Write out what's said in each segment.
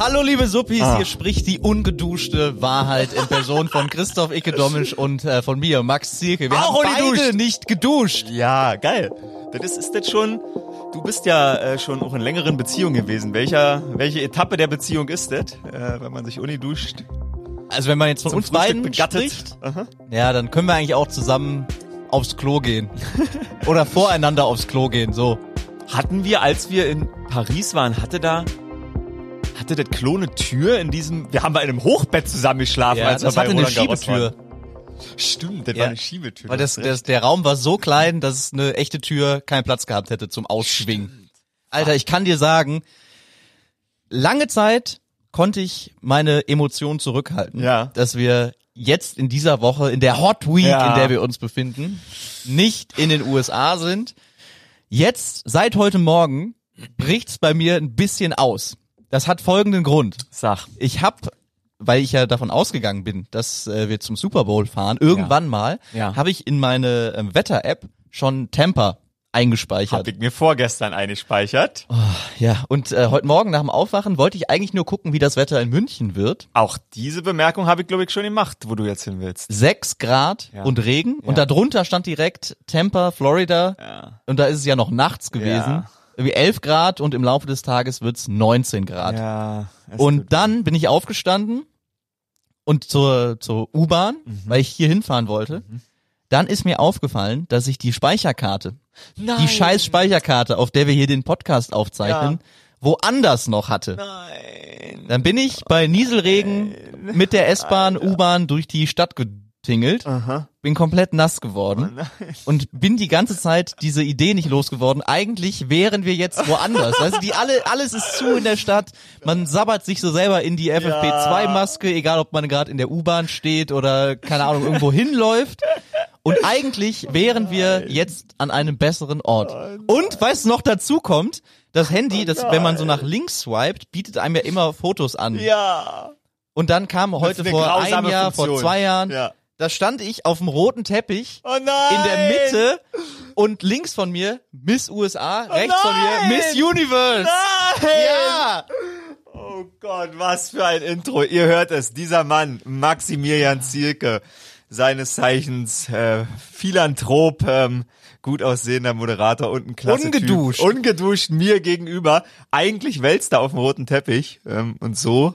Hallo liebe Suppis, Ah. hier spricht die ungeduschte Wahrheit in Person von Christoph Icke-Domisch und äh, von mir, Max Zielke. Wir Auch haben beide ungeduscht. nicht geduscht. Ja, geil. Das ist, ist das schon, du bist ja äh, schon auch in längeren Beziehungen gewesen. Welcher, welche Etappe der Beziehung ist das, äh, wenn man sich uni duscht? Also wenn man jetzt von uns Frühstück beiden begattet? spricht, Aha. ja, dann können wir eigentlich auch zusammen aufs Klo gehen. Oder voreinander aufs Klo gehen, so. Hatten wir, als wir in Paris waren, hatte da, hatte das Klo eine Tür in diesem, wir haben bei einem Hochbett zusammen geschlafen, Ja, als wir das bei hatte eine Roland Garros Schiebetür. waren. Stimmt, das Ja. war eine Schiebetür. Weil das, das, der Raum war so klein, dass es eine echte Tür keinen Platz gehabt hätte zum Ausschwingen. Alter, ich kann dir sagen, lange Zeit konnte ich meine Emotionen zurückhalten, Ja. dass wir jetzt in dieser Woche, in der Hot Week, Ja. in der wir uns befinden, nicht in den USA sind. Jetzt, seit heute Morgen, bricht's bei mir ein bisschen aus. Das hat folgenden Grund. Sag. Ich habe, weil ich ja davon ausgegangen bin, dass äh, wir zum Super Bowl fahren, irgendwann mal, Ja. habe ich in meine ähm, Wetter-App schon Tampa eingespeichert. Hab ich mir vorgestern eingespeichert. Ja, und äh, heute Morgen nach dem Aufwachen wollte ich eigentlich nur gucken, wie das Wetter in München wird. Auch diese Bemerkung habe ich, glaube ich, schon gemacht, wo du jetzt hin willst. Sechs Grad Ja. und Regen. Und Ja. darunter stand direkt Tampa, Florida. Ja. Und da ist es ja noch nachts gewesen. Irgendwie 11 Grad und im Laufe des Tages wird's 19 Grad. Ja. es Und dann bin ich aufgestanden und zur, zur U-Bahn, Mhm. weil ich hier hinfahren wollte. Dann ist mir aufgefallen, dass ich die Speicherkarte, Nein. die scheiß Speicherkarte, auf der wir hier den Podcast aufzeichnen, woanders noch hatte. Nein. Dann bin ich bei Nieselregen mit der S-Bahn, U-Bahn durch die Stadt getingelt, Aha. bin komplett nass geworden Oh und bin die ganze Zeit diese Idee nicht losgeworden. Eigentlich wären wir jetzt woanders. Also die alle, alles ist zu in der Stadt. Man sabbert sich so selber in die FFP2-Maske, egal ob man gerade in der U-Bahn steht oder keine Ahnung irgendwo hinläuft. Und eigentlich wären wir jetzt an einem besseren Ort. Und weißt du noch dazu kommt, das Handy, das, wenn man so nach links swiped, bietet einem ja immer Fotos an. Ja. Und dann kam heute vor einem Jahr, vor Funktion. zwei Jahren, Ja. Da stand ich auf dem roten Teppich Oh nein. in der Mitte und links von mir Miss USA, rechts von nein! mir Miss Universe. Nein. Ja! Oh Gott, was für ein Intro. Ihr hört es, dieser Mann, Maximilian Zielke, seines Zeichens äh, Philanthrop, ähm, gut aussehender Moderator und ein klasse Ungeduscht. Typ. Ungeduscht mir gegenüber. Eigentlich wälzt er auf dem roten Teppich ähm, und so.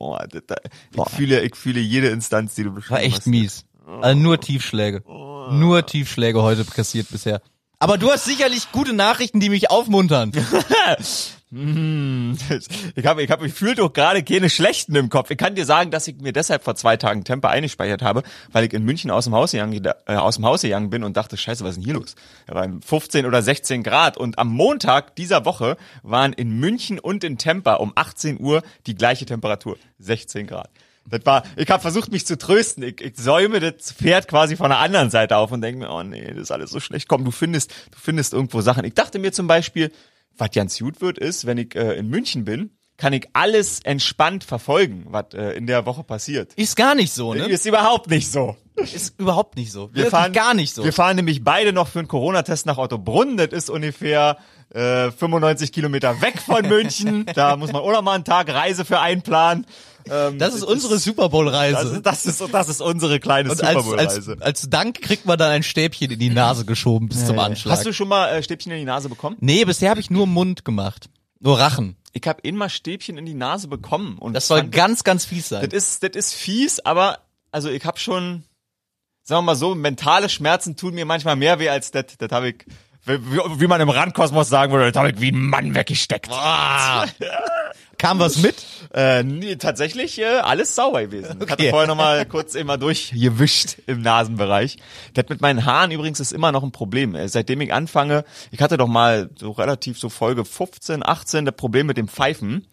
Oh, das, das, ich fühle, ich fühle jede Instanz, die du beschrieben War echt hast. mies. Also nur Tiefschläge. Nur Tiefschläge heute kassiert bisher. Aber du hast sicherlich gute Nachrichten, die mich aufmuntern. Ich habe, ich habe, ich fühle doch gerade keine schlechten im Kopf. Ich kann dir sagen, dass ich mir deshalb vor zwei Tagen Temper eingespeichert habe, weil ich in München aus dem Haus gegangen, äh, aus dem Haus gegangen bin und dachte, scheiße, was ist denn hier los? Da waren 15 oder 16 Grad und am Montag dieser Woche waren in München und in Temper um 18 Uhr die gleiche Temperatur, 16 Grad. Das war, ich habe versucht, mich zu trösten. Ich, ich säume das Pferd quasi von der anderen Seite auf und denke mir, oh nee, das ist alles so schlecht. Komm, du findest, du findest irgendwo Sachen. Ich dachte mir zum Beispiel, was ganz gut wird, ist, wenn ich äh, in München bin, kann ich alles entspannt verfolgen, was äh, in der Woche passiert. Ist gar nicht so, ne? Ist überhaupt nicht so. Ist überhaupt nicht so. Wir Wirklich fahren gar nicht so. Wir fahren nämlich beide noch für einen Corona-Test nach Ottobrunn. Das ist ungefähr äh, 95 Kilometer weg von München. da muss man auch noch mal einen Tag Reise für einplanen. Ähm, Das ist unsere Super Bowl das, Reise. ist, das, ist, das ist unsere kleine Und Super als, Bowl als, Reise. als Dank kriegt man dann ein Stäbchen in die Nase geschoben bis zum Anschlag. Hast du schon mal äh, Stäbchen in die Nase bekommen? nee, bisher habe ich nur Mund gemacht. Nur Rachen. Ich habe immer Stäbchen in die Nase bekommen und Das soll fand- ganz, ganz fies sein. Das ist, das ist fies, aber also ich habe schon, sagen wir mal so, mentale Schmerzen tun mir manchmal mehr weh als das. Das habe ich, wie, wie man im Randkosmos sagen würde, das habe ich wie ein Mann weggesteckt. Ah. Kam was mit? Äh, nee, tatsächlich äh, alles sauber gewesen. Ich hatte Okay. vorher noch mal kurz immer durchgewischt im Nasenbereich. Das mit meinen Haaren übrigens ist immer noch ein Problem. Äh, Seitdem ich anfange, ich hatte doch mal so relativ so Folge 15, 18 das Problem mit dem Pfeifen.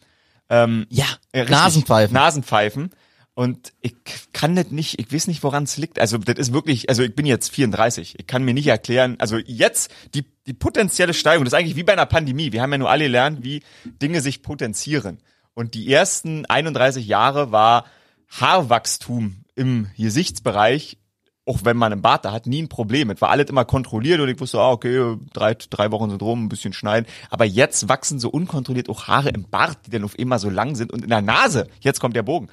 Ja, Ja, richtig. Nasenpfeifen. Nasenpfeifen. Und ich kann das nicht, ich weiß nicht, woran es liegt. Also das ist wirklich, also ich bin jetzt 34. Ich kann mir nicht erklären, also jetzt die, die potenzielle Steigerung, das ist eigentlich wie bei einer Pandemie. Wir haben ja nur alle gelernt, wie Dinge sich potenzieren. Und die ersten 31 Jahre war Haarwachstum im Gesichtsbereich auch wenn man im Bad da hat, nie ein Problem mit. War alles immer kontrolliert und ich wusste, ah, okay, drei, drei Wochen sind rum, ein bisschen schneiden. Aber jetzt wachsen so unkontrolliert auch Haare im Bart, die dann auf immer so lang sind und in der Nase. Jetzt kommt der Bogen.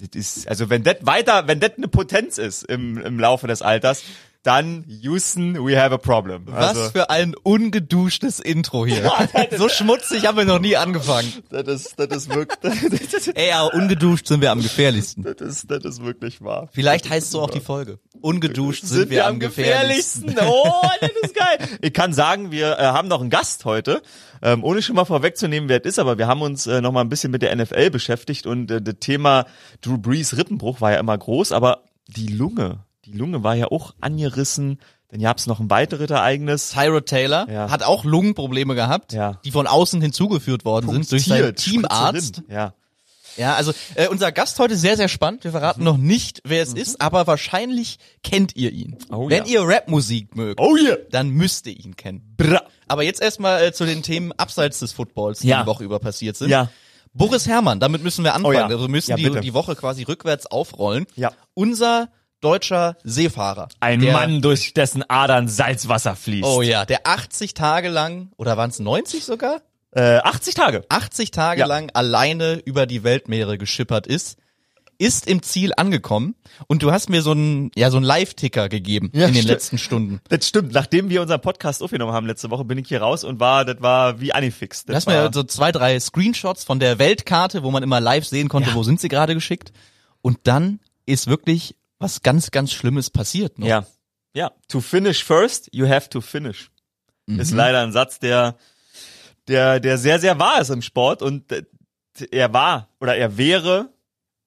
Das ist, also wenn das weiter, wenn das eine Potenz ist im, im Laufe des Alters, dann Houston, we have a problem. Also, Was für ein ungeduschtes Intro hier. so schmutzig haben wir noch nie angefangen. das ist, das ist wirklich, Ey, aber ungeduscht sind wir am gefährlichsten. das ist, das ist wirklich wahr. Vielleicht heißt so auch die Folge. Ungeduscht sind, wir, am gefährlichsten. Oh, das ist geil. Ich kann sagen, wir äh, haben noch einen Gast heute. Ähm, ohne schon mal vorwegzunehmen, wer es ist, aber wir haben uns äh, noch mal ein bisschen mit der NFL beschäftigt und äh, das Thema Drew Brees Rippenbruch war ja immer groß, aber die Lunge, die Lunge war ja auch angerissen. Dann gab's noch ein weiteres Ereignis. Tyrod Taylor Ja. hat auch Lungenprobleme gehabt, Ja. die von außen hinzugeführt worden sind durch seinen Punktiert, Teamarzt. Ja. Ja, also äh, unser Gast heute sehr, sehr spannend. Wir verraten noch nicht, wer es ist, aber wahrscheinlich kennt ihr ihn. Oh Wenn ja. ihr Rapmusik mögt, Oh yeah. dann müsst ihr ihn kennen. Bra. Aber jetzt erstmal äh, zu den Themen abseits des Footballs, die Ja. die Woche über passiert sind. Ja. Boris Herrmann, damit müssen wir anfangen. Oh ja. Also wir müssen Ja, die, die Woche quasi rückwärts aufrollen. Ja. Unser deutscher Seefahrer. Ein der, Mann, durch dessen Adern Salzwasser fließt. Oh ja, der 80 Tage lang, oder waren es 90 sogar? Äh, 80 Tage. 80 Tage Ja. lang alleine über die Weltmeere geschippert ist, ist im Ziel angekommen und du hast mir so einen ja so einen Live-Ticker gegeben Ja, in den letzten Stunden. Das stimmt. Nachdem wir unseren Podcast aufgenommen haben letzte Woche, bin ich hier raus und war, das war wie Anifix. Du Das hast mir so zwei, drei Screenshots von der Weltkarte, wo man immer live sehen konnte, Ja. wo sind sie gerade geschickt. Und dann ist wirklich was ganz, ganz Schlimmes passiert. Noch. ja. Ja. To finish first, you have to finish. Ist leider ein Satz, der, der, der sehr, sehr wahr ist im Sport und äh, er war oder er wäre,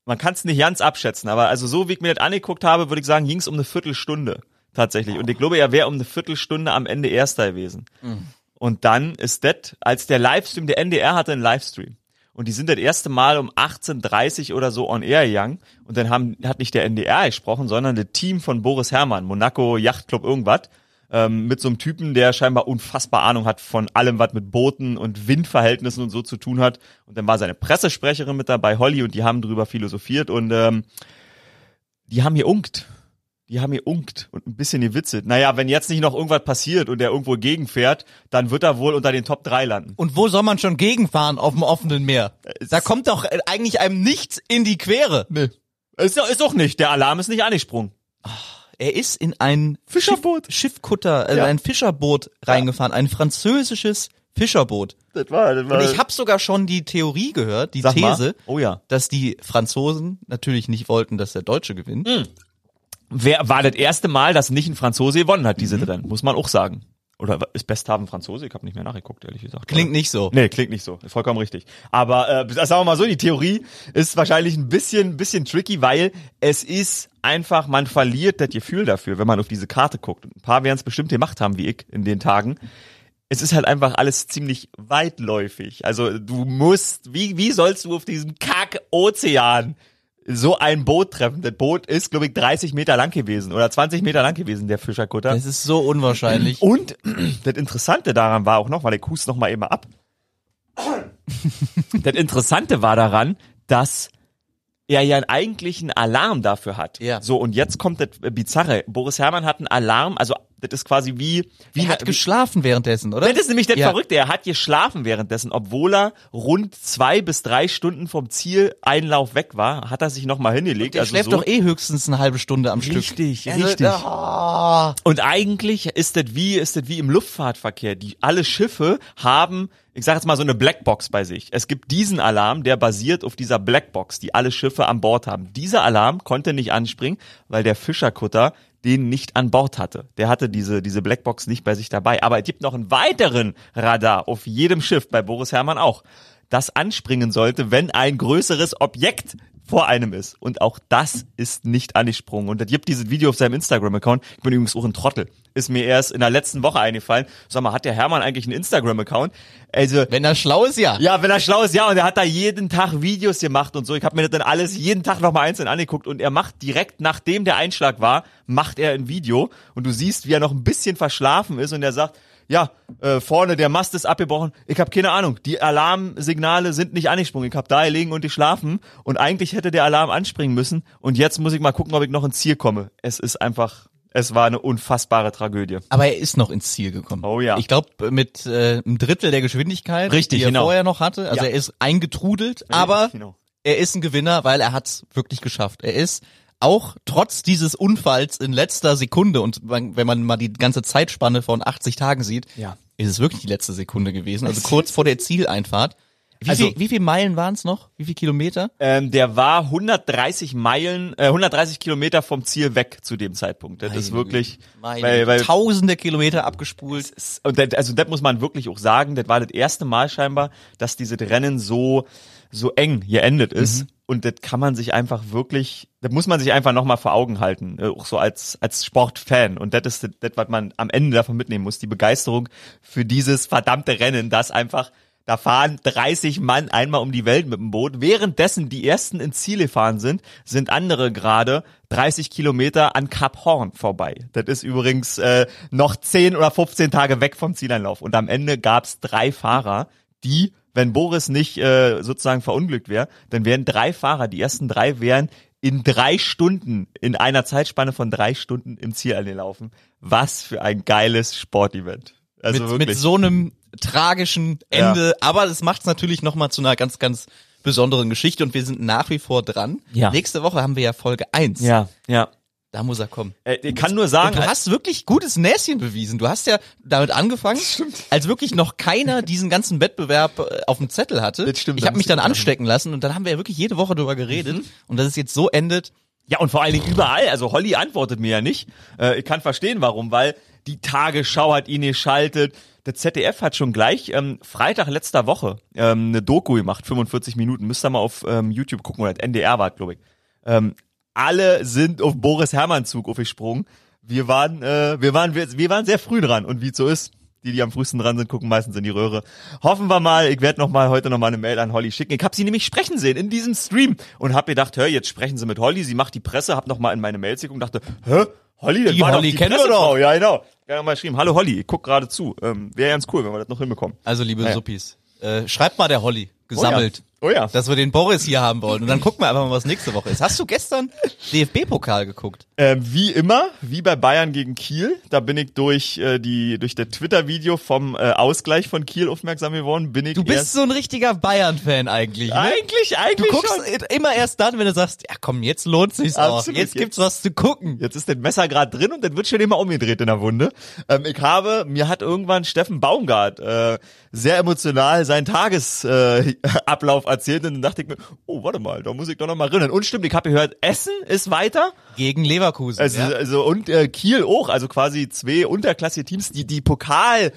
man kann es nicht ganz abschätzen, aber also so wie ich mir das angeguckt habe, würde ich sagen, ging es um eine Viertelstunde tatsächlich. Und ich glaube, er wäre um eine Viertelstunde am Ende Erster gewesen. Und dann ist das, als der Livestream, der NDR hatte einen Livestream. Und die sind das erste Mal um 18.30 oder so on air gegangen. Und dann haben, hat nicht der NDR gesprochen, sondern das Team von Boris Herrmann, Monaco Yachtclub irgendwas, ähm, mit so einem Typen, der scheinbar unfassbar Ahnung hat von allem, was mit Booten und Windverhältnissen und so zu tun hat. Und dann war seine Pressesprecherin mit dabei, Holly, und die haben drüber philosophiert und ähm, die haben hier unkt. Die haben hier unkt und ein bisschen gewitzelt. Naja, wenn jetzt nicht noch irgendwas passiert und der irgendwo gegenfährt, dann wird er wohl unter den Top 3 landen. Und wo soll man schon gegenfahren auf dem offenen Meer? Da kommt doch äh, eigentlich einem nichts in die Quere. Nee. Ist, doch- ist doch nicht. Der Alarm ist nicht angesprungen. Er ist in ein Fischerboot. Schiff, Schiffkutter, also Ja. ein Fischerboot reingefahren, ein französisches Fischerboot. Das war, das war. Und ich habe sogar schon die Theorie gehört, die Sag. These, Oh ja. dass die Franzosen natürlich nicht wollten, dass der Deutsche gewinnt. Wer war das erste Mal, dass nicht ein Franzose gewonnen hat, diese Rennen? Muss man auch sagen. Oder ist Besthaben Franzose? Ich habe nicht mehr nachgeguckt, ehrlich gesagt. Klingt nicht so. Nee, klingt nicht so. Vollkommen richtig. Aber äh, sagen wir mal so, die Theorie ist wahrscheinlich ein bisschen, bisschen tricky, weil es ist einfach, man verliert das Gefühl dafür, wenn man auf diese Karte guckt. Ein paar werden es bestimmt gemacht haben, wie ich in den Tagen. Es ist halt einfach alles ziemlich weitläufig. Also du musst, wie, wie sollst du auf diesem Kack-Ozean so ein Boot treffen? Das Boot ist, glaube ich, 30 Meter lang gewesen oder 20 Meter lang gewesen, der Fischerkutter. Das ist so unwahrscheinlich. Und das Interessante daran war auch noch, weil ich hust noch mal eben ab. das Interessante war daran, dass er ja einen eigentlichen Alarm dafür hat. Ja. So, und jetzt kommt das Bizarre. Boris Herrmann hat einen Alarm, also das ist quasi wie... wie Er hat geschlafen währenddessen, oder? das ist nämlich das Ja. Verrückte. Er hat geschlafen währenddessen, obwohl er rund zwei bis drei Stunden vom Zieleinlauf weg war, hat er sich noch mal hingelegt. Der also schläft so. doch eh höchstens eine halbe Stunde am Stück. Richtig, Also, richtig. ah. Und eigentlich ist das wie, ist das wie im Luftfahrtverkehr. Die, alle Schiffe haben, ich sage jetzt mal so eine Blackbox bei sich. Es gibt diesen Alarm, der basiert auf dieser Blackbox, die alle Schiffe an Bord haben. Dieser Alarm konnte nicht anspringen, weil der Fischerkutter den nicht an Bord hatte. Der hatte diese, diese Blackbox nicht bei sich dabei. Aber es gibt noch einen weiteren Radar auf jedem Schiff, bei Boris Herrmann auch, das anspringen sollte, wenn ein größeres Objekt vor einem ist. Und auch das ist nicht angesprungen. Und es gibt dieses Video auf seinem Instagram-Account. Ich bin übrigens auch ein Trottel. Ist mir erst in der letzten Woche eingefallen. Sag mal, hat der Hermann eigentlich einen Instagram-Account? Also, Wenn er schlau ist, ja. ja, wenn er schlau ist, ja, und er hat da jeden Tag Videos gemacht und so. Ich habe mir das dann alles jeden Tag nochmal einzeln angeguckt und er macht direkt nachdem der Einschlag war, macht er ein Video und du siehst, wie er noch ein bisschen verschlafen ist und er sagt, ja, äh, vorne der Mast ist abgebrochen. Ich habe keine Ahnung. Die Alarmsignale sind nicht angesprungen. Ich habe da gelegen und geschlafen und eigentlich hätte der Alarm anspringen müssen. Und jetzt muss ich mal gucken, ob ich noch ins Ziel komme. Es ist einfach, es war eine unfassbare Tragödie. Aber er ist noch ins Ziel gekommen. Oh ja. Ich glaube mit äh, einem Drittel der Geschwindigkeit, Richtig, die er genau. vorher noch hatte. Also Ja. er ist eingetrudelt, aber genau. er ist ein Gewinner, weil er hat's wirklich geschafft. Er ist auch trotz dieses Unfalls in letzter Sekunde und wenn man mal die ganze Zeitspanne von 80 Tagen sieht, Ja. ist es wirklich die letzte Sekunde gewesen. Also kurz vor der Zieleinfahrt. Wie, Also- viel, wie viele Meilen waren es noch? Wie viele Kilometer? Ähm, der war 130 Meilen, äh, 130 Kilometer vom Ziel weg zu dem Zeitpunkt. Das ist wirklich, Meine weil, weil Tausende Kilometer abgespult. und das, also das muss man wirklich auch sagen, das war das erste Mal scheinbar, dass dieses Rennen so so eng geendet ist und das kann man sich einfach wirklich, das muss man sich einfach nochmal vor Augen halten, äh, auch so als als Sportfan und das ist das, was man am Ende davon mitnehmen muss, die Begeisterung für dieses verdammte Rennen, das einfach da fahren 30 Mann einmal um die Welt mit dem Boot. Währenddessen die ersten ins Ziel gefahren sind, sind andere gerade 30 Kilometer an Kap Horn vorbei. Das ist übrigens äh, noch 10 oder 15 Tage weg vom Zieleinlauf. Und am Ende gab's drei Fahrer, die, wenn Boris nicht äh, sozusagen verunglückt wäre, dann wären drei Fahrer, die ersten drei wären in drei Stunden, in einer Zeitspanne von drei Stunden im Ziel angelaufen. Was für ein geiles Sportevent. Also mit, wirklich. mit so einem tragischen Ende, aber das macht es natürlich nochmal zu einer ganz, ganz besonderen Geschichte und wir sind nach wie vor dran. Ja. Nächste Woche haben wir ja Folge 1. ja, ja. Da muss er kommen. Äh, ich kann nur sagen, du hast wirklich gutes Näschen bewiesen. Du hast ja damit angefangen, als wirklich noch keiner diesen ganzen Wettbewerb äh, auf dem Zettel hatte. Das stimmt, ich habe mich dann anstecken lassen und dann haben wir ja wirklich jede Woche drüber geredet Mhm. und dass es jetzt so endet. Ja, und vor allen Dingen überall. Also Holly antwortet mir ja nicht. Äh, ich kann verstehen, warum, weil die Tagesschau hat ihn geschaltet. Der ZDF hat schon gleich ähm, Freitag letzter Woche ähm, eine Doku gemacht, 45 Minuten. Müsst ihr mal auf ähm, YouTube gucken, oder NDR war glaube ich. Ähm, alle sind auf Boris Herrmann Zug aufgesprungen. Wir waren, äh, wir waren, wir, wir waren sehr früh dran. Und wie es so ist, die, die am frühesten dran sind, gucken meistens in die Röhre. Hoffen wir mal, ich werde noch mal heute noch mal eine Mail an Holly schicken. Ich habe sie nämlich sprechen sehen in diesem Stream und habe gedacht, hör, jetzt sprechen sie mit Holly. Sie macht die Presse, hab noch mal in meine Mails geguckt und dachte, hä? Holly, das Die war Holly doch die wir Pressefrau. Ja, genau. Ich hab mal geschrieben, hallo Holly, ich guck gerade zu. Ähm, Wäre ganz cool, wenn wir das noch hinbekommen. Also liebe Ja. Suppis, äh, schreibt mal der Holly, gesammelt. Oh ja. Dass wir den Boris hier haben wollen. Und dann gucken wir einfach mal, was nächste Woche ist. Hast du gestern DFB-Pokal geguckt? Ähm, wie immer, wie bei Bayern gegen Kiel, da bin ich durch äh, die durch das Twitter-Video vom äh, Ausgleich von Kiel aufmerksam geworden. Bin ich Du bist so ein richtiger Bayern-Fan eigentlich. Ne? eigentlich Du eigentlich guckst schon. immer erst dann, wenn du sagst, ja komm, jetzt lohnt sich's auch. Jetzt gibt's was zu gucken. Jetzt ist das Messer gerade drin und das wird schon immer umgedreht in der Wunde. Ähm, ich habe, mir hat irgendwann Steffen Baumgart äh, sehr emotional seinen Tagesablauf äh, erzählt und dann dachte ich mir, oh, warte mal, da muss ich doch noch mal rinnen. Und stimmt, ich habe gehört, Essen ist weiter. Gegen Leverkusen. Also, ja? also und äh, Kiel auch, also quasi zwei unterklassige Teams, die die Pokal,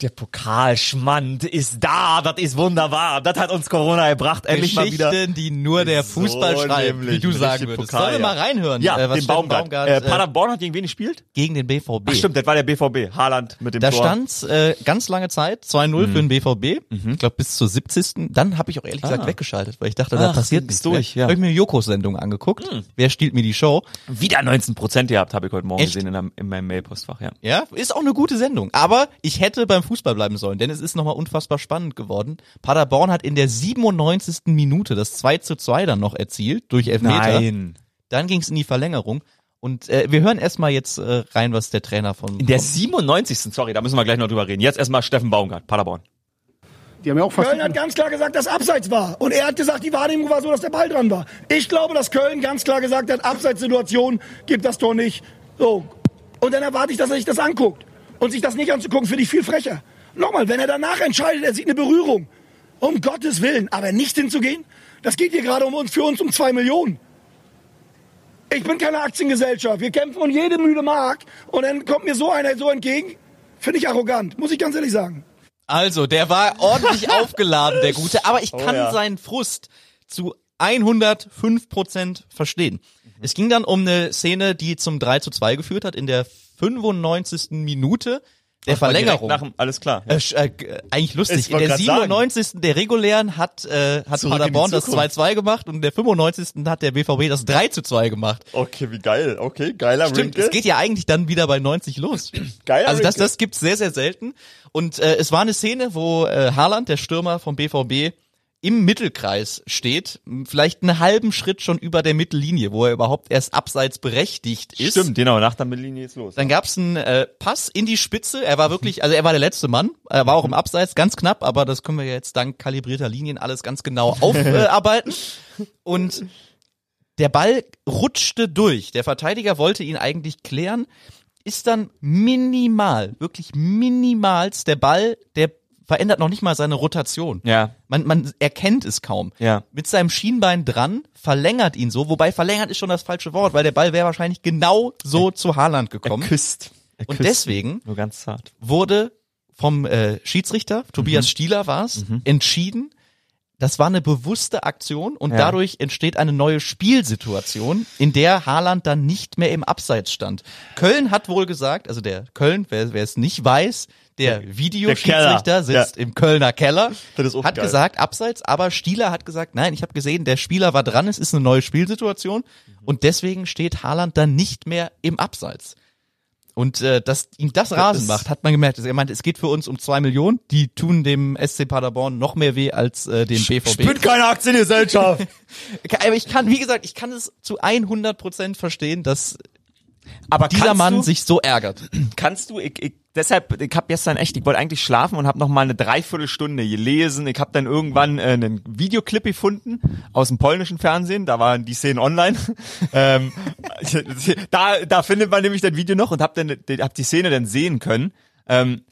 der Pokalschmand ist da, das ist wunderbar, das hat uns Corona gebracht, endlich mal wieder. Geschichten, die nur der So Fußball schreibt, nämlich, wie du sagen würdest. Pokal, Sollen wir ja. mal reinhören, Ja, äh, was den Baumgart. Baumgart äh, äh, Paderborn hat gegen wen gespielt? gegen den BVB. Ach stimmt, das war der BVB, Haaland mit dem Da Tor. stand äh, ganz lange Zeit 2-0 für den BVB. Ich glaube bis zur 70. Dann habe ich auch ehrlich gesagt Ah. weggeschaltet, weil ich dachte, da Ach, passiert ging's nichts durch, mehr. ja. Habe ich mir Jokos Sendung angeguckt. Wer stiehlt mir die Show? Wieder 19 Prozent gehabt, habe ich heute Morgen Echt? gesehen in, einem- in meinem Mailpostfach, ja. Ja, ist auch eine gute Sendung. Aber ich hätte beim Fußball bleiben sollen, denn es ist nochmal unfassbar spannend geworden. Paderborn hat in der 97. Minute das 2 zu 2 dann noch erzielt durch Elfmeter. Dann ging es in die Verlängerung. Und äh, wir hören erstmal jetzt äh, rein, was der Trainer von In der 97. Sorry, da müssen wir gleich noch drüber reden. Jetzt erstmal Steffen Baumgart, Paderborn. Die haben ja auch fast Köln hat ganz klar gesagt, dass Abseits war. Und er hat gesagt, die Wahrnehmung war so, dass der Ball dran war. Ich glaube, dass Köln ganz klar gesagt hat, Abseitssituation gibt das Tor nicht. So. Und dann erwarte ich, dass er sich das anguckt. Und sich das nicht anzugucken, finde ich viel frecher. Nochmal, wenn er danach entscheidet, er sieht eine Berührung. Um Gottes Willen. Aber nicht hinzugehen, das geht hier gerade um uns, für uns um zwei Millionen. Ich bin keine Aktiengesellschaft. Wir kämpfen um jede müde Mark. Und dann kommt mir so einer so entgegen. Finde ich arrogant, muss ich ganz ehrlich sagen. Also, der war ordentlich aufgeladen, der Gute, aber ich kann ja. seinen Frust zu 105 Prozent verstehen. Es ging dann um eine Szene, die zum 3 zu 2 geführt hat in der 95. Minute. Der direkt Verlängerung. Nach dem, alles klar. Äh, sch- äh, g- eigentlich lustig. In der grad sagen. 97. der regulären hat, äh, hat Zurück Paderborn das Zukunft. 2-2 gemacht und in der 95. hat der BVB das 3 zu 2 gemacht. Okay, wie geil. Okay, geiler Stimmt, es geht ja eigentlich dann wieder bei 90 los. Geiler Also das, das gibt's sehr, sehr selten. Und äh, es war eine Szene, wo äh, Haaland, der Stürmer vom BVB, im Mittelkreis steht, vielleicht einen halben Schritt schon über der Mittellinie, wo er überhaupt erst abseits berechtigt ist. Stimmt, genau, nach der Mittellinie ist los. Dann gab's einen äh, Pass in die Spitze. Er war wirklich, also er war der letzte Mann. Er war auch im Abseits, ganz knapp, aber das können wir jetzt dank kalibrierter Linien alles ganz genau aufarbeiten. Und der Ball rutschte durch. Der Verteidiger wollte ihn eigentlich klären, ist dann minimal, wirklich minimalst der Ball, der verändert noch nicht mal seine Rotation. Ja. Man, man erkennt es kaum. Ja. Mit seinem Schienbein dran, verlängert ihn so, wobei verlängert ist schon das falsche Wort, weil der Ball wäre wahrscheinlich genau so zu Haaland gekommen. Küsst. Er Und küsst. deswegen Nur ganz zart. wurde vom äh, Schiedsrichter, Tobias Mhm. Stieler war es, entschieden, das war eine bewusste Aktion und Ja. dadurch entsteht eine neue Spielsituation, in der Haaland dann nicht mehr im Abseits stand. Köln hat wohl gesagt, also der Köln, wer, wer es nicht weiß, der Videoschiedsrichter Keller. sitzt im Kölner Keller, Das ist auch hat geil. gesagt Abseits, aber Stieler hat gesagt, nein, ich habe gesehen, der Spieler war dran, es ist eine neue Spielsituation und deswegen steht Haaland dann nicht mehr im Abseits. Und äh, dass ihm das Rasen ist- macht, hat man gemerkt. Er meinte, es geht für uns um zwei Millionen. Die tun dem SC Paderborn noch mehr weh als äh, dem BVB. keine Aktiengesellschaft. Aber ich kann, wie gesagt, ich kann es zu 100 Prozent verstehen, dass Aber dieser Mann du, sich so ärgert. kannst du, ich, ich, deshalb, ich habe gestern echt, ich wollte eigentlich schlafen und habe noch mal eine Dreiviertelstunde gelesen. Ich habe dann irgendwann äh, einen Videoclip gefunden aus dem polnischen Fernsehen. Da waren die Szenen online. ähm, da, da findet man nämlich das Video noch und hab dann, hab die Szene dann sehen können. Ähm,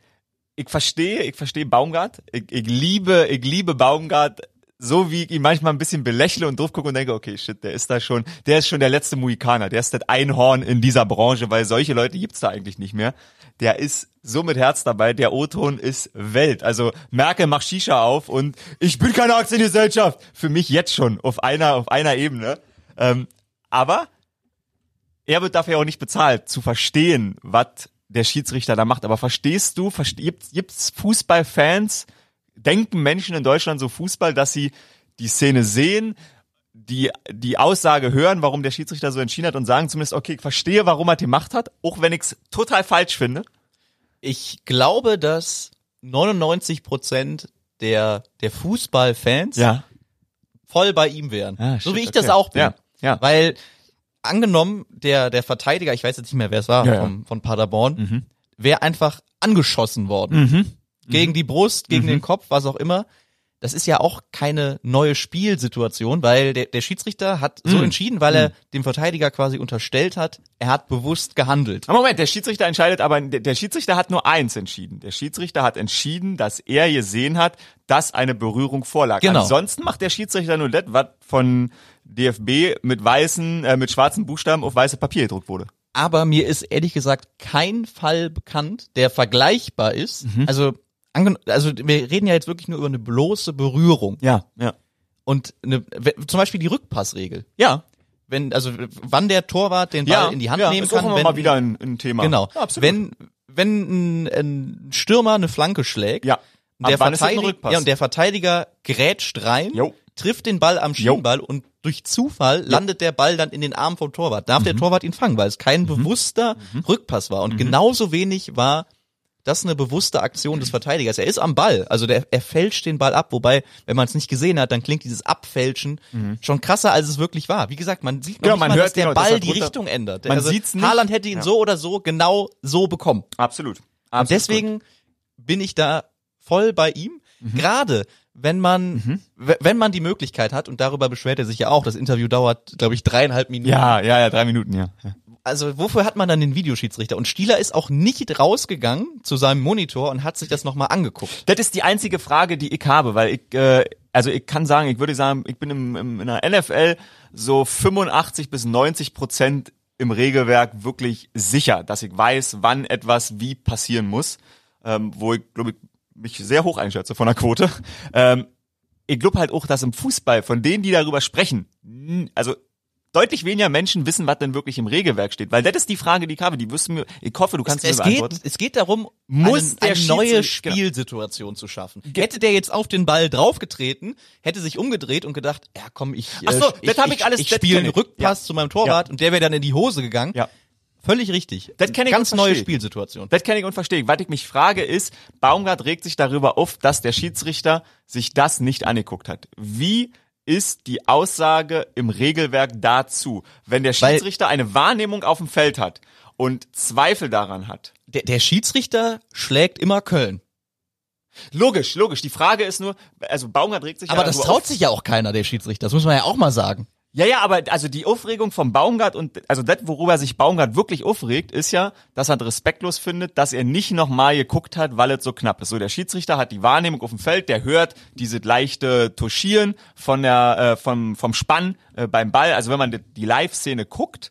ich verstehe, ich verstehe Baumgart. Ich, ich liebe, ich liebe Baumgart. So wie ich ihn manchmal ein bisschen belächle und drauf gucke und denke, okay, shit, der ist da schon, der ist schon der letzte Muikaner, der ist das Einhorn in dieser Branche, weil solche Leute gibt's da eigentlich nicht mehr. Der ist so mit Herz dabei, der O-Ton ist Welt. Also Merkel macht Shisha auf und ich bin keine Aktiengesellschaft. Für mich jetzt schon auf einer, auf einer Ebene. Ähm, aber er wird dafür auch nicht bezahlt, zu verstehen, was der Schiedsrichter da macht. Aber verstehst du, gibt's, gibt's Fußballfans, denken Menschen in Deutschland so Fußball, dass sie die Szene sehen, die, die Aussage hören, warum der Schiedsrichter so entschieden hat und sagen zumindest, okay, ich verstehe, warum er die Macht hat, auch wenn ich es total falsch finde. Ich glaube, dass 99 Prozent der, der Fußballfans voll bei ihm wären. Ah, so wie ich okay. das auch bin. Ja, ja. Weil angenommen, der, der Verteidiger, ich weiß jetzt nicht mehr, wer es war, Ja, ja. Vom, von Paderborn, wäre einfach angeschossen worden. Gegen die Brust, gegen den Kopf, was auch immer. Das ist ja auch keine neue Spielsituation, weil der, der Schiedsrichter hat so entschieden, weil er dem Verteidiger quasi unterstellt hat, er hat bewusst gehandelt. Aber Moment, der Schiedsrichter entscheidet, aber der, Schiedsrichter hat nur eins entschieden. Der Schiedsrichter hat entschieden, dass er gesehen hat, dass eine Berührung vorlag. Genau. Ansonsten macht der Schiedsrichter nur das, was von DFB mit weißen, äh, mit schwarzen Buchstaben auf weiße Papier gedruckt wurde. aber mir ist ehrlich gesagt kein Fall bekannt, der vergleichbar ist. Also, angen also wir reden ja jetzt wirklich nur über eine bloße Berührung Ja, ja. und eine, zum Beispiel die Rückpassregel. Ja, Wenn also wann der Torwart den Ball ja, in die Hand ja, nehmen ist kann, immer wenn mal wieder ein, ein Thema. genau, Ja, absolut. wenn wenn ein, ein Stürmer eine Flanke schlägt, ja. und der ist Verteidiger, ja, und der Verteidiger grätscht rein, Jo. trifft den Ball am Schienball und durch Zufall landet der Ball dann in den Arm vom Torwart. Darf Mhm. der Torwart ihn fangen, weil es kein bewusster Rückpass war. Und Mhm. genauso wenig war das eine bewusste Aktion des Verteidigers. Er ist am Ball, also der, er fälscht den Ball ab, wobei, wenn man es nicht gesehen hat, dann klingt dieses Abfälschen schon krasser, als es wirklich war. Wie gesagt, man sieht Mhm. Genau, man mal, hört dass der genau, Ball er die Richtung ändert. Man also sieht's nicht. Haaland hätte ihn Ja. so oder so genau so bekommen. Absolut. Und Absolut. deswegen bin ich da voll bei ihm. Mhm. Gerade wenn man, w- wenn man die Möglichkeit hat, und darüber beschwert er sich ja auch, das Interview dauert, glaube ich, dreieinhalb Minuten. Ja, ja, ja, drei Minuten, ja. ja. Also wofür hat man dann den Videoschiedsrichter? Und Stieler ist auch nicht rausgegangen zu seinem Monitor und hat sich das nochmal angeguckt. Das ist die einzige Frage, die ich habe, weil ich, äh, also ich kann sagen, ich würde sagen, ich bin im, im, in der NFL so 85 bis 90 Prozent im Regelwerk wirklich sicher, dass ich weiß, wann etwas wie passieren muss, ähm, wo ich, glaube ich, mich sehr hoch einschätze von der Quote. Ähm, ich glaube halt auch, dass im Fußball, von denen, die darüber sprechen, also deutlich weniger Menschen wissen, was denn wirklich im Regelwerk steht. Weil das ist die Frage, die ich habe. Die wirst du mir, ich hoffe, du kannst es mir geht, beantworten. es geht darum, Muss eine, der eine neue Spielsituation zu schaffen. Hätte der jetzt auf den Ball draufgetreten, hätte sich umgedreht und gedacht, ja komm, ich, Ach so, äh, das hab ich alles- ich das spiele einen ich. Rückpass Ja. zu meinem Torwart und der wäre dann in die Hose gegangen. Ja. Völlig richtig. Das kenn ich Ganz und neue ich. Spielsituation. Das kenne ich und verstehe ich. Was ich mich frage ist, Baumgart regt sich darüber auf, dass der Schiedsrichter sich das nicht angeguckt hat. Wie ist die Aussage im Regelwerk dazu, wenn der Weil- Schiedsrichter eine Wahrnehmung auf dem Feld hat und Zweifel daran hat? Der, der Schiedsrichter schlägt immer Köln. Logisch, logisch. Die Frage ist nur, also Baumgart regt sich Aber ja das traut auf. sich ja auch keiner, der Schiedsrichter. Das muss man ja auch mal sagen. Ja, ja, aber also die Aufregung vom Baumgart und also das, worüber sich Baumgart wirklich aufregt, ist ja, dass er respektlos findet, dass er nicht nochmal geguckt hat, weil es so knapp ist. So, der Schiedsrichter hat die Wahrnehmung auf dem Feld, der hört diese leichte Touchieren von der, äh, vom, vom Spann äh, beim Ball. Also wenn man die, die Live-Szene guckt,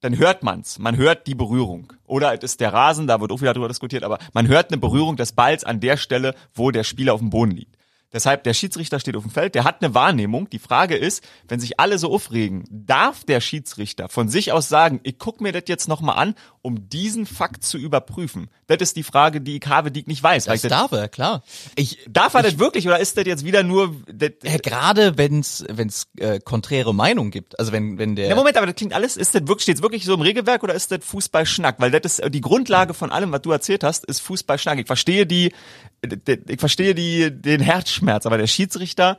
dann hört man's. Man hört die Berührung. Oder es ist der Rasen, da wird auch wieder drüber diskutiert, aber man hört eine Berührung des Balls an der Stelle, wo der Spieler auf dem Boden liegt. Deshalb, der Schiedsrichter steht auf dem Feld, der hat eine Wahrnehmung. Die Frage ist, wenn sich alle so aufregen, darf der Schiedsrichter von sich aus sagen, ich guck mir das jetzt nochmal an, um diesen Fakt zu überprüfen? Das ist die Frage, die ich habe, die ich nicht weiß. Das ich darf er, klar. Ich, darf er das wirklich oder ist das jetzt wieder nur... Das, ja, gerade wenn's wenn's äh, konträre Meinung gibt. Also wenn wenn der Ja, Moment, aber das klingt alles, ist das wirklich, steht's wirklich so im Regelwerk oder ist das Fußballschnack? Weil das ist die Grundlage von allem, was du erzählt hast, ist Fußballschnack. Ich verstehe die, ich verstehe die, den Herzschmerz, aber der Schiedsrichter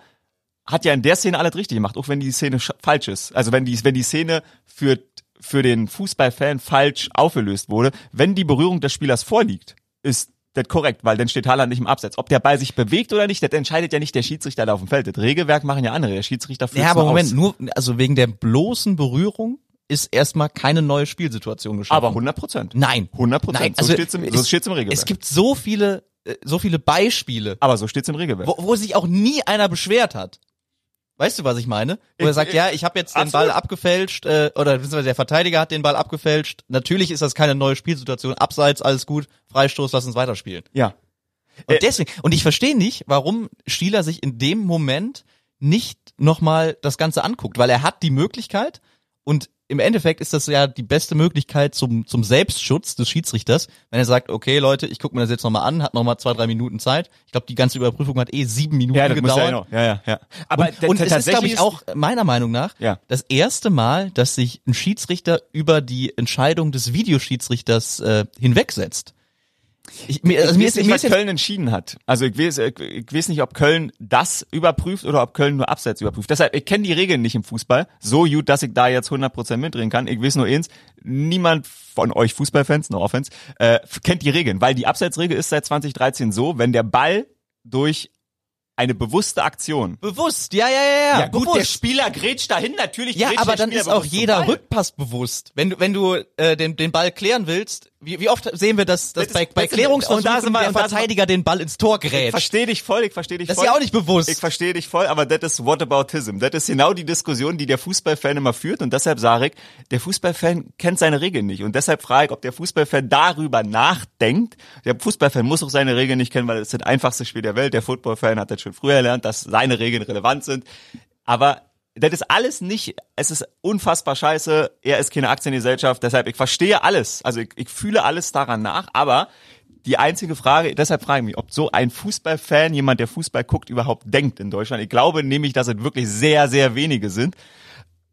hat ja in der Szene alles richtig gemacht, auch wenn die Szene sch- falsch ist. Also wenn die, wenn die Szene für, für den Fußballfan falsch aufgelöst wurde, wenn die Berührung des Spielers vorliegt, ist das korrekt, weil dann steht Haaland nicht im Abseits. Ob der Ball sich bewegt oder nicht, das entscheidet ja nicht der Schiedsrichter da auf dem Feld. Das Regelwerk machen ja andere. Der Schiedsrichter führt Ja, aber Moment, aus. nur also wegen der bloßen Berührung ist erstmal keine neue Spielsituation geschaffen. Aber 100 Prozent. Nein. 100 Prozent. So also steht's im- so es, steht's im Regelwerk. Es gibt so viele äh, so viele Beispiele, Aber so steht's im Regelwerk. wo, wo sich auch nie einer beschwert hat. Weißt du, was ich meine? Wo er sagt, ich- ja, ich habe jetzt den. Ball abgefälscht äh, oder beziehungsweise der Verteidiger hat den Ball abgefälscht. Natürlich ist das keine neue Spielsituation. Abseits, alles gut. Freistoß, lass uns weiterspielen. Ja. Und Äh, deswegen, und ich verstehe nicht, warum Stieler sich in dem Moment nicht nochmal das Ganze anguckt, weil er hat die Möglichkeit und im Endeffekt ist das ja die beste Möglichkeit zum, zum Selbstschutz des Schiedsrichters, wenn er sagt, okay Leute, ich gucke mir das jetzt nochmal an, hat nochmal zwei, drei Minuten Zeit. Ich glaube, die ganze Überprüfung hat eh sieben Minuten Ja, das gedauert. ja, genau. ja, ja, ja. Aber und, und es ist, glaube ich, auch meiner Meinung nach Ja. das erste Mal, dass sich ein Schiedsrichter über die Entscheidung des Videoschiedsrichters äh, hinwegsetzt. Ich, mir, also ich mir weiß ist, nicht, mir was ist Köln entschieden hat. Also ich weiß, ich, ich weiß nicht, ob Köln das überprüft oder ob Köln nur Abseits überprüft. Deshalb, ich kenne die Regeln nicht im Fußball so gut, dass ich da jetzt 100% mitreden kann. Ich weiß nur eins, niemand von euch Fußballfans, no offense, äh, kennt die Regeln. Weil die Abseitsregel ist seit 2013 so, wenn der Ball durch eine bewusste Aktion bewusst, ja, ja, ja, ja, gut, bewusst. der Spieler grätscht dahin, natürlich Ja, aber der dann Spieler ist auch jeder. Rückpass bewusst. Wenn du, wenn du äh, den, den Ball klären willst, wie, wie oft sehen wir das, dass Das bei, bei das Klärungsversuchen und da wir- der Verteidiger den Ball ins Tor Ich gerät? verstehe dich voll, ich verstehe dich Das ist voll. ja auch nicht bewusst. Ich verstehe dich voll, aber das ist Whataboutism. Das ist genau die Diskussion, die der Fußballfan immer führt und deshalb sage ich, der Fußballfan kennt seine Regeln nicht und deshalb frage ich, ob der Fußballfan darüber nachdenkt. Der Fußballfan muss auch seine Regeln nicht kennen, weil es ist das einfachste Spiel der Welt. Der Footballfan hat das schon früher gelernt, dass seine Regeln relevant sind. Aber das ist alles nicht, es ist unfassbar scheiße, er ist keine Aktiengesellschaft, deshalb, ich verstehe alles, also ich, ich fühle alles daran nach, aber die einzige Frage, deshalb frage ich mich, ob so ein Fußballfan, jemand, der Fußball guckt, überhaupt denkt in Deutschland. Ich glaube nämlich, dass es wirklich sehr, sehr wenige sind.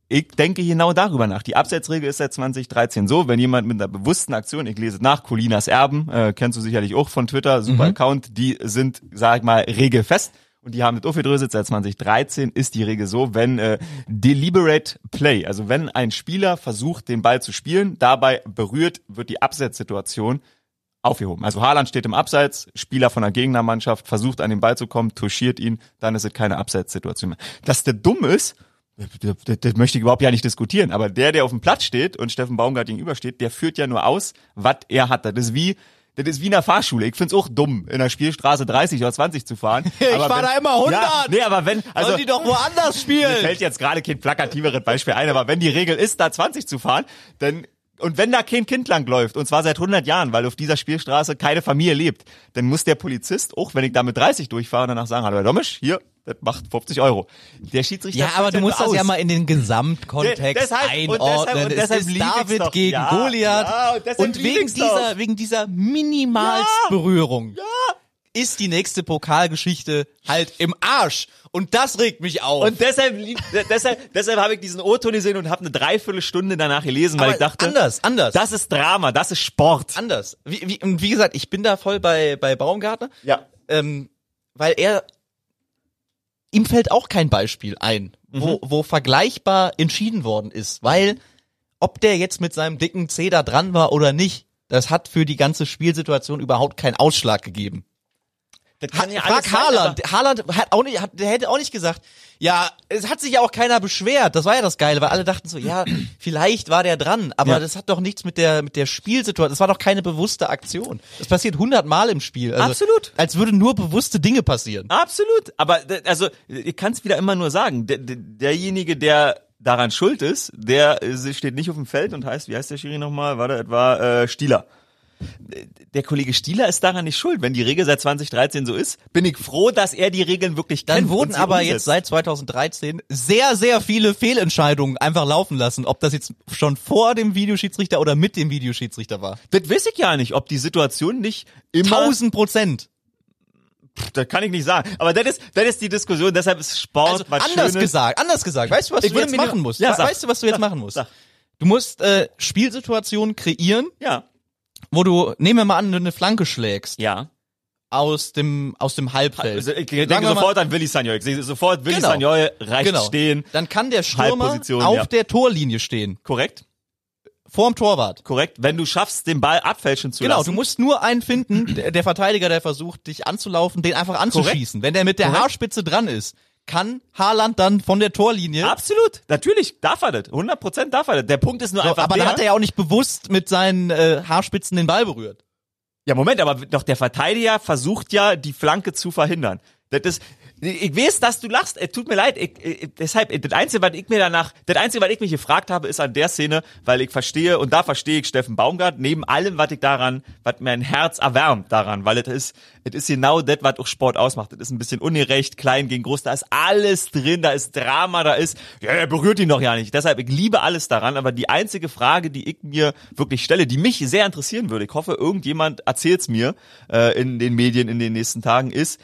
Ich denke genau darüber nach. Die Absetzregel ist seit 2013 so, wenn jemand mit einer bewussten Aktion, ich lese nach, Colinas Erben, äh, kennst du sicherlich auch von Twitter, super Account, die sind, sag ich mal, regelfest. Und die haben das aufgedröselt, seit 2013 ist die Regel so, wenn äh, deliberate play, also wenn ein Spieler versucht, den Ball zu spielen, dabei berührt, wird die Absetzsituation aufgehoben. Also Haaland steht im Abseits, Spieler von der Gegnermannschaft versucht an den Ball zu kommen, touchiert ihn, dann ist es keine Abseitssituation mehr. Dass der dumm ist, das möchte ich überhaupt ja nicht diskutieren, aber der, der auf dem Platz steht und Steffen Baumgart gegenübersteht, der führt ja nur aus, was er hat. Das ist wie das ist wie in der Fahrschule. Ich find's auch dumm, in der Spielstraße 30 oder 20 zu fahren. Ich Aber fahr wenn- da immer 100. Ja, nee, aber wenn, also, Sollen die doch woanders mir spielen? fällt jetzt gerade kein plakativeres Beispiel ein, aber wenn die Regel ist, da 20 zu fahren, dann und wenn da kein Kind lang läuft, und zwar seit 100 Jahren, weil auf dieser Spielstraße keine Familie lebt, dann muss der Polizist, auch wenn ich da mit 30 durchfahre, danach sagen, hallo Herr Domisch, hier, das macht 50 Euro. Der Schiedsrichter Ja, aber du musst aus. das ja mal in den Gesamtkontext De- deshalb- und einordnen. deshalb- und es deshalb ist lieb ich's David gegen Ja, Goliath. ja, und und wegen dieser, wegen dieser Minimalsberührung ist die nächste Pokalgeschichte halt im Arsch. Und das regt mich auf. Und deshalb, deshalb, deshalb habe ich diesen O-Ton gesehen und habe eine Dreiviertelstunde danach gelesen, weil Aber ich dachte, anders, anders. das ist Drama, das ist Sport. anders. Wie, wie, und wie gesagt, ich bin da voll bei, bei Baumgartner. Ja. ähm, weil er ihm fällt auch kein Beispiel ein, wo, wo vergleichbar entschieden worden ist, weil ob der jetzt mit seinem dicken C da dran war oder nicht, das hat für die ganze Spielsituation überhaupt keinen Ausschlag gegeben. Das kann ja Frag alles Haaland. Haaland hat auch nicht, hat, der hätte auch nicht gesagt, ja, es hat sich ja auch keiner beschwert. Das war ja das Geile, weil alle dachten so, ja, vielleicht war der dran, aber Ja. das hat doch nichts mit der mit der Spielsituation. Das war doch keine bewusste Aktion. Das passiert hundertmal im Spiel. Also, Absolut. Als würde nur bewusste Dinge passieren. Absolut. Aber also ich kann es wieder immer nur sagen. Der, der, derjenige, der daran schuld ist, der äh, steht nicht auf dem Feld und heißt, wie heißt der Schiri nochmal? War der etwa äh, Stieler. Der Kollege Stieler ist daran nicht schuld. Wenn die Regel seit 2013 so ist, bin ich froh, dass er die Regeln wirklich Dann kennt. und wurden aber umsetzt. jetzt seit 2013 sehr, sehr viele Fehlentscheidungen einfach laufen lassen. Ob das jetzt schon vor dem Videoschiedsrichter oder mit dem Videoschiedsrichter war. Das weiß ich ja nicht, ob die Situation nicht immer. 1000 Prozent. Das kann ich nicht sagen. Aber das ist, das ist die Diskussion. Deshalb ist Sport Also was anders Schönes. gesagt, anders gesagt. Weißt du, was Ich du jetzt machen musst? Ja, sag. weißt du, was du jetzt Sag. machen musst? Sag. Du musst äh, Spielsituationen kreieren, Ja. Wo du, nehmen wir mal an, du eine Flanke schlägst Ja. aus dem aus dem Halbfeld. Also ich Sagen denke mal- sofort an Willi Sagnol. Ich sehe sofort Willi Genau. Sagnol reicht genau. stehen. Dann kann der Stürmer auf ja. der Torlinie stehen, Korrekt? vorm Torwart. Korrekt. Wenn du schaffst, den Ball abfälschen zu Genau, lassen. du musst nur einen finden, der, der Verteidiger, der versucht, dich anzulaufen, den einfach anzuschießen. Wenn der mit der Korrekt. Haarspitze dran ist, kann Haaland dann von der Torlinie. Absolut. Natürlich darf er das. 100% darf er das. Der Punkt ist nur So, einfach aber der, da hat er ja auch nicht bewusst mit seinen äh, Haarspitzen den Ball berührt. Ja, Moment, aber doch der Verteidiger versucht ja, die Flanke zu verhindern. Das ist, ich weiß, dass du lachst. Es tut mir leid. Ich, ich, deshalb, das Einzige, was ich mir danach, das Einzige, was ich mich gefragt habe, ist an der Szene, weil ich verstehe, und da verstehe ich Steffen Baumgart, neben allem, was ich daran, was mein Herz erwärmt daran, weil es ist, es ist genau das, was auch Sport ausmacht. Es ist ein bisschen ungerecht, klein gegen groß, da ist alles drin, da ist Drama, da ist, ja, er berührt ihn doch ja nicht. Deshalb, ich liebe alles daran, aber die einzige Frage, die ich mir wirklich stelle, die mich sehr interessieren würde, ich hoffe, irgendjemand erzählt's mir äh, in den Medien in den nächsten Tagen, ist,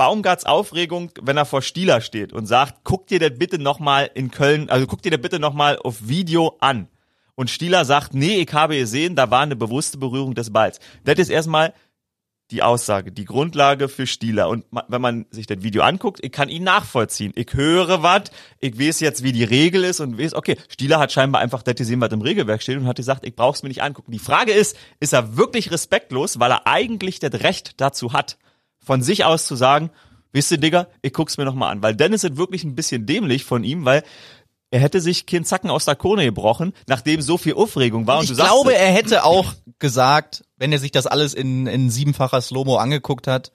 Baumgarts Aufregung, wenn er vor Stieler steht und sagt, guck dir das bitte nochmal in Köln, also guck dir das bitte nochmal auf Video an. Und Stieler sagt, nee, ich habe gesehen, da war eine bewusste Berührung des Balls. Das ist erstmal die Aussage, die Grundlage für Stieler. Und wenn man sich das Video anguckt, ich kann ihn nachvollziehen. Ich höre was, ich weiß jetzt, wie die Regel ist und weiß, okay, Stieler hat scheinbar einfach das gesehen, was im Regelwerk steht und hat gesagt, ich brauch's mir nicht angucken. Die Frage ist, ist er wirklich respektlos, weil er eigentlich das Recht dazu hat, von sich aus zu sagen, wisst ihr, Digga, ich guck's mir noch mal an. Weil dann ist es wirklich ein bisschen dämlich von ihm, weil er hätte sich keinen Zacken aus der Krone gebrochen, nachdem so viel Aufregung war. Und Ich du sagst glaube, er hätte auch gesagt, wenn er sich das alles in, in siebenfacher Slow-Mo angeguckt hat,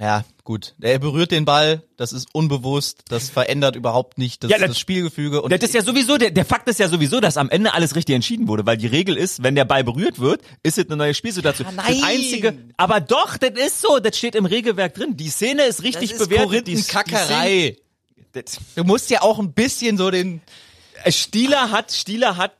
ja, gut, er berührt den Ball, das ist unbewusst, das verändert überhaupt nicht das, Ja, das- das Spielgefüge. Und Das ist ja sowieso, der, der Fakt ist ja sowieso, dass am Ende alles richtig entschieden wurde, weil die Regel ist, wenn der Ball berührt wird, ist es eine neue Spielsituation. Ja, nein. Das einzige, aber doch, das ist so, das steht im Regelwerk drin. Die Szene ist das richtig ist bewertet. Die, die Korinthenkackerei. Szene- das- Du musst ja auch ein bisschen so den, Äh, Stieler hat, Stieler hat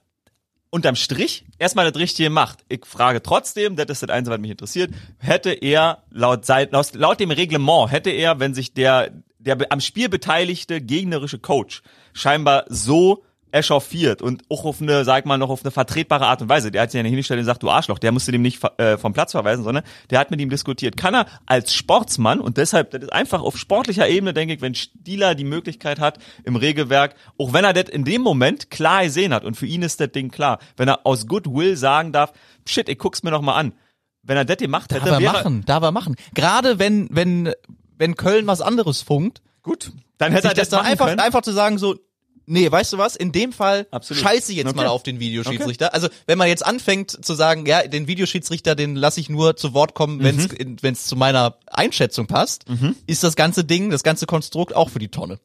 unterm Strich erstmal das Richtige gemacht. Ich frage trotzdem, das ist das Einzige, was mich interessiert, hätte er laut, laut, laut dem Reglement, hätte er, wenn sich der, der am Spiel beteiligte gegnerische Coach scheinbar so echauffiert und auch auf eine, sag mal, noch auf eine vertretbare Art und Weise. Der hat sich ja nicht hingestellt und gesagt, du Arschloch, der musste dem nicht äh, vom Platz verweisen, sondern der hat mit ihm diskutiert. Kann er als Sportsmann und deshalb, das ist einfach auf sportlicher Ebene, denke ich, wenn Stieler die Möglichkeit hat, im Regelwerk, auch wenn er das in dem Moment klar gesehen hat und für ihn ist das Ding klar, wenn er aus Goodwill sagen darf, shit, ich guck's mir noch mal an. Wenn er das gemacht hätte, darf er machen, darf er machen. Gerade wenn, wenn, wenn Köln was anderes funkt, gut. Dann hätte er das das dann einfach, können. einfach zu sagen so, nee, weißt du was, in dem Fall Absolut. scheiße ich jetzt Okay. mal auf den Videoschiedsrichter. Also wenn man jetzt anfängt zu sagen, ja, den Videoschiedsrichter, den lasse ich nur zu Wort kommen, wenn Mhm. es wenn es zu meiner Einschätzung passt, ist das ganze Ding, das ganze Konstrukt auch für die Tonne.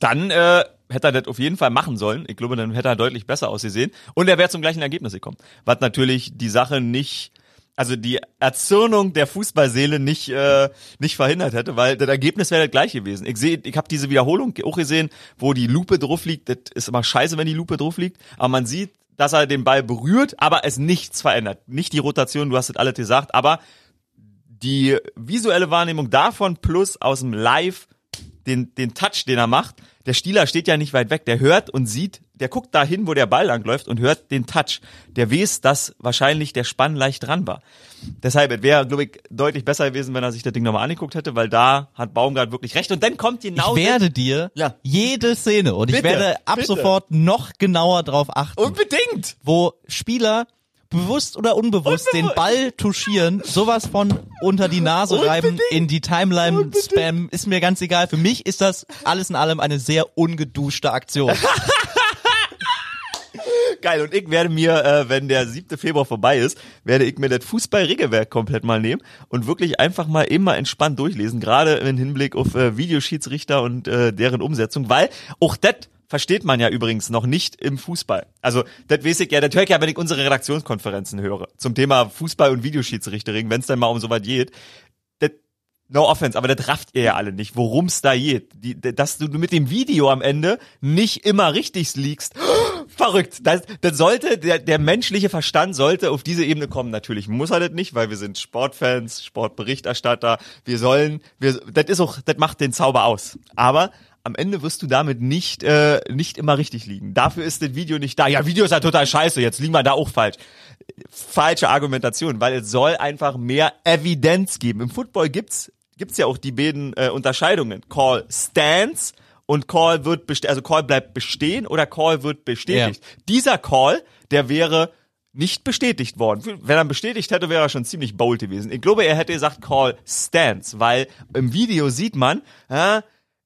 dann äh, hätte er das auf jeden Fall machen sollen. Ich glaube, dann hätte er deutlich besser ausgesehen. Und er wäre zum gleichen Ergebnis gekommen. Was natürlich die Sache nicht also die Erzürnung der Fußballseele nicht äh, nicht verhindert hätte, weil das Ergebnis wäre das gleiche gewesen. Ich sehe, ich habe diese Wiederholung auch gesehen, wo die Lupe drauf liegt. Das ist immer scheiße, wenn die Lupe drauf liegt, aber man sieht, dass er den Ball berührt, aber es nichts verändert. Nicht die Rotation, du hast es alles gesagt, aber die visuelle Wahrnehmung davon plus aus dem Live den, den Touch, den er macht. Der Stieler steht ja nicht weit weg, der hört und sieht, der guckt dahin, wo der Ball langläuft und hört den Touch. Der weiß, dass wahrscheinlich der Spann leicht dran war. Deshalb, es wäre, glaube ich, deutlich besser gewesen, wenn er sich das Ding nochmal angeguckt hätte, weil da hat Baumgart wirklich recht. Und dann kommt genau... Ich werde dir Ja. jede Szene und ich Bitte, werde ab bitte. sofort noch genauer drauf achten, Unbedingt! wo Spieler bewusst oder unbewusst den Ball touchieren, sowas von unter die Nase reiben, Unbedingt. in die Timeline spammen, ist mir ganz egal. Für mich ist das alles in allem eine sehr ungeduschte Aktion. Geil, und ich werde mir, äh, wenn der 7. Februar vorbei ist, werde ich mir das Fußballregelwerk komplett mal nehmen und wirklich einfach mal immer entspannt durchlesen, gerade im Hinblick auf äh, Videoschiedsrichter und äh, deren Umsetzung, weil auch das versteht man ja übrigens noch nicht im Fußball. Also, das weiß ich ja, das höre ich ja, wenn ich unsere Redaktionskonferenzen höre zum Thema Fußball und Videoschiedsrichtering, wenn es dann mal um sowas geht. Das No offense, aber das rafft ihr ja alle nicht, worum's da geht. Die, dass du mit dem Video am Ende nicht immer richtig liegst. Verrückt. Das, das sollte, der, der menschliche Verstand sollte auf diese Ebene kommen. Natürlich muss er das nicht, weil wir sind Sportfans, Sportberichterstatter. Wir sollen, wir, das ist auch, das macht den Zauber aus. Aber am Ende wirst du damit nicht, äh, nicht immer richtig liegen. Dafür ist das Video nicht da. Ja, Video ist ja total scheiße, jetzt liegen wir da auch falsch. Falsche Argumentation, weil es soll einfach mehr Evidenz geben. Im Football gibt's, gibt's ja auch die beiden äh, Unterscheidungen. Call stands und Call wird beste also Call bleibt bestehen oder Call wird bestätigt. Dieser Call, der wäre nicht bestätigt worden. Wenn er bestätigt hätte, wäre er schon ziemlich bold gewesen. Ich glaube, er hätte gesagt Call stands, weil im Video sieht man, äh,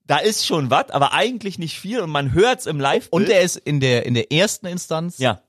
da ist schon was, aber eigentlich nicht viel und man hört's im Live. Und er ist in der, in der ersten Instanz, ja.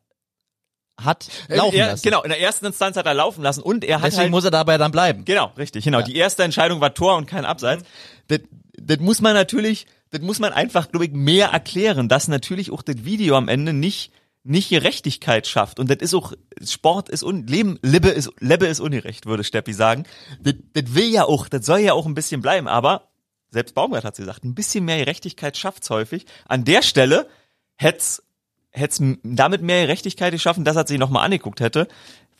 hat laufen er, lassen. Genau, in der ersten Instanz hat er laufen lassen und er hat Deswegen halt, muss er dabei dann bleiben. genau, richtig, genau. Die erste Entscheidung war Tor und kein Abseits. Das, das muss man natürlich, das muss man einfach, glaube ich, mehr erklären, dass natürlich auch das Video am Ende nicht nicht Gerechtigkeit schafft und das ist auch Sport ist un Leben Libbe ist Lebbe ist ungerecht würde Steppi sagen das, das will ja auch das soll ja auch ein bisschen bleiben aber selbst Baumgart hat gesagt ein bisschen mehr Gerechtigkeit schafft's häufig an der Stelle hätt's hätt's damit mehr Gerechtigkeit geschaffen dass er sich noch mal angeguckt hätte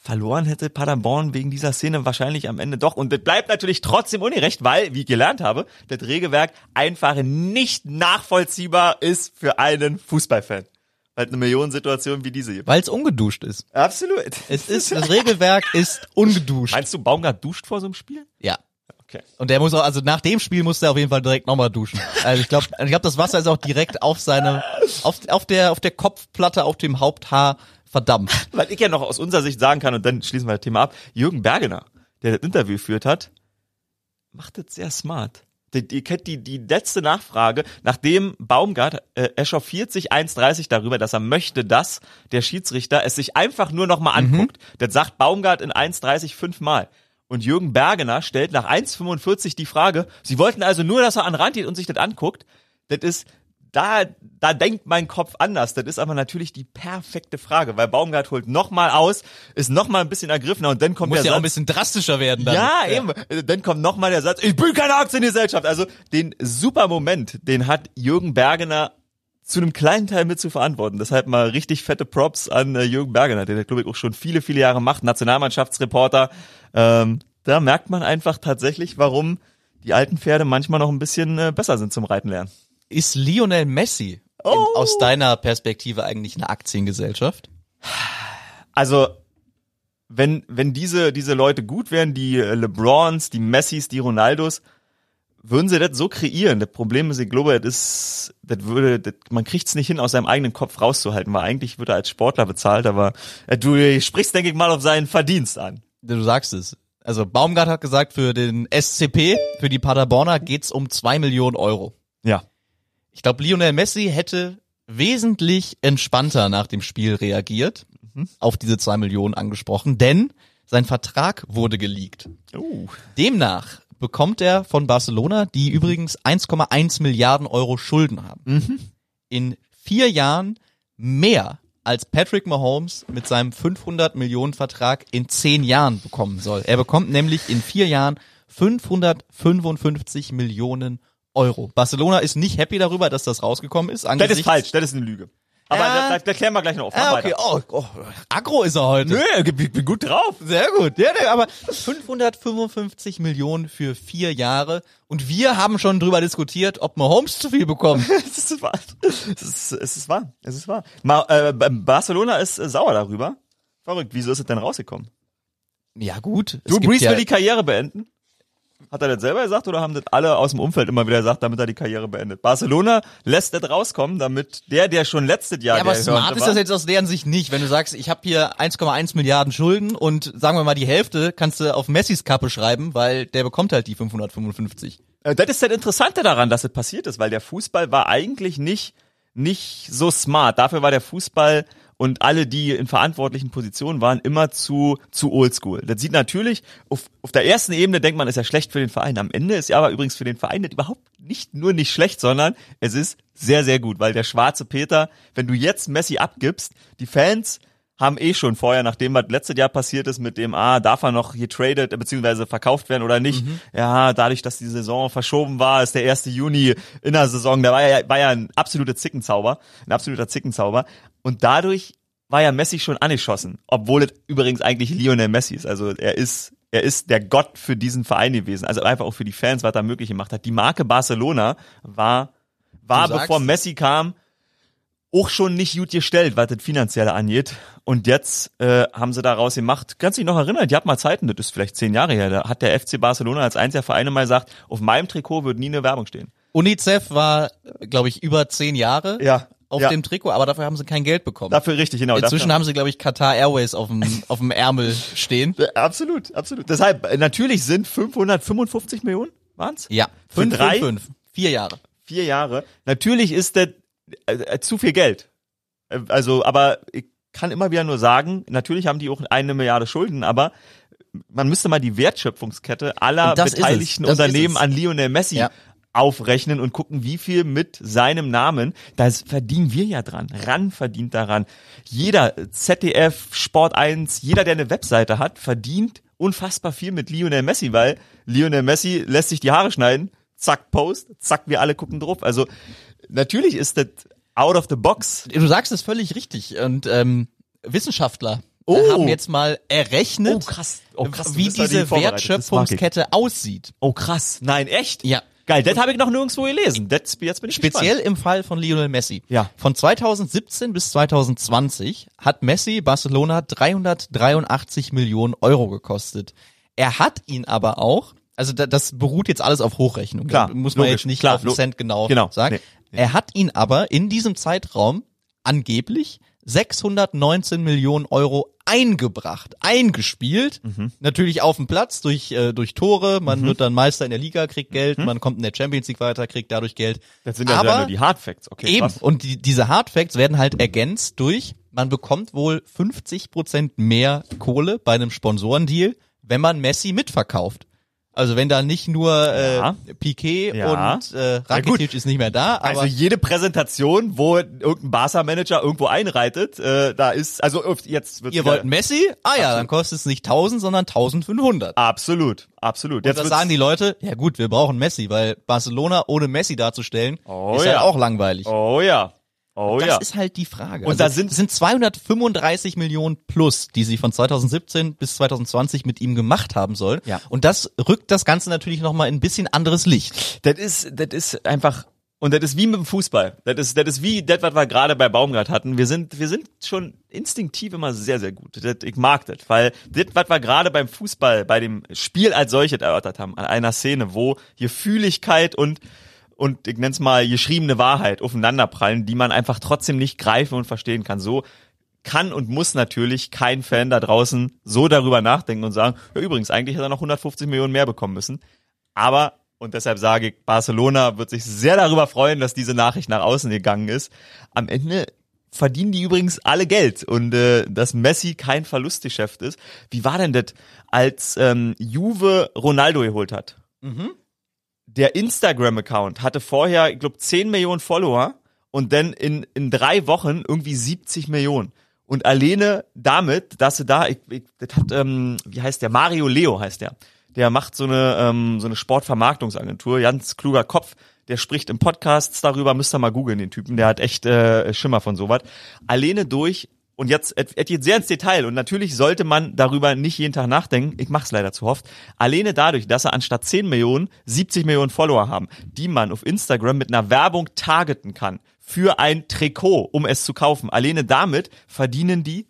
verloren hätte Paderborn wegen dieser Szene wahrscheinlich am Ende doch. Und das bleibt natürlich trotzdem ungerecht, weil, wie ich gelernt habe, das Regelwerk einfach nicht nachvollziehbar ist für einen Fußballfan. Weil eine Millionensituation wie diese hier. Weil es ungeduscht ist. Absolut. Es ist, das Regelwerk ist ungeduscht. Meinst du, Baumgart duscht vor so einem Spiel? Ja. Okay. Und der muss auch, also nach dem Spiel muss er auf jeden Fall direkt nochmal duschen. Also ich glaube, ich glaube, das Wasser ist auch direkt auf seine, auf, auf der, auf der Kopfplatte, auf dem Haupthaar verdampft. Weil ich ja noch aus unserer Sicht sagen kann, und dann schließen wir das Thema ab, Jürgen Bergener, der das Interview führt hat, macht das sehr smart. Die, die, kennt die, die letzte Nachfrage, nachdem Baumgart äh, echauffiert sich 1,30 darüber, dass er möchte, dass der Schiedsrichter es sich einfach nur nochmal anguckt. Das sagt Baumgart in 1,30 fünfmal. Und Jürgen Bergener stellt nach 1,45 die Frage, sie wollten also nur, dass er an den Rand geht und sich das anguckt. Das ist, da, da denkt mein Kopf anders. Das ist aber natürlich die perfekte Frage, weil Baumgart holt nochmal aus, ist nochmal ein bisschen ergriffener und dann kommt Muss der ja auch ein Satz, bisschen drastischer werden dann. ja, eben. Dann kommt nochmal der Satz, ich bin keine Aktiengesellschaft. Also den super Moment, den hat Jürgen Bergener zu einem kleinen Teil mit zu verantworten. Deshalb mal richtig fette Props an äh, Jürgen Bergener, der, glaube ich, auch schon viele, viele Jahre macht, Nationalmannschaftsreporter. Ähm, da merkt man einfach tatsächlich, warum die alten Pferde manchmal noch ein bisschen äh, besser sind zum Reiten lernen. Ist Lionel Messi in, Oh. aus deiner Perspektive eigentlich eine Aktiengesellschaft? Also, wenn, wenn diese, diese Leute gut wären, die äh, LeBrons, die Messis, die Ronaldos, würden sie das so kreieren. Das Problem ist, ich glaube, das ist, das würde, das, man kriegt's nicht hin, aus seinem eigenen Kopf rauszuhalten, weil eigentlich wird er als Sportler bezahlt, aber äh, du sprichst, denke ich mal, auf seinen Verdienst an. Du sagst es. Also Baumgart hat gesagt, für den SCP, für die Paderborner geht's um zwei Millionen Euro. Ja. Ich glaube, Lionel Messi hätte wesentlich entspannter nach dem Spiel reagiert, auf diese zwei Millionen angesprochen, denn sein Vertrag wurde geleakt. Uh. Demnach bekommt er von Barcelona, die übrigens 1,1 Milliarden Euro Schulden haben, in vier Jahren mehr als Patrick Mahomes mit seinem 500 Millionen Vertrag in 10 Jahren bekommen soll. Er bekommt nämlich in vier Jahren 555 Millionen Euro. Barcelona ist nicht happy darüber, dass das rausgekommen ist. Das ist falsch, das ist eine Lüge. Aber Ja. das, das klären wir gleich noch auf. Ah, okay. Oh, oh, aggro ist er heute. Nö, ich bin- gut drauf. Sehr gut. Ja, aber 555 Millionen für vier Jahre. Und wir haben schon drüber diskutiert, ob Mahomes zu viel bekommt. Es ist wahr. Es ist, es ist wahr. Es ist wahr. Ma, äh, Barcelona ist äh, sauer darüber. Verrückt. Wieso ist es denn rausgekommen? ja gut. Du, Breeze ja, will die Karriere beenden? Hat er das selber gesagt oder haben das alle aus dem Umfeld immer wieder gesagt, damit er die Karriere beendet? Barcelona lässt das rauskommen, damit der, der schon letztes Jahr ja, aber smart ist das jetzt aus deren Sicht nicht. Wenn du sagst, ich habe hier 1,1 Milliarden Schulden und sagen wir mal die Hälfte kannst du auf Messis Kappe schreiben, weil der bekommt halt die 555. Äh, Das ist das Interessante daran, dass es passiert ist, weil der Fußball war eigentlich nicht, nicht so smart. Dafür war der Fußball und alle, die in verantwortlichen Positionen waren, immer zu, zu oldschool. Das sieht natürlich, auf, auf der ersten Ebene denkt man, ist ja schlecht für den Verein. Am Ende ist ja aber übrigens für den Verein das überhaupt nicht nur nicht schlecht, sondern es ist sehr, sehr gut, weil der schwarze Peter, wenn du jetzt Messi abgibst, die Fans haben eh schon vorher, nachdem was letztes Jahr passiert ist, mit dem, ah, darf er noch getradet, beziehungsweise verkauft werden oder nicht. Ja, dadurch, dass die Saison verschoben war, ist der 1. Juni in der Saison, da war ja, war ja ein absoluter Zickenzauber, ein absoluter Zickenzauber. Und dadurch war ja Messi schon angeschossen, obwohl es übrigens eigentlich Lionel Messi ist. Also er ist er ist der Gott für diesen Verein gewesen, also einfach auch für die Fans, was er möglich gemacht hat. Die Marke Barcelona war, war Du sagst- bevor Messi kam, auch schon nicht gut gestellt, was das Finanzielle angeht. Und jetzt äh, haben sie daraus gemacht, kannst du dich noch erinnern, die hat mal Zeiten, das ist vielleicht zehn Jahre her, da hat der FC Barcelona als einziger Verein mal gesagt, auf meinem Trikot wird nie eine Werbung stehen. UNICEF war, glaube ich, über zehn Jahre Ja, auf ja. dem Trikot, aber dafür haben sie kein Geld bekommen. Dafür richtig, genau. Inzwischen dafür. haben sie, glaube ich, Qatar Airways auf dem, auf dem Ärmel stehen. Absolut, absolut. Deshalb, äh, natürlich sind 555 Millionen, waren's? Ja, fünf, drei? fünf, fünf. Vier Jahre. Vier Jahre. Natürlich ist das äh, äh, zu viel Geld. Äh, Also, aber ich kann immer wieder nur sagen, natürlich haben die auch eine Milliarde Schulden, aber man müsste mal die Wertschöpfungskette aller beteiligten Unternehmen an Lionel Messi Ja. aufrechnen und gucken, wie viel mit seinem Namen, das verdienen wir ja dran. RAN verdient daran. Jeder ZDF, Sport 1, jeder, der eine Webseite hat, verdient unfassbar viel mit Lionel Messi, weil Lionel Messi lässt sich die Haare schneiden, zack, Post, zack, wir alle gucken drauf. Also natürlich ist das out of the box. Du sagst es völlig richtig. Und ähm, Wissenschaftler Oh. haben jetzt mal errechnet, Oh, krass. Oh, krass, wie diese ich. Wertschöpfungskette aussieht. Oh krass. Nein, echt? Ja. Geil, das habe ich noch nirgendwo gelesen. Das, jetzt bin ich Speziell gespannt. im Fall von Lionel Messi. Ja. Von 2017 bis 2020 hat Messi Barcelona 383 Millionen Euro gekostet. Er hat ihn aber auch, also da, das beruht jetzt alles auf Hochrechnung. Klar, da muss man logisch, jetzt nicht klar, auf Cent genau, genau, sagen. nee, Er hat ihn aber in diesem Zeitraum angeblich 619 Millionen Euro eingebracht, eingespielt. Mhm. Natürlich auf dem Platz durch, äh, durch Tore. Man wird dann Meister in der Liga, kriegt Geld. Man kommt in der Champions League weiter, kriegt dadurch Geld. Mhm. Das sind ja aber nur die Hard Facts. Okay, Eben. krass. Und die, diese Hard Facts werden halt ergänzt durch, man bekommt wohl 50 Prozent mehr Kohle bei einem Sponsorendeal, wenn man Messi mitverkauft. Also wenn da nicht nur äh, Ja. Piquet Ja. und äh. Rakitic ist nicht mehr da, aber Also jede Präsentation, wo irgendein Barca-Manager irgendwo einreitet, äh, da ist, also jetzt wird ihr wollt Messi? Ah ja, dann kostet es nicht 1000, sondern 1500. Absolut, absolut. Und Jetzt da wird's- sagen die Leute, ja gut, wir brauchen Messi, weil Barcelona ohne Messi darzustellen, Oh ist ja. halt auch langweilig. Oh ja. Oh Das ja. ist halt die Frage. Und also, da sind- sind 235 Millionen plus, die sie von 2017 bis 2020 mit ihm gemacht haben sollen. Ja. Und das rückt das Ganze natürlich nochmal in ein bisschen anderes Licht. Das ist, das ist einfach, und das ist wie mit dem Fußball. Das ist, das ist wie das, was wir gerade bei Baumgart hatten. Wir sind, wir sind schon instinktiv immer sehr, sehr gut. Das, ich mag das, weil das, was wir gerade beim Fußball, bei dem Spiel als solches erörtert haben, an einer Szene, wo hier Fühligkeit und und ich nenn's mal geschriebene Wahrheit aufeinanderprallen, die man einfach trotzdem nicht greifen und verstehen kann. So kann und muss natürlich kein Fan da draußen so darüber nachdenken und sagen, ja, übrigens, eigentlich hätte er noch 150 Millionen mehr bekommen müssen. Aber, und deshalb sage ich, Barcelona wird sich sehr darüber freuen, dass diese Nachricht nach außen gegangen ist. Am Ende verdienen die übrigens alle Geld und äh, dass Messi kein Verlustgeschäft ist. Wie war denn das, als ähm, Juve Ronaldo geholt hat? Der Instagram-Account hatte vorher, ich glaube, 10 Millionen Follower und dann in, in drei Wochen irgendwie 70 Millionen. Und alleine damit, dass du da, ich, ich, das hat, ähm, wie heißt der? Mario Leo heißt der. Der macht so eine, ähm, so eine Sportvermarktungsagentur, ganz kluger Kopf. Der spricht im Podcasts darüber, müsst ihr mal googeln, den Typen. Der hat echt äh, Schimmer von sowas. Alleine durch und jetzt, er geht sehr ins Detail und natürlich sollte man darüber nicht jeden Tag nachdenken. Ich mach's leider zu oft. Alleine dadurch, dass er anstatt 10 Millionen 70 Millionen Follower haben, die man auf Instagram mit einer Werbung targeten kann für ein Trikot, um es zu kaufen. Alleine damit verdienen die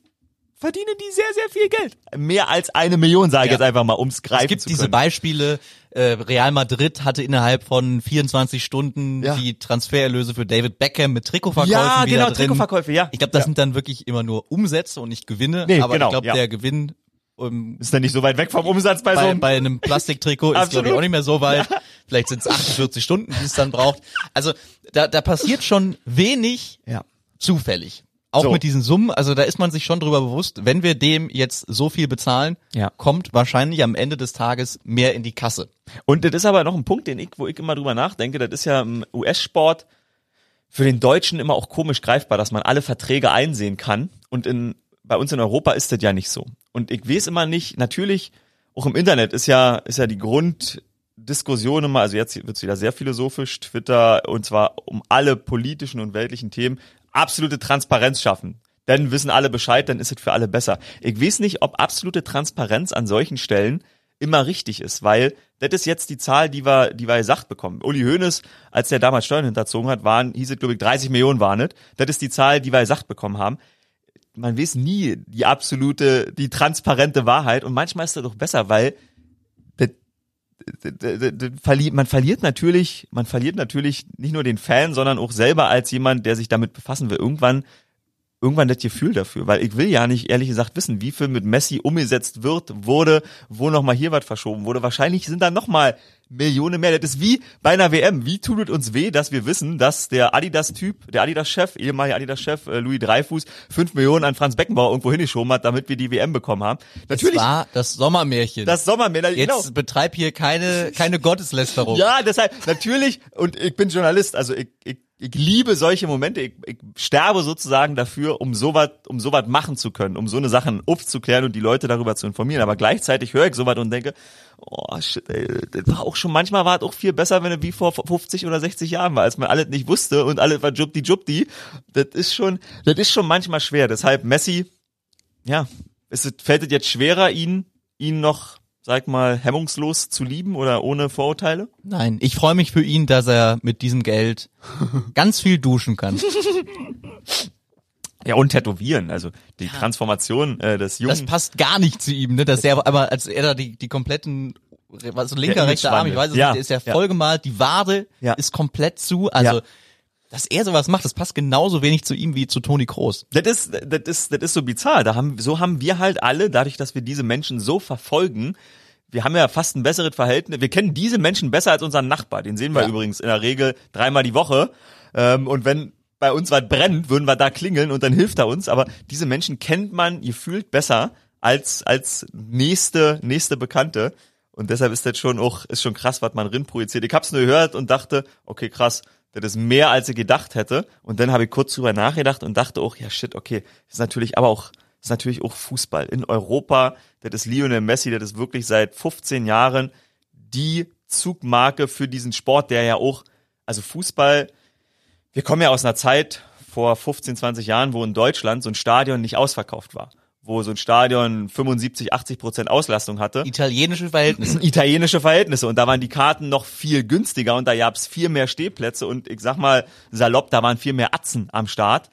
verdienen die sehr, sehr viel Geld. Mehr als eine Million, sage ich Ja. jetzt einfach mal, ums greifen Es gibt zu diese können. Beispiele, äh, Real Madrid hatte innerhalb von 24 Stunden Ja. die Transfererlöse für David Beckham mit Trikotverkäufen Ja, wieder genau, drin. Trikotverkäufe, ja. Ich glaube, das Ja. sind dann wirklich immer nur Umsätze und nicht Gewinne. Nee, aber genau, ich glaube, ja. der Gewinn ähm, Ist dann nicht so weit weg vom Umsatz bei, so bei, einem bei einem Plastiktrikot ist, glaube ich, auch nicht mehr so weit. Vielleicht sind es 48 Stunden, die es dann braucht. Also da, da passiert schon wenig Ja. zufällig. Auch So. mit diesen Summen, also da ist man sich schon drüber bewusst, wenn wir dem jetzt so viel bezahlen, Ja. kommt wahrscheinlich am Ende des Tages mehr in die Kasse. Und das ist aber noch ein Punkt, den ich, wo ich immer drüber nachdenke, das ist ja im US-Sport für den Deutschen immer auch komisch greifbar, dass man alle Verträge einsehen kann. Und in, bei uns in Europa ist das ja nicht so. Und ich weiß immer nicht, natürlich, auch im Internet ist ja, ist ja die Grunddiskussion immer, also jetzt wird's wieder sehr philosophisch, Twitter, und zwar um alle politischen und weltlichen Themen, absolute Transparenz schaffen. Dann wissen alle Bescheid, dann ist es für alle besser. Ich weiß nicht, ob absolute Transparenz an solchen Stellen immer richtig ist, weil das ist jetzt die Zahl, die wir, die wir gesagt bekommen. Uli Hoeneß, als der damals Steuern hinterzogen hat, waren, hieß es, glaube ich, 30 Millionen waren es. Das ist die Zahl, die wir gesagt bekommen haben. Man weiß nie die absolute, die transparente Wahrheit und manchmal ist das doch besser, weil das, das, das, das, man verliert natürlich, man verliert natürlich nicht nur den Fan, sondern auch selber als jemand, der sich damit befassen will. Irgendwann irgendwann das Gefühl dafür, weil ich will ja nicht ehrlich gesagt wissen, wie viel mit Messi umgesetzt wird, wurde, wo noch mal hier was verschoben wurde. Wahrscheinlich sind da noch mal Millionen mehr. Das ist wie bei einer WM. Wie tut es uns weh, dass wir wissen, dass der Adidas-Typ, der Adidas-Chef, ehemaliger Adidas-Chef äh, Louis Dreifuß, fünf Millionen an Franz Beckenbauer irgendwo hingeschoben hat, damit wir die WM bekommen haben. Natürlich, Es war das Sommermärchen. das Sommermänner, Jetzt genau. betreib hier keine, keine Gotteslästerung. Ja, deshalb, natürlich, und ich bin Journalist, also ich, ich, ich liebe solche Momente, ich, ich sterbe sozusagen dafür, um sowas, um sowas machen zu können, um so eine Sachen aufzuklären und die Leute darüber zu informieren. Aber gleichzeitig höre ich sowas und denke, oh shit, ey, das war auch schon, manchmal war es auch viel besser, wenn es wie vor 50 oder 60 Jahren war, als man alles nicht wusste und alles war jubdi jubdi. Das ist schon, das ist schon manchmal schwer. Deshalb Messi, ja, es, fällt es jetzt schwerer, ihn, ihn noch, sag mal, hemmungslos zu lieben oder ohne Vorurteile? Nein, ich freue mich für ihn, dass er mit diesem Geld ganz viel duschen kann. Ja, und tätowieren, also die Transformation äh, des Jungen. Das passt gar nicht zu ihm, ne? Dass er aber als er da die, die kompletten was linker, Der rechter Arm, ich weiß es Ja, nicht, der ist ja ja. vollgemalt, die Wade Ja. ist komplett zu, also Ja. Dass er sowas macht, das passt genauso wenig zu ihm wie zu Toni Kroos. Das ist, das ist, das ist so bizarr. Da haben, so haben wir halt alle, dadurch, dass wir diese Menschen so verfolgen, wir haben ja fast ein besseres Verhältnis. Wir kennen diese Menschen besser als unseren Nachbar. Den sehen wir Ja. übrigens in der Regel dreimal die Woche. Ähm, und wenn bei uns was brennt, würden wir da klingeln und dann hilft er uns. Aber diese Menschen kennt man gefühlt besser als, als nächste, nächste Bekannte. Und deshalb ist das schon auch, ist schon krass, was man rin projiziert. Ich hab's nur gehört und dachte, okay, krass, das ist mehr, als ich gedacht hätte. Und dann habe ich kurz drüber nachgedacht und dachte auch, ja shit, okay, ist natürlich aber auch, ist natürlich auch Fußball. In Europa, das ist Lionel Messi, das ist wirklich seit 15 Jahren die Zugmarke für diesen Sport, der ja auch, also Fußball, wir kommen ja aus einer Zeit vor 15, 20 Jahren, wo in Deutschland so ein Stadion nicht ausverkauft war. Wo so ein Stadion 75, 80 Prozent Auslastung hatte Italienische Verhältnisse. italienische Verhältnisse und da waren die Karten noch viel günstiger und da gab's viel mehr Stehplätze und ich sag mal salopp, da waren viel mehr Atzen am Start.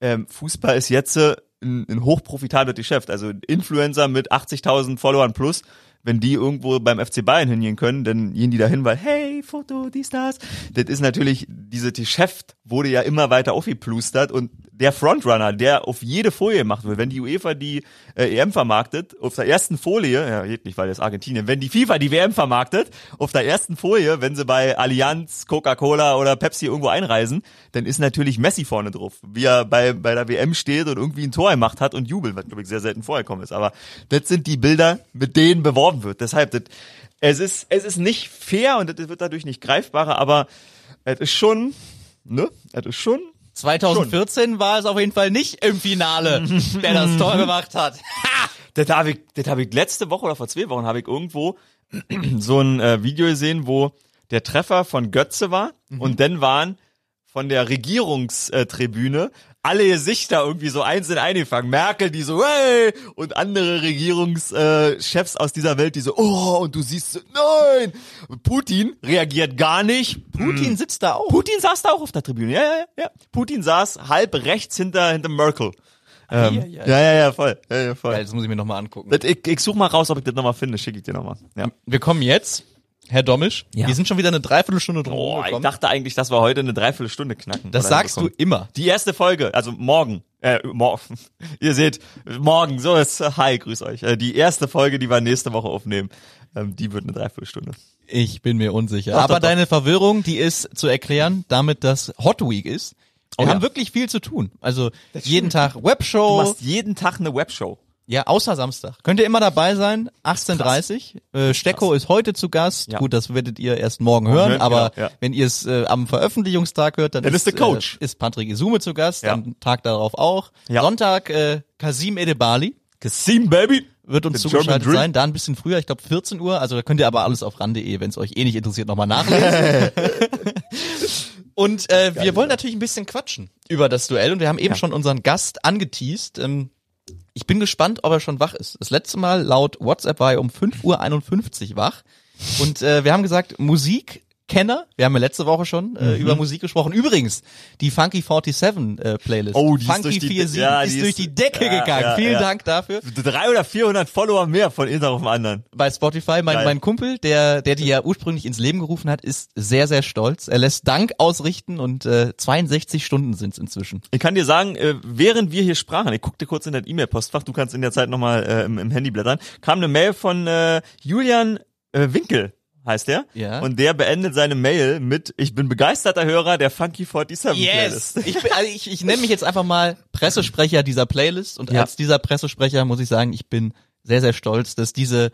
Ähm, Fußball ist jetzt äh, ein, ein hochprofitables Geschäft, also Influencer mit 80.000 Followern plus, wenn die irgendwo beim FC Bayern hingehen können, dann gehen die dahin, weil hey, Foto, dies, das. Das ist natürlich, dieses Geschäft wurde ja immer weiter aufgeplustert und der Frontrunner, der auf jede Folie gemacht wird, wenn die UEFA die äh, EM vermarktet, auf der ersten Folie, ja, geht nicht, weil das Argentinien, wenn die FIFA die WM vermarktet, auf der ersten Folie, wenn sie bei Allianz, Coca-Cola oder Pepsi irgendwo einreisen, dann ist natürlich Messi vorne drauf, wie er bei, bei der WM steht und irgendwie ein Tor gemacht hat und jubelt, was glaube ich sehr selten vorgekommen ist. Aber das sind die Bilder, mit denen beworben wird. Deshalb, das, es ist, es ist nicht fair und das wird dadurch nicht greifbarer, aber es ist schon, ne, es ist schon 2014 war es auf jeden Fall nicht im Finale, der das Tor gemacht hat. Das habe ich, das habe ich letzte Woche oder vor zwei Wochen habe ich irgendwo so ein äh, Video gesehen, wo der Treffer von Götze war und dann waren von der Regierungstribüne alle Gesichter irgendwie so einzeln eingefangen. Merkel, die so, hey! Und andere Regierungschefs aus dieser Welt, die so, oh, und du siehst, so, nein! Und Putin reagiert gar nicht. Putin sitzt da auch. Putin saß da auch auf der Tribüne. Ja, ja, ja, ja. Putin saß halb rechts hinter, hinter Merkel. Ähm, ja, ja. ja, ja, ja, voll. Ja, ja, voll. Geil, das muss ich mir nochmal angucken. Ich, ich such mal raus, ob ich das nochmal finde. Schicke ich dir nochmal. Ja. Wir kommen jetzt, Herr Dommisch, Ja. wir sind schon wieder eine Dreiviertelstunde drum Oh, ich dachte eigentlich, dass wir heute eine Dreiviertelstunde knacken. Das sagst du immer. Die erste Folge, also morgen, äh, morgen, ihr seht, morgen, so ist, hi, grüß euch. Äh, die erste Folge, die wir nächste Woche aufnehmen, ähm, die wird eine Dreiviertelstunde. Ich bin mir unsicher. Doch, Aber doch, doch. deine Verwirrung, die ist zu erklären, damit das Hot Week ist. Wir Oh haben ja. wirklich viel zu tun. Also jeden Tag Du Webshow, machst jeden Tag eine Webshow. Ja, außer Samstag. Könnt ihr immer dabei sein, 18.30 Äh, Stecko ist heute zu Gast. Ja. Gut, das werdet ihr erst morgen hören, hören, aber genau, ja. wenn ihr es äh, am Veröffentlichungstag hört, dann, Dann ist der Coach. Äh, ist Patrick Isume zu Gast, Ja. am Tag darauf auch. Ja. Sonntag äh, Kasim Edebali Kasim, Baby. wird uns The zugeschaltet sein, da ein bisschen früher, ich glaube 14 Uhr, also da könnt ihr aber alles auf ran.de, wenn es euch eh nicht interessiert, nochmal nachlesen. und äh, wir wollen natürlich ein bisschen quatschen über das Duell und wir haben eben schon unseren Gast angeteased. Ähm, ich bin gespannt, ob er schon wach ist. Das letzte Mal laut WhatsApp war er um 5.51 Uhr wach und äh, wir haben gesagt, Musik Kenner, wir haben ja letzte Woche schon äh, Mhm. über Musik gesprochen. Übrigens, die Funky 47 äh, Playlist. Oh, die ist Funky durch die- 47 ja, ist die durch ist- die Decke ja, gegangen. ja, Vielen. Dank dafür Drei oder 400 Follower mehr von einem auf dem anderen. bei Spotify. Mein, Geil. mein Kumpel, der, der die ja ursprünglich ins Leben gerufen hat, ist sehr, sehr stolz. Er lässt Dank ausrichten und äh, 62 Stunden sind's inzwischen. Ich kann dir sagen, äh, während wir hier sprachen, ich guckte kurz in das E-Mail-Postfach, du kannst in der Zeit nochmal äh, im, im Handy blättern, kam eine Mail von äh, Julian äh, Winkel, heißt der. Ja. Und der beendet seine Mail mit, ich bin begeisterter Hörer der Funky 47 Playlist. Ich, bin, also ich, ich nenne mich jetzt einfach mal Pressesprecher dieser Playlist und Ja. als dieser Pressesprecher muss ich sagen, ich bin sehr, sehr stolz, dass diese,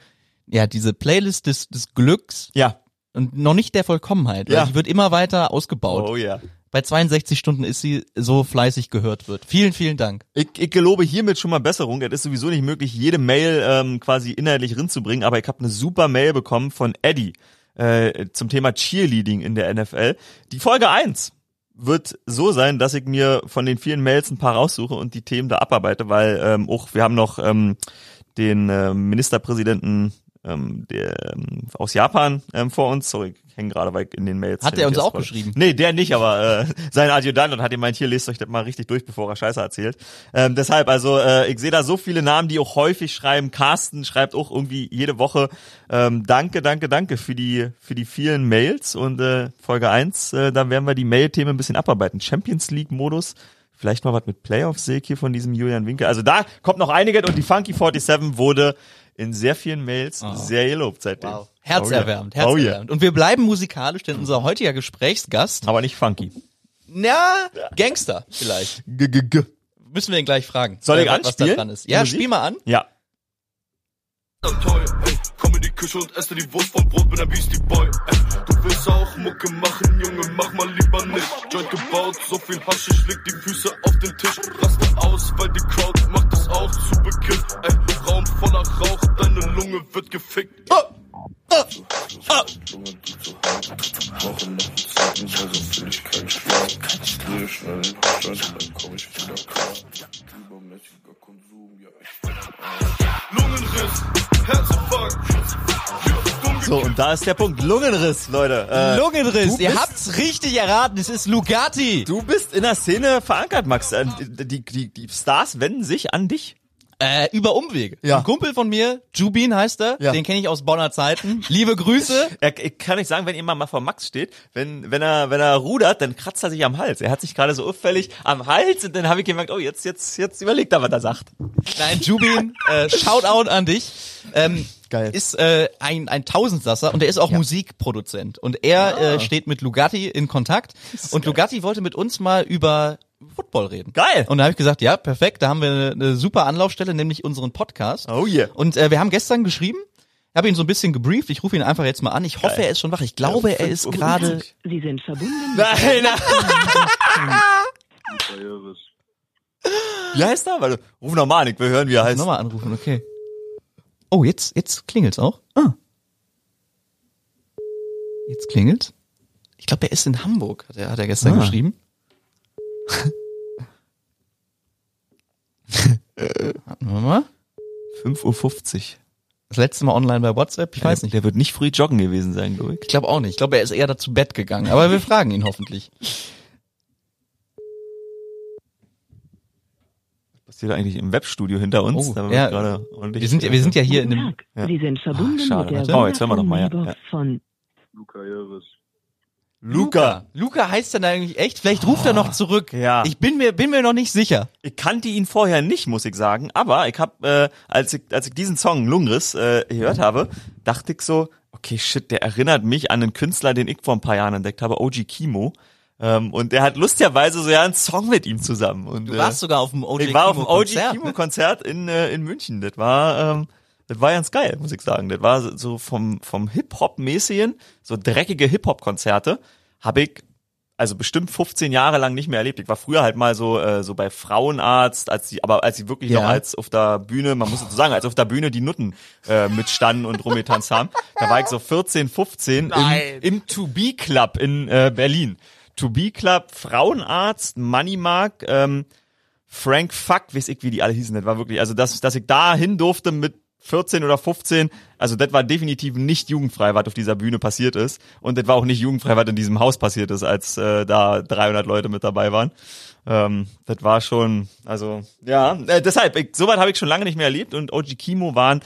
ja, diese Playlist des, des Glücks Ja. und noch nicht der Vollkommenheit, Ja. die wird immer weiter ausgebaut. Oh ja. Bei 62 Stunden ist sie so fleißig gehört wird. Vielen, vielen Dank. Ich, ich gelobe hiermit schon mal Besserung. Es ist sowieso nicht möglich, jede Mail ähm, quasi inhaltlich rinzubringen, aber ich habe eine super Mail bekommen von Eddie äh, zum Thema Cheerleading in der NFL. Die Folge 1 wird so sein, dass ich mir von den vielen Mails ein paar raussuche und die Themen da abarbeite, weil ähm, auch wir haben noch ähm, den ähm, Ministerpräsidenten ähm, der, ähm, aus Japan ähm, vor uns. Sorry, ich hänge gerade, ich in den Mails. Hat der uns auch scroll. geschrieben? Nee, der nicht, aber äh, sein Adjutant und hat gemeint, hier lest euch das mal richtig durch, bevor er Scheiße erzählt. Ähm, deshalb, also äh, ich sehe da so viele Namen, die auch häufig schreiben. Carsten schreibt auch irgendwie jede Woche ähm, Danke, danke, danke für die für die vielen Mails und äh, Folge 1, äh, da werden wir die Mail-Themen ein bisschen abarbeiten. Champions League-Modus. Vielleicht mal was mit Playoffs sehe ich hier von diesem Julian Winkel. Also da kommt noch einiges und die Funky 47 wurde in sehr vielen Mails sehr gelobt seitdem. Herzerwärmend, Oh yeah. Oh yeah. herzerwärmend. Und wir bleiben musikalisch, denn unser heutiger Gesprächsgast, Aber nicht funky. na, Gangster vielleicht. G -g -g. Müssen wir ihn gleich fragen. Soll ich äh, was da anspielen? dran ist. Ja, Musik? spiel mal an. Ja. toll, ey. Küche und esse die Wurst vom Brot, bin ein Beastie Boy, ey. Du willst auch Mucke machen, Junge, mach mal lieber nicht. Joint gebaut, so viel Hasche, leg die Füße auf den Tisch. Raste aus, weil die Crowd macht es auch zu Beginn, ey. Raum voller Rauch, deine Lunge wird gefickt. Oh. Lungenriss, Herzinfarkt. So, und da ist der Punkt. Lungenriss, Leute. Äh, Lungenriss, ihr habt's richtig erraten, es ist Lugatti. Du bist in der Szene verankert, Max. Äh, Die, die, die Stars wenden sich an dich. Äh, über Umwege. Ja. Ein Kumpel von mir, Jubin heißt er, Ja. den kenne ich aus Bonner Zeiten. Liebe Grüße. Er, ich kann nicht sagen, wenn ihr mal vor Max steht, wenn, wenn er, wenn er rudert, dann kratzt er sich am Hals. Er hat sich gerade so auffällig am Hals und dann habe ich gemerkt, oh, jetzt, jetzt, jetzt überlegt er, was er sagt. Nein, Jubin, äh, Shoutout an dich. Ähm, Geil. Ist äh, ein, ein Tausendsasser und er ist auch Musikproduzent. Und er äh, steht mit Lugatti in Kontakt. Und Lugatti wollte mit uns mal über Football reden. Geil. Und da habe ich gesagt, ja, perfekt, da haben wir eine, eine super Anlaufstelle, nämlich unseren Podcast. Oh yeah. Und äh, wir haben gestern geschrieben, ich habe ihn so ein bisschen gebrieft, ich rufe ihn einfach jetzt mal an. Ich hoffe, er ist schon wach. Ich glaube, er ist gerade... Sie sind verbunden. Nein, nein. Wie heißt er? Warte, ruf nochmal an, ich will hören, wie er heißt. Nochmal anrufen, okay. Oh, jetzt, jetzt klingelt's auch. Ah. Jetzt klingelt's. Ich glaube, er ist in Hamburg, hat er, hat er gestern Ah. geschrieben. Warten wir mal. 5.50 Uhr. Das letzte Mal online bei WhatsApp, ich weiß nicht. Der wird nicht früh joggen gewesen sein, glaube ich. Ich glaube auch nicht. Ich glaube, er ist eher dazu Bett gegangen. Aber wir fragen ihn hoffentlich. Passiert eigentlich im Webstudio hinter uns? Oh, ja. Wir sind, ja- wir sind ja hier in einem. Ja. Sie sind verbunden Ach, schade, mit der. Oh, jetzt hören wir noch mal, ja. Von Luca Jeres. Luca. Luca heißt dann eigentlich echt, vielleicht ruft er noch zurück. Ja. Ich bin mir, bin mir noch nicht sicher. Ich kannte ihn vorher nicht, muss ich sagen, aber ich habe, äh, als ich als ich diesen Song Lungris äh, gehört habe, dachte ich so, okay, shit, der erinnert mich an einen Künstler, den ich vor ein paar Jahren entdeckt habe, OG Kimo. Ähm, und der hat lustigerweise so ja einen Song mit ihm zusammen. Und, Du warst sogar auf dem OG ich war auf dem OG Konzert, Kimo ne? Konzert in äh, in München. Das war ähm, das war ganz geil, muss ich sagen. Das war so- so vom vom Hip Hop mäßigen, so dreckige Hip Hop Konzerte habe ich also bestimmt 15 Jahre lang nicht mehr erlebt. Ich war früher halt mal so äh, so bei Frauenarzt, als sie aber als sie wirklich Ja. noch als auf der Bühne, man muss dazu sagen, als auf der Bühne die Nutten äh, mitstanden und rumgetanzt haben. Da war ich so 14, 15 Nein. im, im To Be Club in äh, Berlin. To Be Club, Frauenarzt, Moneymark, ähm, Frank Fuck, weiß ich, wie die alle hießen. Das war wirklich, also dass, dass ich da hin durfte mit 14 oder 15, also das war definitiv nicht jugendfrei, was auf dieser Bühne passiert ist. Und das war auch nicht jugendfrei, was in diesem Haus passiert ist, als äh, da 300 Leute mit dabei waren. Ähm, das war schon, also ja, äh, deshalb, ich, soweit habe ich schon lange nicht mehr erlebt und OG Kimo waren,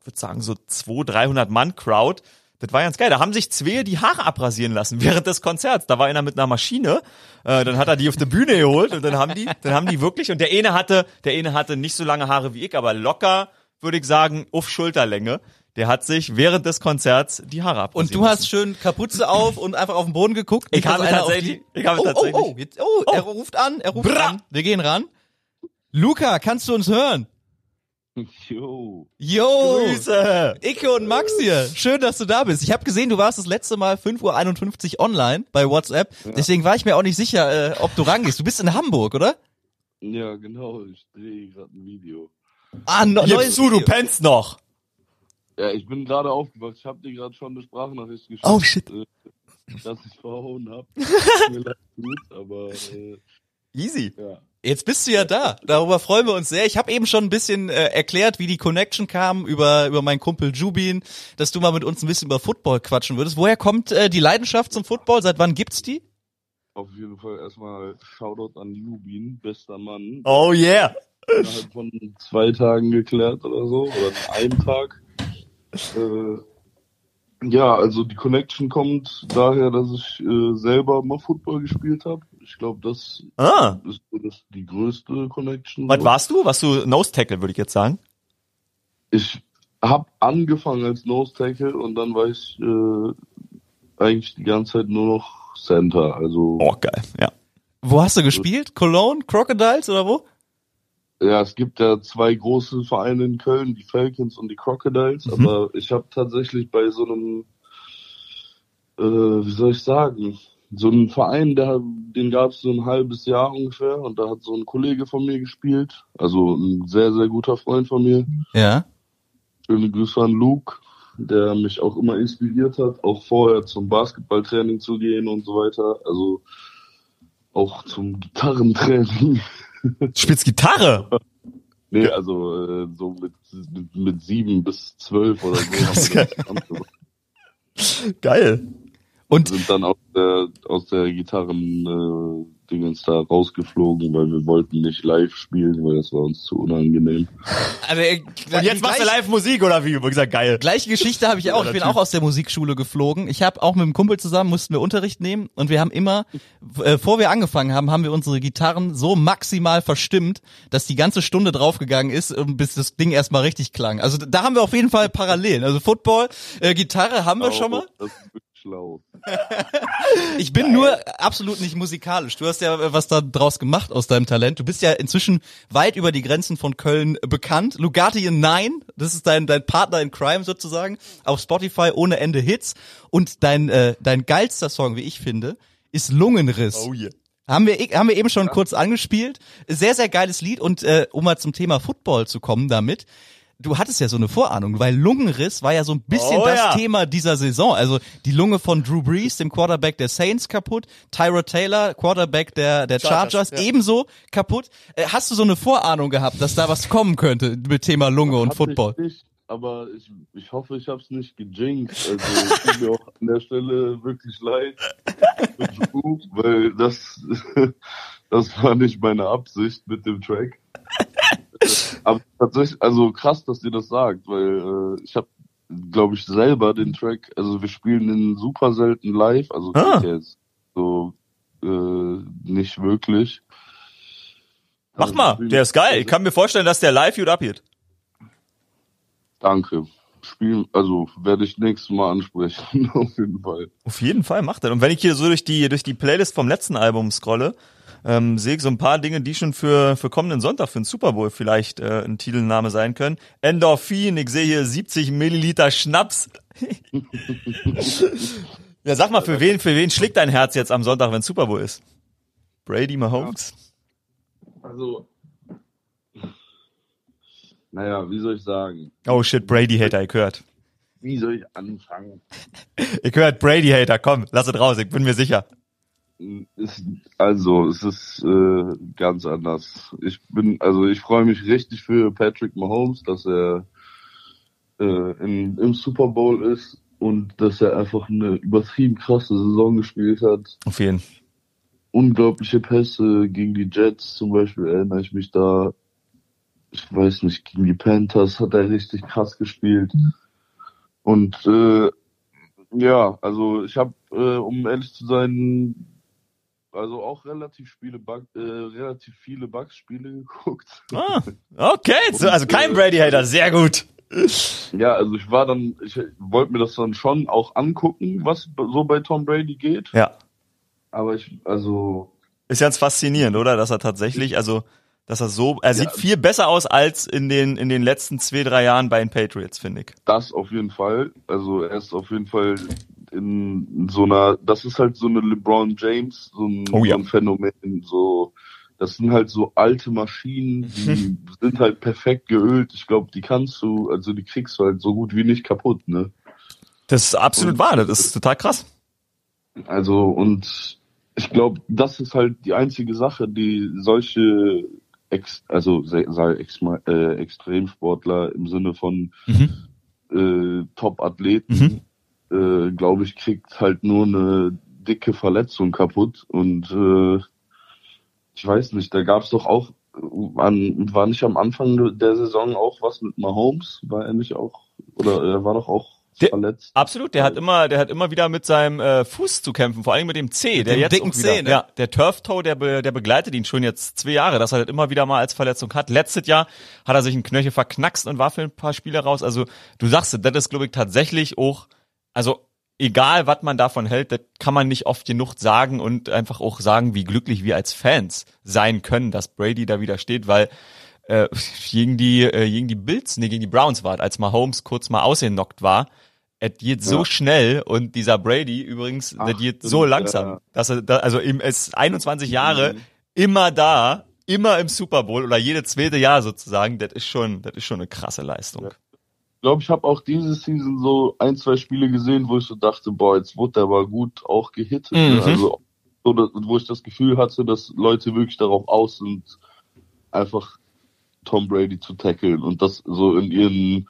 ich würde sagen, so 200, 300 Mann Crowd. Das war ganz geil. Da haben sich zwei die Haare abrasieren lassen während des Konzerts. Da war einer mit einer Maschine, äh, dann hat er die auf die Bühne geholt und dann haben die, dann haben die wirklich und der eine hatte, der eine hatte nicht so lange Haare wie ich, aber locker, würde ich sagen, auf Schulterlänge. Der hat sich während des Konzerts die Haare abrasieren Und du hast schön Kapuze auf und einfach auf den Boden geguckt. Ich habe tatsächlich- die- ich habe oh, tatsächlich- Oh, oh, jetzt, oh, er ruft an, er ruft Bra. an. Wir gehen ran. Luca, kannst du uns hören? Yo. Yo! Grüße. Icke und Max hier. Schön, dass du da bist. Ich habe gesehen, du warst das letzte Mal 5.51 Uhr online bei WhatsApp. Deswegen war ich mir auch nicht sicher, äh, ob du rangehst. Du bist in Hamburg, oder? Ja, genau. Ich drehe gerade ein Video. Ah, no, Gib neues zu, du Video. pennst noch. Ja, ich bin gerade aufgewacht. Ich habe dir gerade schon eine Sprachnachricht geschickt. Oh, shit. äh, Dass ich verhauen habe. Mir leid gut, aber äh, Easy. ja. Jetzt bist du ja da. Darüber freuen wir uns sehr. Ich habe eben schon ein bisschen äh, erklärt, wie die Connection kam über über meinen Kumpel Jubin, dass du mal mit uns ein bisschen über Football quatschen würdest. Woher kommt äh, die Leidenschaft zum Football? Seit wann gibt's die? Auf jeden Fall erstmal Shoutout an Lubin, bester Mann. Oh yeah. Innerhalb von zwei Tagen geklärt oder so, oder in einem Tag. Äh, ja, also die Connection kommt daher, dass ich äh, selber mal Football gespielt habe. Ich glaube, das Ah. ist das, die größte Connection. Was warst du? Warst du Nose Tackle, würde ich jetzt sagen? Ich habe angefangen als Nose Tackle und dann war ich äh, eigentlich die ganze Zeit nur noch Center. Also Oh, geil. Ja. Wo hast du gespielt? Cologne, Crocodiles oder wo? ja, es gibt ja zwei große Vereine in Köln, die Falcons und die Crocodiles, Mhm. aber ich habe tatsächlich bei so einem, äh, wie soll ich sagen, so einem Verein, der, den gab es so ein halbes Jahr ungefähr und da hat so ein Kollege von mir gespielt, also ein sehr, sehr guter Freund von mir. Ja. Schöne Grüße an Luke, der mich auch immer inspiriert hat, auch vorher zum Basketballtraining zu gehen und so weiter. Also auch zum Gitarrentraining. Du spielst Gitarre. Nee, also äh, so mit, mit, mit sieben bis zwölf oder so. Geil. Und sind dann aus der, aus der Gitarren äh, Dingens da rausgeflogen, weil wir wollten nicht live spielen, weil das war uns zu unangenehm. also, äh, Und jetzt machst du live Musik oder wie? Gesagt, geil. Gleiche Geschichte habe ich auch. Ich bin auch aus der Musikschule geflogen. Ich habe auch mit einem Kumpel zusammen mussten wir Unterricht nehmen und wir haben immer, äh, bevor wir angefangen haben, haben wir unsere Gitarren so maximal verstimmt, dass die ganze Stunde draufgegangen ist, ähm, bis das Ding erstmal richtig klang. Also da haben wir auf jeden Fall Parallelen. Also Football, äh, Gitarre haben wir schon mal. Schlau. Ich bin nur absolut nicht musikalisch. Du hast ja äh, was da draus gemacht aus deinem Talent. Du bist ja inzwischen weit über die Grenzen von Köln äh, bekannt. Lugatti in Nine, das ist dein, dein Partner in Crime sozusagen. Auf Spotify ohne Ende Hits. Und dein, äh, dein geilster Song, wie ich finde, ist Lungenriss. Oh yeah. Haben wir, haben wir eben schon kurz angespielt. Sehr, sehr geiles Lied und äh, um mal zum Thema Football zu kommen damit. Du hattest ja so eine Vorahnung, weil Lungenriss war ja so ein bisschen Oh das ja. Thema dieser Saison. Also die Lunge von Drew Brees, dem Quarterback der Saints, kaputt. Tyrod Taylor, Quarterback der, der Chargers, Chargers, ja. ebenso kaputt. Äh, hast du so eine Vorahnung gehabt, dass da was kommen könnte mit Thema Lunge und Football? Ich nicht, aber ich, ich hoffe, ich habe es nicht gejinxt. Also es tut mir auch an der Stelle wirklich leid, weil das, das war nicht meine Absicht mit dem Track. Aber tatsächlich, also krass, dass ihr das sagt, weil äh, ich habe, glaube ich, selber den Track, also wir spielen den super selten live, also Ah. jetzt so äh, nicht wirklich. Mach Also, mal, der ist geil. Ich kann mir vorstellen, dass der live gut abgeht. Danke. Spielen, also werde ich nächstes Mal ansprechen, auf jeden Fall. Auf jeden Fall macht er. Und wenn ich hier so durch die durch die Playlist vom letzten Album scrolle, ähm, sehe ich so ein paar Dinge, die schon für für kommenden Sonntag für den Super Bowl vielleicht äh, ein Titelname sein können. Endorphin, ich sehe hier 70 Milliliter Schnaps. ja, sag mal, für wen für wen schlägt dein Herz jetzt am Sonntag, wenn Super Bowl ist? Brady Mahomes? Also, naja, wie soll ich sagen? Oh shit, Brady Hater, ich hört. Wie soll ich anfangen? Ich hört Brady Hater, komm, lass es raus, ich bin mir sicher. Ist, also, es ist äh, ganz anders. Ich bin, also ich freue mich richtig für Patrick Mahomes, dass er äh, in, im Super Bowl ist und dass er einfach eine übertrieben krasse Saison gespielt hat. Auf jeden. unglaubliche Pässe gegen die Jets zum Beispiel erinnere ich mich da. Ich weiß nicht, gegen die Panthers hat er richtig krass gespielt. Und äh, ja, also ich habe, äh, um ehrlich zu sein, also auch relativ viele Bug, äh, relativ viele Bugs-Spiele geguckt. Ah, okay, so, also kein Brady Hater, sehr gut. Ja, also ich war dann, ich wollte mir das dann schon auch angucken, was so bei Tom Brady geht. Ja. Aber ich, also Ist ganz faszinierend, oder? Dass er tatsächlich, also, dass er so, er sieht viel besser aus als in den, in den letzten zwei, drei Jahren bei den Patriots, finde ich. Das auf jeden Fall. Also er ist auf jeden Fall in so einer, das ist halt so eine LeBron James, so ein, Oh ja. so ein Phänomen, so, das sind halt so alte Maschinen, die sind halt perfekt geölt. Ich glaube, die kannst du, also die kriegst du halt so gut wie nicht kaputt, ne? Das ist absolut Und- wahr, das ist total krass. Also und ich glaube, das ist halt die einzige Sache, die solche Ex, also se- sei ex, äh, Extremsportler im Sinne von äh, Top-Athleten, äh, glaube ich, kriegt halt nur eine dicke Verletzung kaputt und äh, ich weiß nicht, da gab's doch auch an, war nicht am Anfang der Saison auch was mit Mahomes? War er nicht auch oder er war doch auch Der- verletzt? Absolut, der hat immer, der hat immer wieder mit seinem äh, Fuß zu kämpfen, vor allem mit dem C, der dem jetzt dicken auch wieder, Zeh, ne? ja, der Turf Toe, der, be, der begleitet ihn schon jetzt zwei Jahre, dass er das immer wieder mal als Verletzung hat. Letztes Jahr hat er sich einen Knöchel verknackst und war für ein paar Spiele raus. Also du sagst, das ist glaube ich tatsächlich auch, also egal was man davon hält, das kann man nicht oft genug sagen und einfach auch sagen, wie glücklich wir als Fans sein können, dass Brady da wieder steht, weil äh, gegen die äh, gegen die Bills, nee, gegen die Browns war, es, als Mahomes kurz mal ausgenockt war, es geht so Ja. schnell und dieser Brady übrigens, Ach, der geht so langsam, ja. dass er da, also ihm ist 21 Jahre Mhm. immer da, immer im Super Bowl oder jede zweite Jahr sozusagen, das ist schon, das ist schon eine krasse Leistung. Ich glaube, ich habe auch diese Season so ein, zwei Spiele gesehen, wo ich so dachte, boah, jetzt wurde der aber gut auch gehittet. Mhm. Ne? Also, so, dass- wo ich das Gefühl hatte, dass Leute wirklich darauf aus sind, einfach Tom Brady zu tackeln und das so in ihren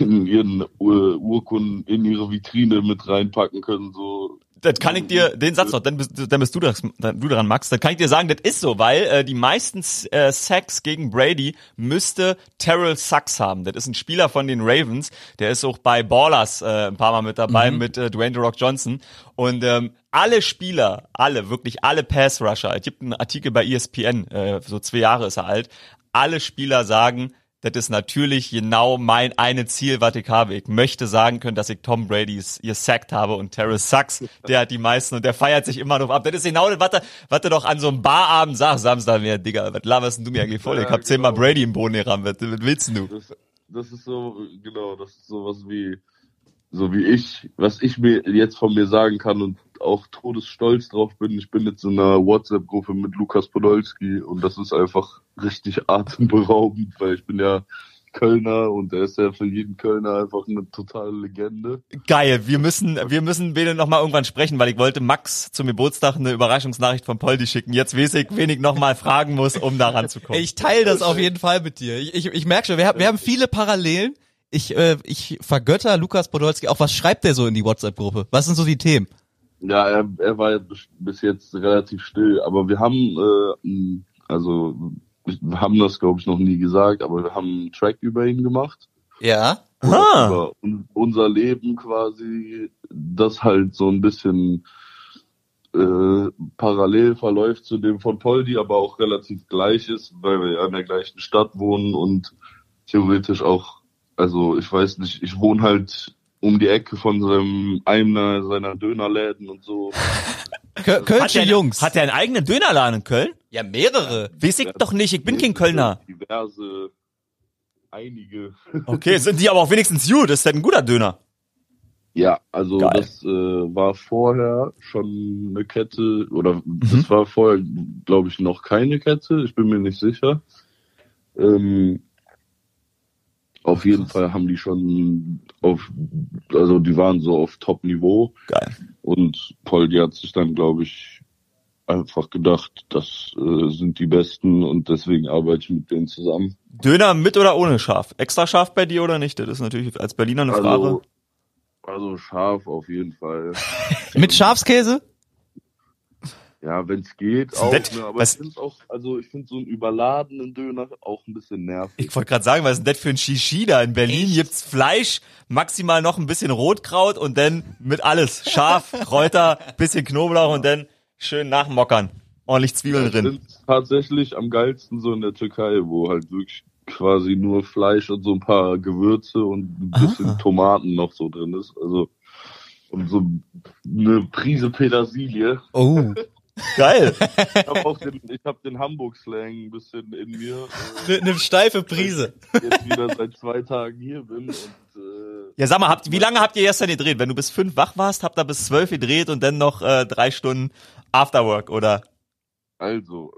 in ihren Ur Urkunden in ihre Vitrine mit reinpacken können, so Das kann ich dir, den Satz noch, dann bist, dann bist du, das, dann, du dran, Max. Dann kann ich dir sagen, das ist so, weil äh, die meisten äh, Sacks gegen Brady müsste Terrell Sachs haben. Das ist ein Spieler von den Ravens. Der ist auch bei Ballers äh, ein paar Mal mit dabei mit äh, Dwayne The Rock Johnson. Und ähm, alle Spieler, alle, wirklich alle Pass-Rusher, es gibt einen Artikel bei ESPN, äh, so zwei Jahre ist er alt, alle Spieler sagen, das ist natürlich genau mein eine Ziel, was ich habe. Ich möchte sagen können, dass ich Tom Brady gesackt habe und Terrence Sachs, der hat die meisten und der feiert sich immer noch ab. Das ist genau das, was er, was er doch an so einem Barabend sagt, Samstag mir, Digga, was laberst du mir eigentlich voll? Ich Ja, hab zehnmal genau. Brady im Boden gerammt, was, was willst du? das, das ist so, genau, das ist sowas wie so wie ich, was ich mir jetzt von mir sagen kann und auch todesstolz drauf bin, ich bin jetzt in einer WhatsApp-Gruppe mit Lukas Podolski und das ist einfach richtig atemberaubend, weil ich bin ja Kölner und er ist ja für jeden Kölner einfach eine totale Legende. Geil, wir müssen, wir müssen Bene noch mal irgendwann sprechen, weil ich wollte Max zum Geburtstag eine Überraschungsnachricht von Poldi schicken. Jetzt weiß ich, wen ich noch mal fragen muss, um da ranzukommen. Ich teile das auf jeden Fall mit dir. Ich, ich, ich merke schon, wir haben, wir haben viele Parallelen. Ich, äh, ich vergötter Lukas Podolski. Auch was schreibt der so in die WhatsApp-Gruppe? Was sind so die Themen? Ja, er, er war ja bis, jetzt relativ still, aber wir haben, äh, also haben das glaube ich noch nie gesagt, aber wir haben einen Track über ihn gemacht. Ja. Ah. Über un, unser Leben quasi, das halt so ein bisschen äh, parallel verläuft zu dem von Poldi, aber auch relativ gleich ist, weil wir ja in der gleichen Stadt wohnen und theoretisch auch, also ich weiß nicht, ich wohne halt um die Ecke von seinem einer seiner Dönerläden und so. Kö Hat Kölsche der, Jungs. hat der einen eigenen Dönerladen in Köln? ja, mehrere. Weiß ich doch nicht, ich bin kein Kölner. Diverse, einige. Okay, sind die aber auch wenigstens gut, das ist halt ein guter Döner. Ja, also Geil. das äh, war vorher schon eine Kette oder das war vorher, glaube ich, noch keine Kette. Ich bin mir nicht sicher. Ähm, auf jeden Fall haben die schon auf, also die waren so auf Top-Niveau Geil. und Poldi hat sich dann, glaube ich, einfach gedacht, das äh, sind die Besten und deswegen arbeite ich mit denen zusammen. Döner mit oder ohne Schaf? Extra scharf bei dir oder nicht? Das ist natürlich als Berliner eine Frage. Also, also scharf auf jeden Fall. Mit Schafskäse? Ja, wenn es geht, auch. Ne, aber Was- ich finde auch, also ich finde so einen überladenen Döner auch ein bisschen nervig. Ich wollte gerade sagen, was ist denn das für ein Shishi da? In Berlin gibt's Fleisch, maximal noch ein bisschen Rotkraut und dann mit alles. Scharf, Kräuter, bisschen Knoblauch und dann schön nachmockern. Ordentlich Zwiebeln Ich drin. find's tatsächlich am geilsten so in der Türkei, wo halt wirklich quasi nur Fleisch und so ein paar Gewürze und ein bisschen Ah. Tomaten noch so drin ist. Also und so eine Prise Petersilie. Oh. Geil. Ich habe auch den, ich hab den Hamburg-Slang ein bisschen in mir. Äh, Eine steife Prise. jetzt wieder seit zwei Tagen hier bin und äh, Ja, sag mal, habt, wie lange habt ihr gestern gedreht? Wenn du bis fünf wach warst, habt ihr bis zwölf gedreht und dann noch äh, drei Stunden Afterwork, oder? also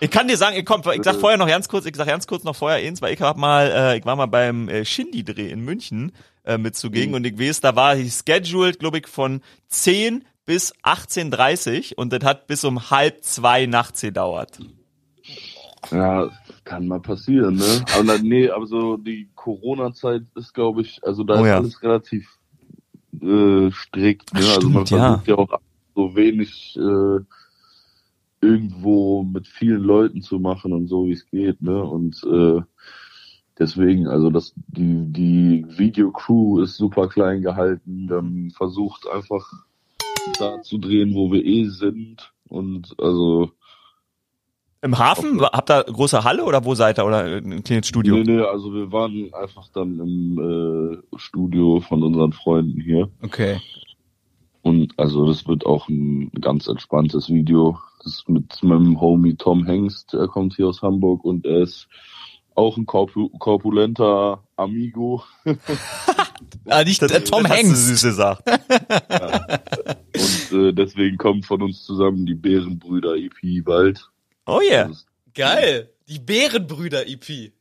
Ich kann dir sagen, ich, komm, ich sag vorher noch ganz kurz, ich sag ganz kurz noch vorher eins, weil ich hab mal, äh, ich war mal beim äh, Shindy-Dreh in München äh, mit zugegen Mhm. und ich weiß, da war ich scheduled, glaube ich, von 10 bis 18.30 und das hat bis um halb zwei nachts gedauert. Ja, kann mal passieren, ne? Aber na, nee, aber so die Corona-Zeit ist, glaube ich, also da Oh ist ja. alles relativ äh, strikt. Ne? Ach, also man stimmt, ja. versucht ja auch so wenig äh, irgendwo mit vielen Leuten zu machen und so wie es geht, ne? Und äh, deswegen, also das die die Videocrew ist super klein gehalten. Haben versucht einfach da zu drehen, wo wir eh sind und also Im Hafen? Habt ihr große Halle oder wo seid ihr? Oder ein kleines Studio? Nee, nee, also wir waren einfach dann im äh, Studio von unseren Freunden hier. Okay. Und also das wird auch ein ganz entspanntes Video. Das ist mit meinem Homie Tom Hengst, der kommt hier aus Hamburg und er ist auch ein korpu korpulenter Amigo. Ah, nicht äh, Tom Das hast du Hanks. Und äh, deswegen kommt von uns zusammen die Bärenbrüder EP bald. Oh yeah. Geil. Die Bärenbrüder-EP.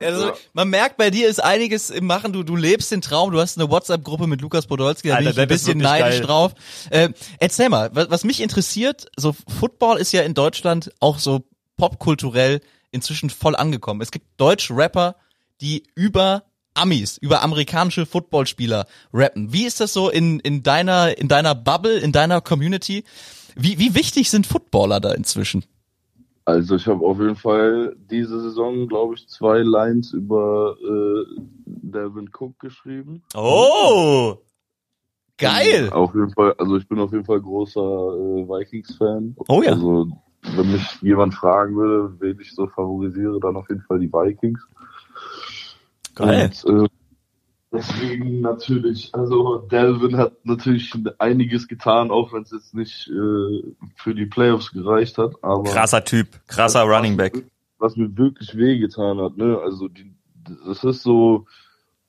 Also, Ja. man merkt, bei dir ist einiges im Machen. Du, du lebst den Traum. Du hast eine WhatsApp-Gruppe mit Lukas Podolski. Da Alter, bin ich ein das ist bisschen neidisch geil. drauf. Äh, erzähl mal, was, was mich interessiert, so Football ist ja in Deutschland auch so popkulturell inzwischen voll angekommen. Es gibt deutsche Rapper, die über Amis, über amerikanische Footballspieler rappen. Wie ist das so in, in deiner, in deiner Bubble, in deiner Community? Wie, wie wichtig sind Footballer da inzwischen? Also ich habe auf jeden Fall diese Saison, glaube ich, zwei Lines über äh, Devin Cook geschrieben. Oh. Geil! Auf jeden Fall, also ich bin auf jeden Fall großer äh, Vikings-Fan. Oh ja. Also wenn mich jemand fragen würde, wen ich so favorisiere, dann auf jeden Fall die Vikings. Geil. Und, äh, deswegen natürlich, also Delvin hat natürlich einiges getan, auch wenn es jetzt nicht äh, für die Playoffs gereicht hat. Aber Krasser Typ. Krasser Running Back. Was mir wirklich wehgetan hat, ne? Also die, das ist so,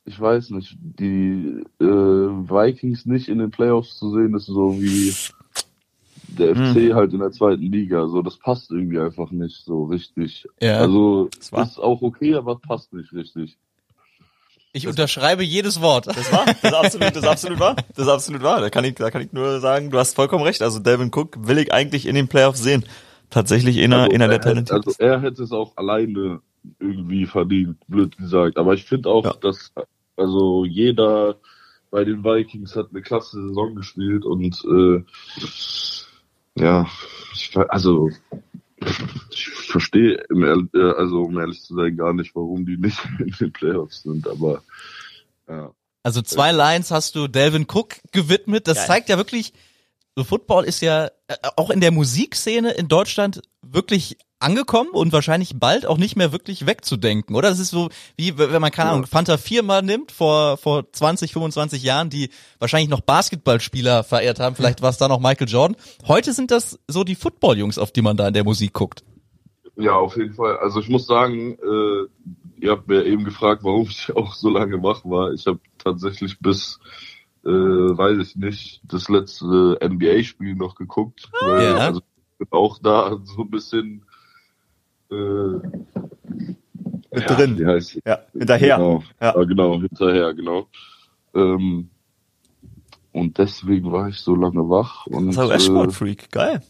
ich weiß nicht, die äh, Vikings nicht in den Playoffs zu sehen, ist so wie der Hm. FC halt in der zweiten Liga. So, das passt irgendwie einfach nicht so richtig. Ja. Also ist auch okay, aber passt nicht richtig. Ich unterschreibe jedes Wort. Das war, das ist absolut, das ist absolut wahr. Das ist absolut wahr. Da kann ich, da kann ich nur sagen, du hast vollkommen recht. Also Delvin Cook will ich eigentlich in den Playoffs sehen. Tatsächlich einer, Also, einer der er, Talente. also er hätte es auch alleine irgendwie verdient, blöd gesagt. Aber ich finde auch, Ja. dass also jeder bei den Vikings hat eine klasse Saison gespielt und äh, ja, ich, also ich verstehe, äh, also um ehrlich zu sein, gar nicht, warum die nicht in den Playoffs sind. Aber ja. Also zwei Lines hast du Delvin Cook gewidmet. Das Geil. zeigt ja wirklich, so Football ist ja äh, auch in der Musikszene in Deutschland wirklich angekommen und wahrscheinlich bald auch nicht mehr wirklich wegzudenken, oder? Das ist so, wie wenn man, keine. Ahnung, Fanta 4 mal nimmt, vor, vor 20, 25 Jahren, die wahrscheinlich noch Basketballspieler verehrt haben. Vielleicht war es da noch Michael Jordan. Heute sind das so die Football-Jungs, auf die man da in der Musik guckt. Ja, auf jeden Fall. Also ich muss sagen, äh, ihr habt mir eben gefragt, warum ich auch so lange wach war. Ich habe tatsächlich bis, äh, weiß ich nicht, das letzte NBA-Spiel noch geguckt. Weil, Ja. Also ich bin auch da so ein bisschen äh, Mit ja, drin. Wie heißt? Ja, hinterher. Genau, Ja. ja. genau, hinterher, genau. Ähm, und deswegen war ich so lange wach. Und, Das ist auch äh, Sportfreak. Geil.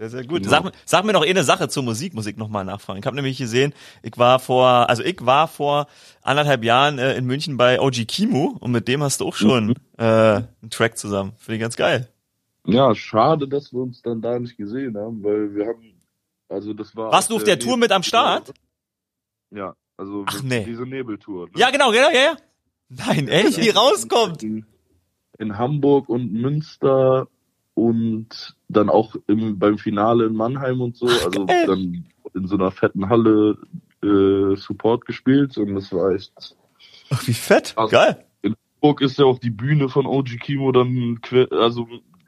Sehr, sehr gut. Sag, mir- sag mir noch eine Sache zur Musik, muss ich nochmal nachfragen. Ich habe nämlich gesehen, ich war vor, also ich war vor anderthalb Jahren äh, in München bei OG Kimu und mit dem hast du auch schon Mhm. äh, einen Track zusammen. Finde ich ganz geil. ja, schade, dass wir uns dann da nicht gesehen haben, weil wir haben, also das war. Warst du auf der Tour mit am Start? Ja, also Ach, nee. diese Nebeltour. Ne? Ja, genau, genau, ja, ja. Nein, echt? Die rauskommt. In, in Hamburg und Münster und dann auch im, beim Finale in Mannheim und so. also geil. dann in so einer fetten Halle äh, Support gespielt und das war echt. Ach, wie fett. Also- Geil. Hamburg ist ja auch die Bühne von OG Kimo dann also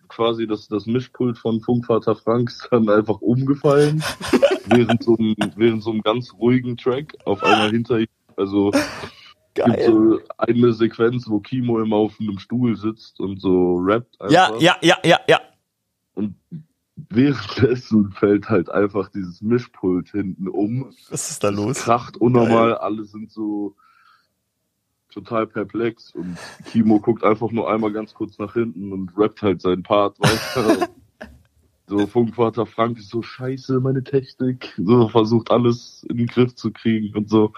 quasi das, das Mischpult von Funkvater Franks dann einfach umgefallen während so einem, während so einem ganz ruhigen Track auf einmal hinter ihm. Also gibt Geil. so eine Sequenz, wo Kimo immer auf einem Stuhl sitzt und so rappt einfach. Ja, ja, ja, ja, ja. Und währenddessen fällt halt einfach dieses Mischpult hinten um. Was ist da Es los? kracht unnormal, alle sind so total perplex und Kimo guckt einfach nur einmal ganz kurz nach hinten und rappt halt seinen Part weiter. so Funkvater Frank ist so scheiße, meine Technik, so versucht alles in den Griff zu kriegen und so.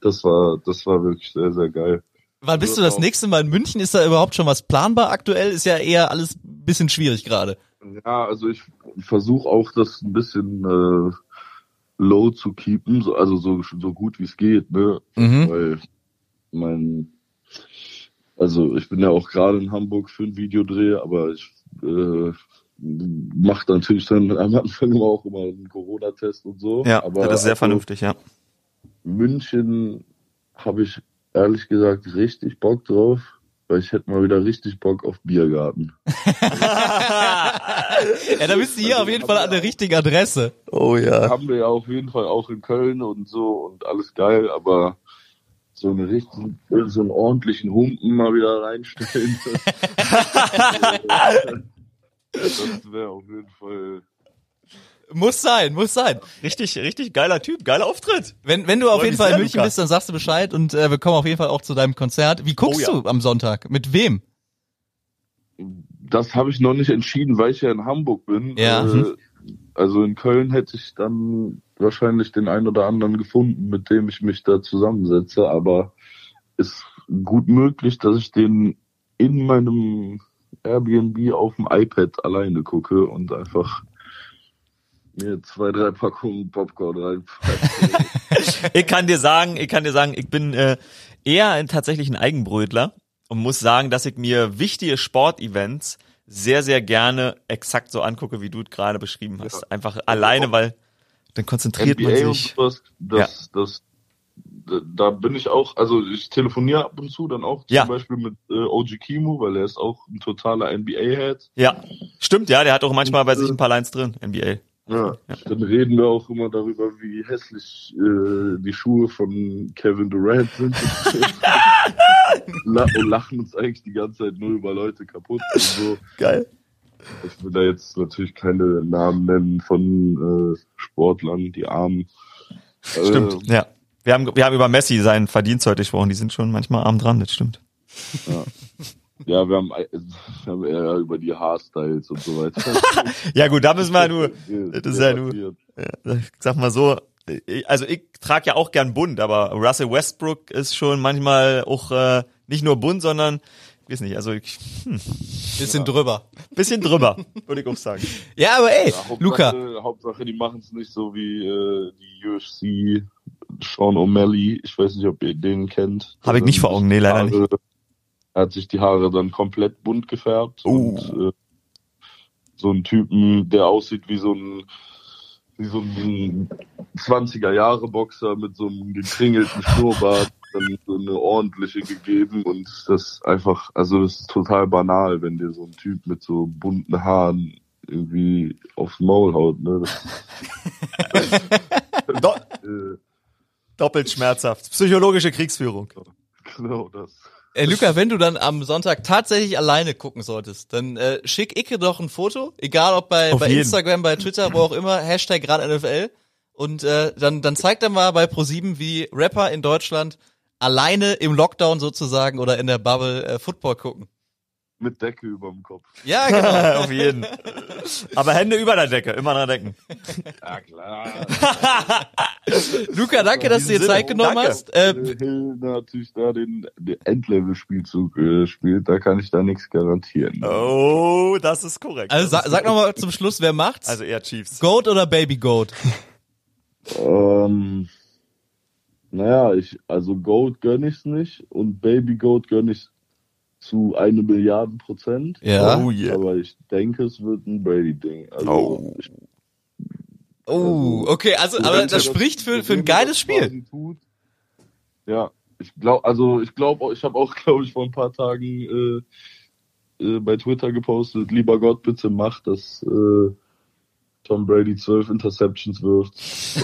Das war, das war wirklich sehr, sehr geil. Wann bist du das nächste Mal in München? Ist da überhaupt schon was planbar aktuell? Ist ja eher alles ein bisschen schwierig gerade. Ja, also ich versuche auch das ein bisschen äh, low zu keepen, so, also so, so gut wie es geht, ne? Mhm. Weil mein, also ich bin ja auch gerade in Hamburg für ein Videodreh, aber ich äh, mache natürlich dann am Anfang immer auch immer einen Corona-Test und so. Ja, aber das ist sehr also vernünftig, ja. München habe ich ehrlich gesagt richtig Bock drauf, weil ich hätte mal wieder richtig Bock auf Biergarten. Ja, da bist du hier auf jeden Fall an der richtigen Adresse. Oh ja. haben wir ja auf jeden Fall auch in Köln und so und alles geil, aber so einen richtigen, so einen ordentlichen Humpen mal wieder reinstellen. das wäre auf jeden Fall. Muss sein, muss sein. Richtig, richtig geiler Typ, geiler Auftritt. Wenn, wenn du auf Freu jeden Fall in München bist, dann sagst du Bescheid und äh, wir kommen auf jeden Fall auch zu deinem Konzert. Wie guckst Oh ja. du am Sonntag? Mit wem? Das habe ich noch nicht entschieden, weil ich ja in Hamburg bin. Ja. Äh, also in Köln hätte ich dann wahrscheinlich den einen oder anderen gefunden, mit dem ich mich da zusammensetze, aber ist gut möglich, dass ich den in meinem Airbnb auf dem iPad alleine gucke und einfach mir zwei, drei Packungen Popcorn reinpfeife. Ich kann dir sagen, ich kann dir sagen, ich bin äh, eher ein, tatsächlich ein Eigenbrötler und muss sagen, dass ich mir wichtige Sportevents sehr, sehr gerne exakt so angucke, wie du es gerade beschrieben hast. Einfach alleine, weil dann konzentriert man NBA und sich. sowas, das, das, da- bin ich auch, also ich telefoniere ab und zu dann auch zum Ja. Beispiel mit äh, OG Kimu, weil er ist auch ein totaler NBA-Head. Ja, stimmt, ja, der hat auch manchmal bei sich ein paar Lines drin, NBA. Ja. Dann reden wir auch immer darüber, wie hässlich äh, die Schuhe von Kevin Durant sind. und lachen uns eigentlich die ganze Zeit nur über Leute kaputt. Und so. Geil. Ich will da jetzt natürlich keine Namen nennen von äh, Sportlern, die Armen. Stimmt, ja. Wir haben, wir haben über Messi seinen Verdienst heute gesprochen. Die sind schon manchmal arm dran, das stimmt. Ja, wir haben, äh, wir haben eher über die Haarstyles und so weiter. Ja gut, da müssen wir nur, das ist ja nur, ja, ich sag mal so, ich- also ich trage ja auch gern bunt, aber Russell Westbrook ist schon manchmal auch äh, nicht nur bunt, sondern ich weiß nicht, also ich, Bisschen drüber. bisschen drüber, würde ich auch sagen. Ja, aber ey, Hauptsache, Luca. Hauptsache, die machen es nicht so wie äh, die UFC, Sean O'Malley. Ich weiß nicht, ob ihr den kennt. Hab ich nicht vor Augen, nee, leider nicht. Haare, Er hat sich die Haare dann komplett bunt gefärbt. Oh. Und, äh, so ein Typen, der aussieht wie so ein wie so ein 20er Jahre Boxer mit so einem gekringelten Schnurrbart, dann so eine ordentliche gegeben und das einfach, also das ist total banal, wenn dir so ein Typ mit so bunten Haaren irgendwie aufs Maul haut, ne? Das, Do äh, doppelt schmerzhaft. Psychologische Kriegsführung. genau das. Ey, Luca, wenn du dann am Sonntag tatsächlich alleine gucken solltest, dann äh, schick Icke doch ein Foto, egal ob bei, Auf bei jeden. Instagram, bei Twitter, wo auch immer, Hashtag gerade NFL. Und äh, dann, dann zeig dann mal bei ProSieben, wie Rapper in Deutschland alleine im Lockdown sozusagen oder in der Bubble äh, Football gucken. Mit Decke überm Kopf. Ja, genau. Auf jeden. Aber Hände über der Decke, immer dran denken. Ja klar. Luca, danke, dass du dir Zeit genommen danke. hast. Äh, Äh, Hill natürlich da den, den Endlevel-Spielzug äh, spielt, da kann ich da nichts garantieren. Oh, das ist korrekt. also sag, sag noch mal zum Schluss, wer macht's? also eher Chiefs. Goat oder Baby Goat? Ähm, naja, ich, also Goat gönn ich's nicht und Baby Goat gönn ich zu eine Milliarden Prozent. Ja. Oh yeah. Aber ich denke, es wird ein Brady-Ding. Also, Oh. ich Oh, okay, also, aber das dass- spricht für, für ein geiles das Spiel. Tut, ja, ich glaube, also ich glaube, ich habe auch, glaube ich, vor ein paar Tagen äh, äh, bei Twitter gepostet, lieber Gott, bitte mach, dass äh, Tom Brady zwölf Interceptions wirft.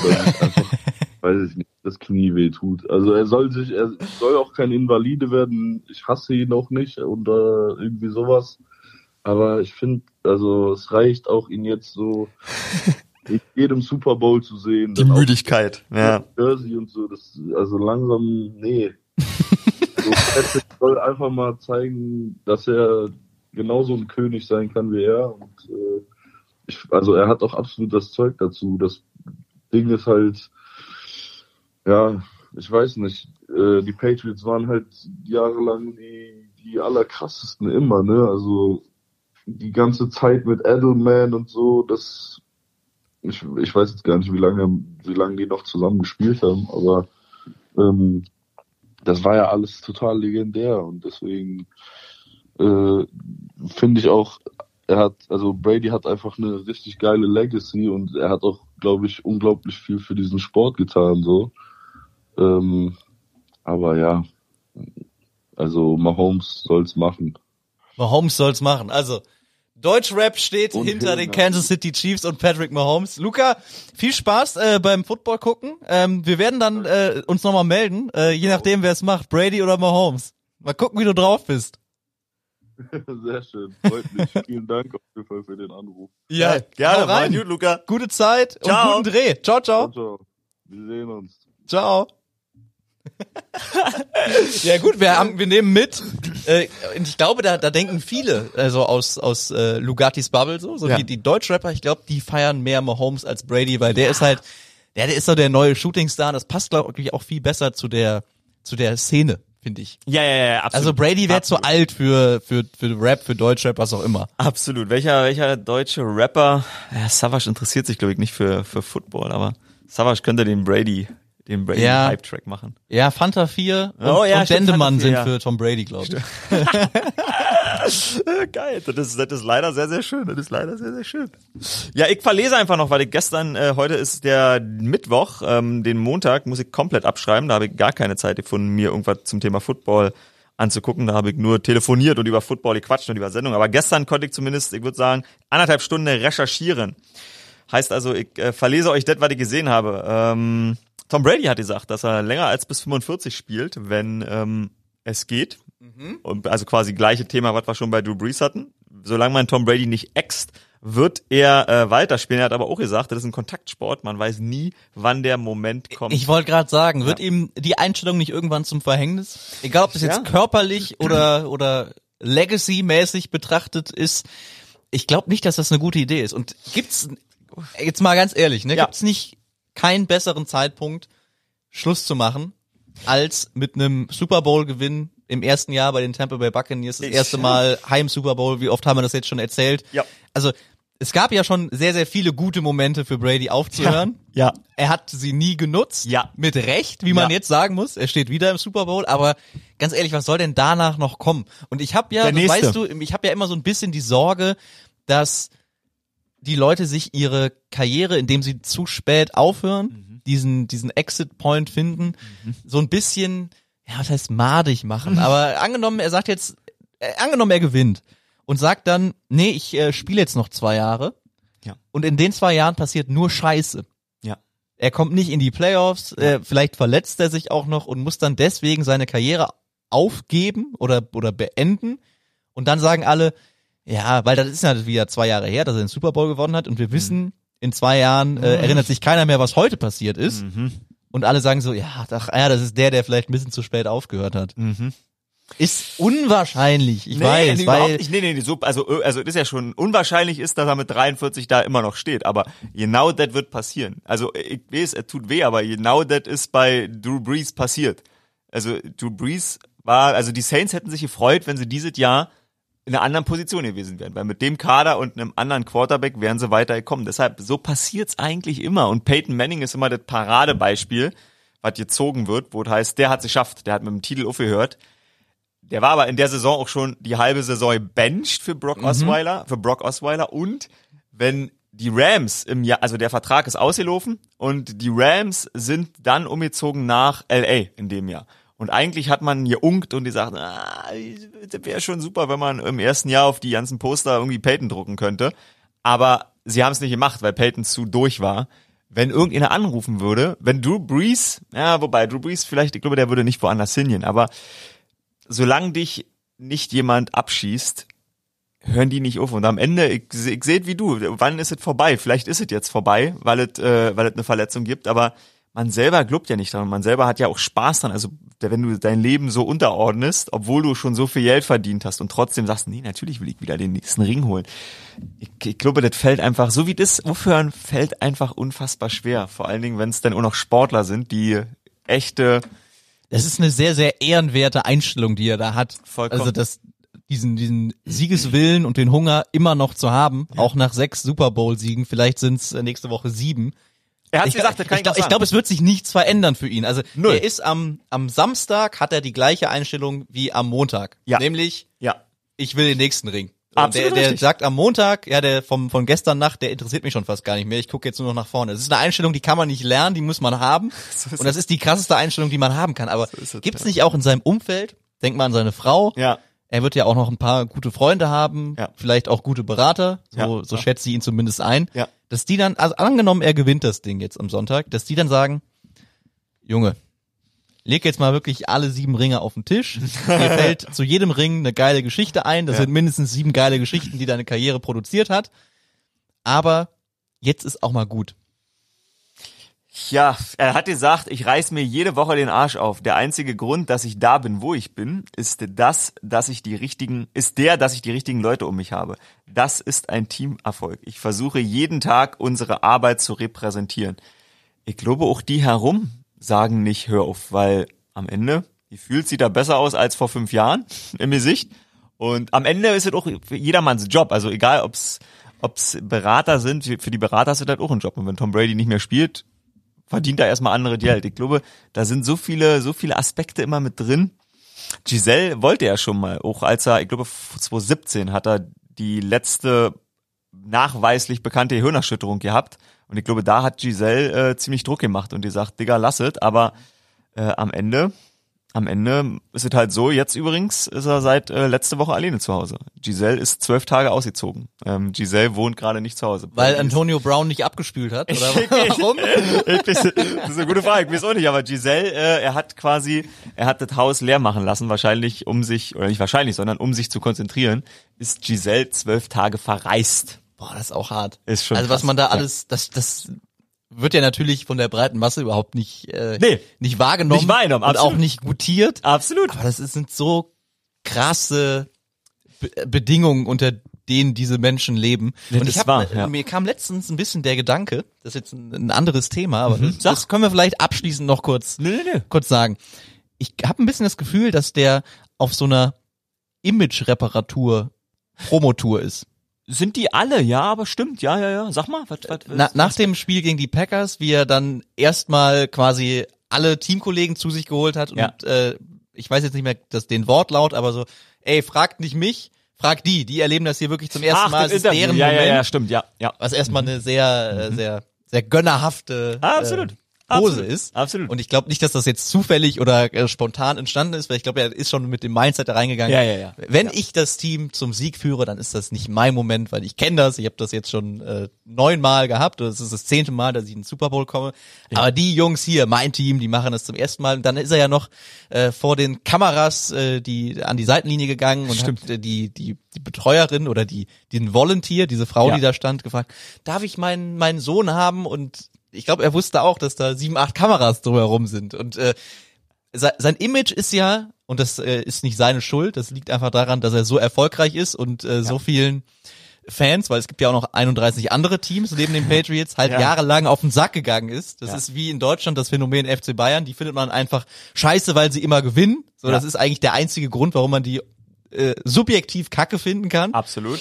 Oder einfach, weiß ich nicht, das Knie weh tut. Also er soll sich, er soll auch kein Invalide werden. Ich hasse ihn auch nicht oder irgendwie sowas. Aber ich finde, also es reicht auch ihn jetzt so in jedem Super Bowl zu sehen. Die Müdigkeit. Ja. Jersey und so, das, also langsam, nee. so, Patrick soll einfach mal zeigen, dass er genauso ein König sein kann wie er. Und äh, ich, also er hat auch absolut das Zeug dazu. Das Ding ist halt, ja, ich weiß nicht, äh, die Patriots waren halt jahrelang die, die allerkrassesten immer, ne? Also die ganze Zeit mit Edelman und so, das ich, ich weiß jetzt gar nicht, wie lange, wie lange die noch zusammen gespielt haben, aber ähm, das war ja alles total legendär und deswegen äh, finde ich auch, er hat, also Brady hat einfach eine richtig geile Legacy und er hat auch, glaube ich, unglaublich viel für diesen Sport getan, so. Ähm, aber ja, also Mahomes soll's machen. Mahomes soll's machen. Also, Deutschrap steht Und hinter Hill, den? Kansas City Chiefs und Patrick Mahomes. Luca, viel Spaß äh, beim Football gucken. Ähm, wir werden dann äh, uns nochmal melden, äh, je nachdem, wer es macht, Brady oder Mahomes. Mal gucken, wie du drauf bist. Sehr schön, freut mich. Vielen Dank auf jeden Fall für den Anruf. Ja, Hey, gerne. rein. gut, Luca. Gute Zeit Ciao. und guten Dreh. Ciao, ciao. Ciao, ciao. Wir sehen uns. Ciao. ja gut, wir haben, wir nehmen mit. Äh, und ich glaube, da, da denken viele, also aus aus äh, Lugattis Bubble so, so Ja. die, die Deutschrapper. Ich glaube, die feiern mehr Mahomes als Brady, weil der ist halt, der, der ist so der neue Shootingstar. Das passt glaube ich auch viel besser zu der zu der Szene, finde ich. Ja, ja, ja, absolut. Also Brady wäre zu alt für für für Rap, für Deutschrap, was auch immer. Absolut. Welcher, welcher deutsche Rapper? Ja, Savage interessiert sich, glaube ich, nicht für, für Football, aber Savage könnte den Brady, den Brady Ja. Hype Track machen. Ja, Fanta 4 und, Oh ja, und stimmt, Dendemann Fanta 4, sind ja. für Tom Brady, glaube ich. Geil, das ist, das ist leider sehr, sehr schön. Das ist leider sehr, sehr schön. Ja, ich verlese einfach noch, weil ich gestern, äh, heute ist der Mittwoch, ähm, den Montag muss ich komplett abschreiben. Da habe ich gar keine Zeit gefunden, mir irgendwas zum Thema Football anzugucken. Da habe ich nur telefoniert und über Football gequatscht und über Sendung. Aber gestern konnte ich zumindest, ich würde sagen, anderthalb Stunden recherchieren. Heißt also, ich äh, verlese euch das, was ich gesehen habe. Ähm, Tom Brady hat gesagt, dass er länger als bis 45 spielt, wenn ähm, es geht. Und also quasi gleiche Thema, was wir schon bei Drew Brees hatten. Solange man Tom Brady nicht äxt, wird er äh, weiterspielen. Er hat aber auch gesagt, das ist ein Kontaktsport. Man weiß nie, wann der Moment kommt. Ich wollte gerade sagen, wird ihm die Einstellung nicht irgendwann zum Verhängnis? Egal, ob das jetzt Ja. körperlich oder oder Legacy-mäßig betrachtet ist. Ich glaube nicht, dass das eine gute Idee ist. Und gibt's jetzt mal ganz ehrlich, ne, Ja. gibt's nicht keinen besseren Zeitpunkt, Schluss zu machen, als mit einem Super Bowl-Gewinn im ersten Jahr bei den Tampa Bay Buccaneers. Das Ich- erste Mal Heim Super Bowl. Wie oft haben wir das jetzt schon erzählt? Ja. Also es gab ja schon sehr, sehr viele gute Momente für Brady aufzuhören. ja. Er hat sie nie genutzt. Ja. Mit Recht, wie man Ja. jetzt sagen muss. Er steht wieder im Super Bowl. Aber ganz ehrlich, was soll denn danach noch kommen? Und ich habe ja, weißt du, ich habe ja immer so ein bisschen die Sorge, dass die Leute sich ihre Karriere, indem sie zu spät aufhören, Mhm. diesen, diesen Exit-Point finden, so ein bisschen, ja, was heißt madig machen. Aber angenommen, er sagt jetzt, äh, angenommen, er gewinnt und sagt dann, nee, ich äh, spiele jetzt noch zwei Jahre. Ja. Und in den zwei Jahren passiert nur Scheiße. Ja. Er kommt nicht in die Playoffs, äh, vielleicht verletzt er sich auch noch und muss dann deswegen seine Karriere aufgeben oder, oder beenden. Und dann sagen alle, ja, weil das ist ja wieder zwei Jahre her, dass er den Super Bowl gewonnen hat und wir wissen, in zwei Jahren äh, erinnert sich keiner mehr, was heute passiert ist. Und alle sagen so, ja, ach, ja, das ist der, der vielleicht ein bisschen zu spät aufgehört hat. Ist unwahrscheinlich, ich weiß, nee, weil nicht. Nee, nee, nee, so, also, äh, also, das ist ja schon unwahrscheinlich ist, dass er mit 43 da immer noch steht, aber genau das wird passieren. Also, ich weiß, er tut weh, aber genau das ist bei Drew Brees passiert. Also, Drew Brees war, also die Saints hätten sich gefreut, wenn sie dieses Jahr in einer anderen Position gewesen wären, weil mit dem Kader und einem anderen Quarterback wären sie weitergekommen. Deshalb, so passiert's eigentlich immer und Peyton Manning ist immer das Paradebeispiel, was gezogen wird, wo es heißt, der hat's geschafft, der hat mit dem Titel aufgehört. Der war aber in der Saison auch schon die halbe Saison benched für Brock Osweiler, für Brock Osweiler und wenn die Rams im Jahr, also der Vertrag ist ausgelaufen und die Rams sind dann umgezogen nach LA in dem Jahr. Und eigentlich hat man geunkt und die sagt, ah, wäre schon super, wenn man im ersten Jahr auf die ganzen Poster irgendwie Peyton drucken könnte. Aber sie haben es nicht gemacht, weil Peyton zu durch war. Wenn irgendjemand anrufen würde, wenn Drew Brees, ja, wobei Drew Brees vielleicht, ich glaube, der würde nicht woanders hingehen, aber solange dich nicht jemand abschießt, hören die nicht auf. Und am Ende, ich, ich sehe wie du, wann ist es vorbei? Vielleicht ist es jetzt vorbei, weil es, äh, weil es eine Verletzung gibt, aber man selber glaubt ja nicht dran. Man selber hat ja auch Spaß dran. Also, wenn du dein Leben so unterordnest, obwohl du schon so viel Geld verdient hast und trotzdem sagst, nee, natürlich will ich wieder den nächsten Ring holen. Ich, ich glaube, das fällt einfach, so wie das aufhören, fällt einfach unfassbar schwer. Vor allen Dingen, wenn es dann auch noch Sportler sind, die echte, Das ist eine sehr, sehr ehrenwerte Einstellung, die er da hat. Vollkommen. Also das, diesen, diesen Siegeswillen und den Hunger immer noch zu haben, auch nach sechs Super Bowl-Siegen, vielleicht sind es nächste Woche sieben. Er hat Ich, gesagt, das kann ich, ich, glaub- glaube, es wird sich nichts verändern für ihn. Also Null. er ist am, am Samstag hat er die gleiche Einstellung wie am Montag. Ja. Nämlich, ja. ich will den nächsten Ring. Absolut der, der sagt am Montag, ja, der vom, von gestern Nacht, der interessiert mich schon fast gar nicht mehr. Ich gucke jetzt nur noch nach vorne. Das ist eine Einstellung, die kann man nicht lernen, die muss man haben. So Und das ist die krasseste Einstellung, die man haben kann. Aber es, gibt's nicht auch in seinem Umfeld? Denk mal an seine Frau. Ja. Er wird ja auch noch ein paar gute Freunde haben, Ja. vielleicht auch gute Berater, so, Ja. so schätzt sie ihn zumindest ein. Ja. Dass die dann, also angenommen, er gewinnt das Ding jetzt am Sonntag, dass die dann sagen, Junge, leg jetzt mal wirklich alle sieben Ringe auf den Tisch. Dir fällt zu jedem Ring eine geile Geschichte ein. Das Ja. sind mindestens sieben geile Geschichten, die deine Karriere produziert hat. Aber jetzt ist auch mal gut. Ja, er hat gesagt, ich reiß mir jede Woche den Arsch auf. Der einzige Grund, dass ich da bin, wo ich bin, ist das, dass ich die richtigen, ist der, dass ich die richtigen Leute um mich habe. Das ist ein Teamerfolg. Ich versuche jeden Tag unsere Arbeit zu repräsentieren. Ich glaube, auch die herum sagen nicht, hör auf, weil am Ende, die fühlt sie da besser aus als vor fünf Jahren im Gesicht. Und am Ende ist es auch jedermanns Job. Also egal, ob's, ob's Berater sind, für die Berater ist es halt auch ein Job. Und wenn Tom Brady nicht mehr spielt, verdient er erstmal andere Geld. Ich glaube, da sind so viele, so viele Aspekte immer mit drin. Giselle wollte ja schon mal, auch als er, ich glaube, 2017 hat er die letzte nachweislich bekannte Hirnerschütterung gehabt. Und ich glaube, da hat Giselle äh, ziemlich Druck gemacht und die sagt, Digga, lass es. Aber äh, am Ende am Ende ist es halt so, jetzt übrigens ist er seit äh, letzte Woche alleine zu Hause. Giselle ist zwölf Tage ausgezogen. Ähm, Giselle wohnt gerade nicht zu Hause. Weil Antonio Brown nicht abgespült hat, oder warum? Das ist eine gute Frage, ich weiß auch nicht, aber Giselle, äh, er hat quasi, er hat das Haus leer machen lassen, wahrscheinlich um sich, oder nicht wahrscheinlich, sondern um sich zu konzentrieren, ist Giselle zwölf Tage verreist. Boah, das ist auch hart. Ist schon Also was krass. man da alles, das, das wird ja natürlich von der breiten Masse überhaupt nicht, äh, Nee. nicht wahrgenommen Nicht wahrgenommen, und absolut. auch nicht gutiert. Absolut. Aber das sind so krasse Be Bedingungen, unter denen diese Menschen leben. Ja, und ich hab, war, ja. mir kam letztens ein bisschen der Gedanke, das ist jetzt ein, ein anderes Thema, aber das, Sag. das können wir vielleicht abschließend noch kurz, Nee, nee, nee. kurz sagen. Ich habe ein bisschen das Gefühl, dass der auf so einer Image-Reparatur Promotour ist. Sind die alle? Ja, aber stimmt. Ja, ja, ja. Sag mal. Was, was, Na, nach dem Spiel gegen die Packers, wie er dann erstmal quasi alle Teamkollegen zu sich geholt hat Ja. und äh, ich weiß jetzt nicht mehr das, den Wortlaut, aber so, ey, fragt nicht mich, fragt die, die erleben das hier wirklich zum ersten Ach, Mal, es ist deren ja, Moment, ja, ja, stimmt. Ja, ja. was erstmal eine sehr, äh, sehr, sehr gönnerhafte Ah, absolut. Äh, Pose Absolut. ist. Absolut. Und ich glaube nicht, dass das jetzt zufällig oder äh, spontan entstanden ist, weil ich glaube, er ist schon mit dem Mindset da reingegangen. Ja, ja, ja. Wenn ich das Team zum Sieg führe, dann ist das nicht mein Moment, weil ich kenne das. Ich habe das jetzt schon äh, neunmal gehabt. oder Es ist das zehnte Mal, dass ich in den Super Bowl komme. Aber die Jungs hier, mein Team, die machen das zum ersten Mal. Und dann ist er ja noch äh, vor den Kameras äh, die an die Seitenlinie gegangen und Stimmt. hat äh, die die die Betreuerin oder die den Volunteer, diese Frau, Ja. die da stand, gefragt: Darf ich meinen meinen Sohn haben? Und ich glaube, er wusste auch, dass da sieben, acht Kameras drumherum sind. Und äh, se- sein Image ist ja, und das äh, ist nicht seine Schuld, das liegt einfach daran, dass er so erfolgreich ist und äh, so vielen Fans, weil es gibt ja auch noch 31 andere Teams neben den Patriots, halt Ja. jahrelang auf den Sack gegangen ist. Das Ja. ist wie in Deutschland das Phänomen FC Bayern, die findet man einfach scheiße, weil sie immer gewinnen. So, Ja. das ist eigentlich der einzige Grund, warum man die äh, subjektiv kacke finden kann. Absolut.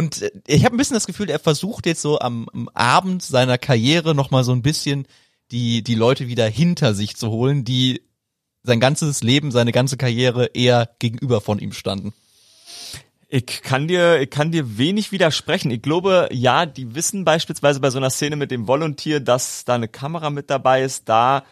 Und äh, ich habe ein bisschen das Gefühl, er versucht jetzt so am, am Abend seiner Karriere nochmal so ein bisschen die, die Leute wieder hinter sich zu holen, die sein ganzes Leben, seine ganze Karriere eher gegenüber von ihm standen. Ich kann dir, ich kann dir wenig widersprechen. Ich glaube, ja, die wissen beispielsweise bei so einer Szene mit dem Volunteer, dass da eine Kamera mit dabei ist. Da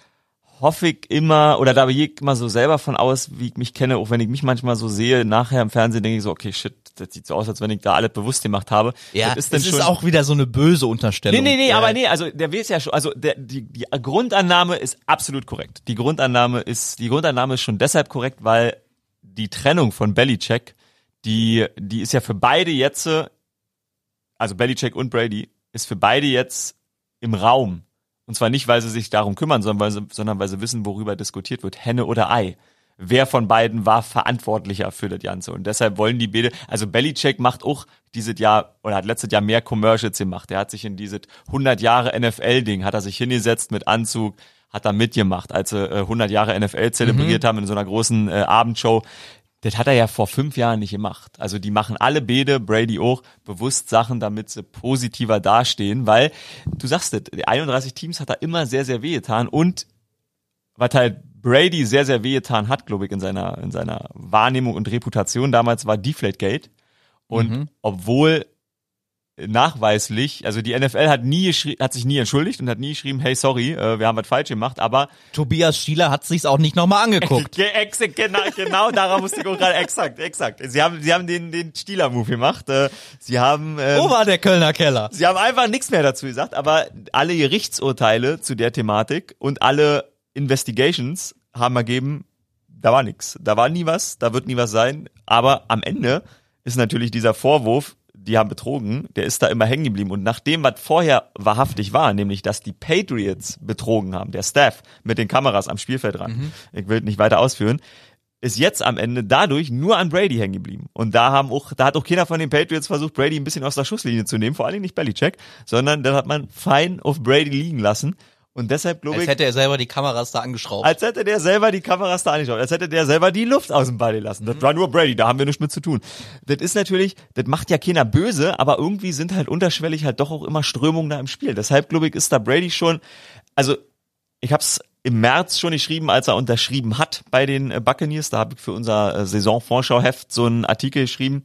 hoffe ich immer, oder da gehe ich immer so selber von aus, wie ich mich kenne, auch wenn ich mich manchmal so sehe, nachher im Fernsehen denke ich so, okay, shit, das sieht so aus, als wenn ich da alles bewusst gemacht habe. Ja, das ist es schon, ist auch wieder so eine böse Unterstellung. Nee, nee, nee, Ja. aber nee, also der weiß ja schon, also der, die, die Grundannahme ist absolut korrekt. Die Grundannahme ist, die Grundannahme ist schon deshalb korrekt, weil die Trennung von Belichick, die, die ist ja für beide jetzt, also Belichick und Brady, ist für beide jetzt im Raum. Und zwar nicht, weil sie sich darum kümmern, sondern weil sie, sondern weil sie wissen, worüber diskutiert wird, Henne oder Ei. Wer von beiden war verantwortlicher für das Ganze? Und deshalb wollen die beide, also Belichick macht auch dieses Jahr, oder hat letztes Jahr mehr Commercials gemacht. Er hat sich in dieses 100 Jahre NFL-Ding, hat er sich hingesetzt mit Anzug, hat da mitgemacht, als sie äh, 100 Jahre NFL zelebriert haben in so einer großen äh, Abendshow. Das hat er ja vor fünf Jahren nicht gemacht. Also die machen alle Bede, Brady auch, bewusst Sachen, damit sie positiver dastehen, weil du sagst es, die 31 Teams hat er immer sehr, sehr wehgetan und was halt Brady sehr, sehr wehgetan hat, glaube ich, in seiner, in seiner Wahrnehmung und Reputation damals war Deflategate. Und obwohl nachweislich, also die NFL hat nie hat sich nie entschuldigt und hat nie geschrieben, hey, sorry, äh, wir haben was falsch gemacht, aber Tobias Schieler hat sich's auch nicht nochmal angeguckt. Genau, genau daran musste ich auch gerade exakt, exakt. Sie haben, sie haben den, den Stieler-Move gemacht. Äh, sie haben, ähm, Wo war der Kölner Keller? Sie haben einfach nichts mehr dazu gesagt, aber alle Gerichtsurteile zu der Thematik und alle Investigations haben ergeben, da war nichts. Da war nie was, da wird nie was sein. Aber am Ende ist natürlich dieser Vorwurf, die haben betrogen, der ist da immer hängen geblieben. Und nach dem, was vorher wahrhaftig war, nämlich, dass die Patriots betrogen haben, der Staff mit den Kameras am Spielfeld ran, ich will nicht weiter ausführen, ist jetzt am Ende dadurch nur an Brady hängen geblieben. Und da haben auch, da hat auch keiner von den Patriots versucht, Brady ein bisschen aus der Schusslinie zu nehmen, vor allen Dingen nicht Belichick, sondern dann hat man fein auf Brady liegen lassen. Und deshalb glaube Als ich, hätte er selber die Kameras da angeschraubt. als hätte der selber die Kameras da angeschaut, als hätte der selber die Luft aus dem Ball lassen. Das war nur Brady, da haben wir nichts mit zu tun. Das ist natürlich, das macht ja keiner böse, aber irgendwie sind halt unterschwellig halt doch auch immer Strömungen da im Spiel. Deshalb glaube ich, ist da Brady schon, also ich habe es im März schon geschrieben, als er unterschrieben hat bei den äh, Buccaneers. Da habe ich für unser äh, Saisonvorschauheft so einen Artikel geschrieben.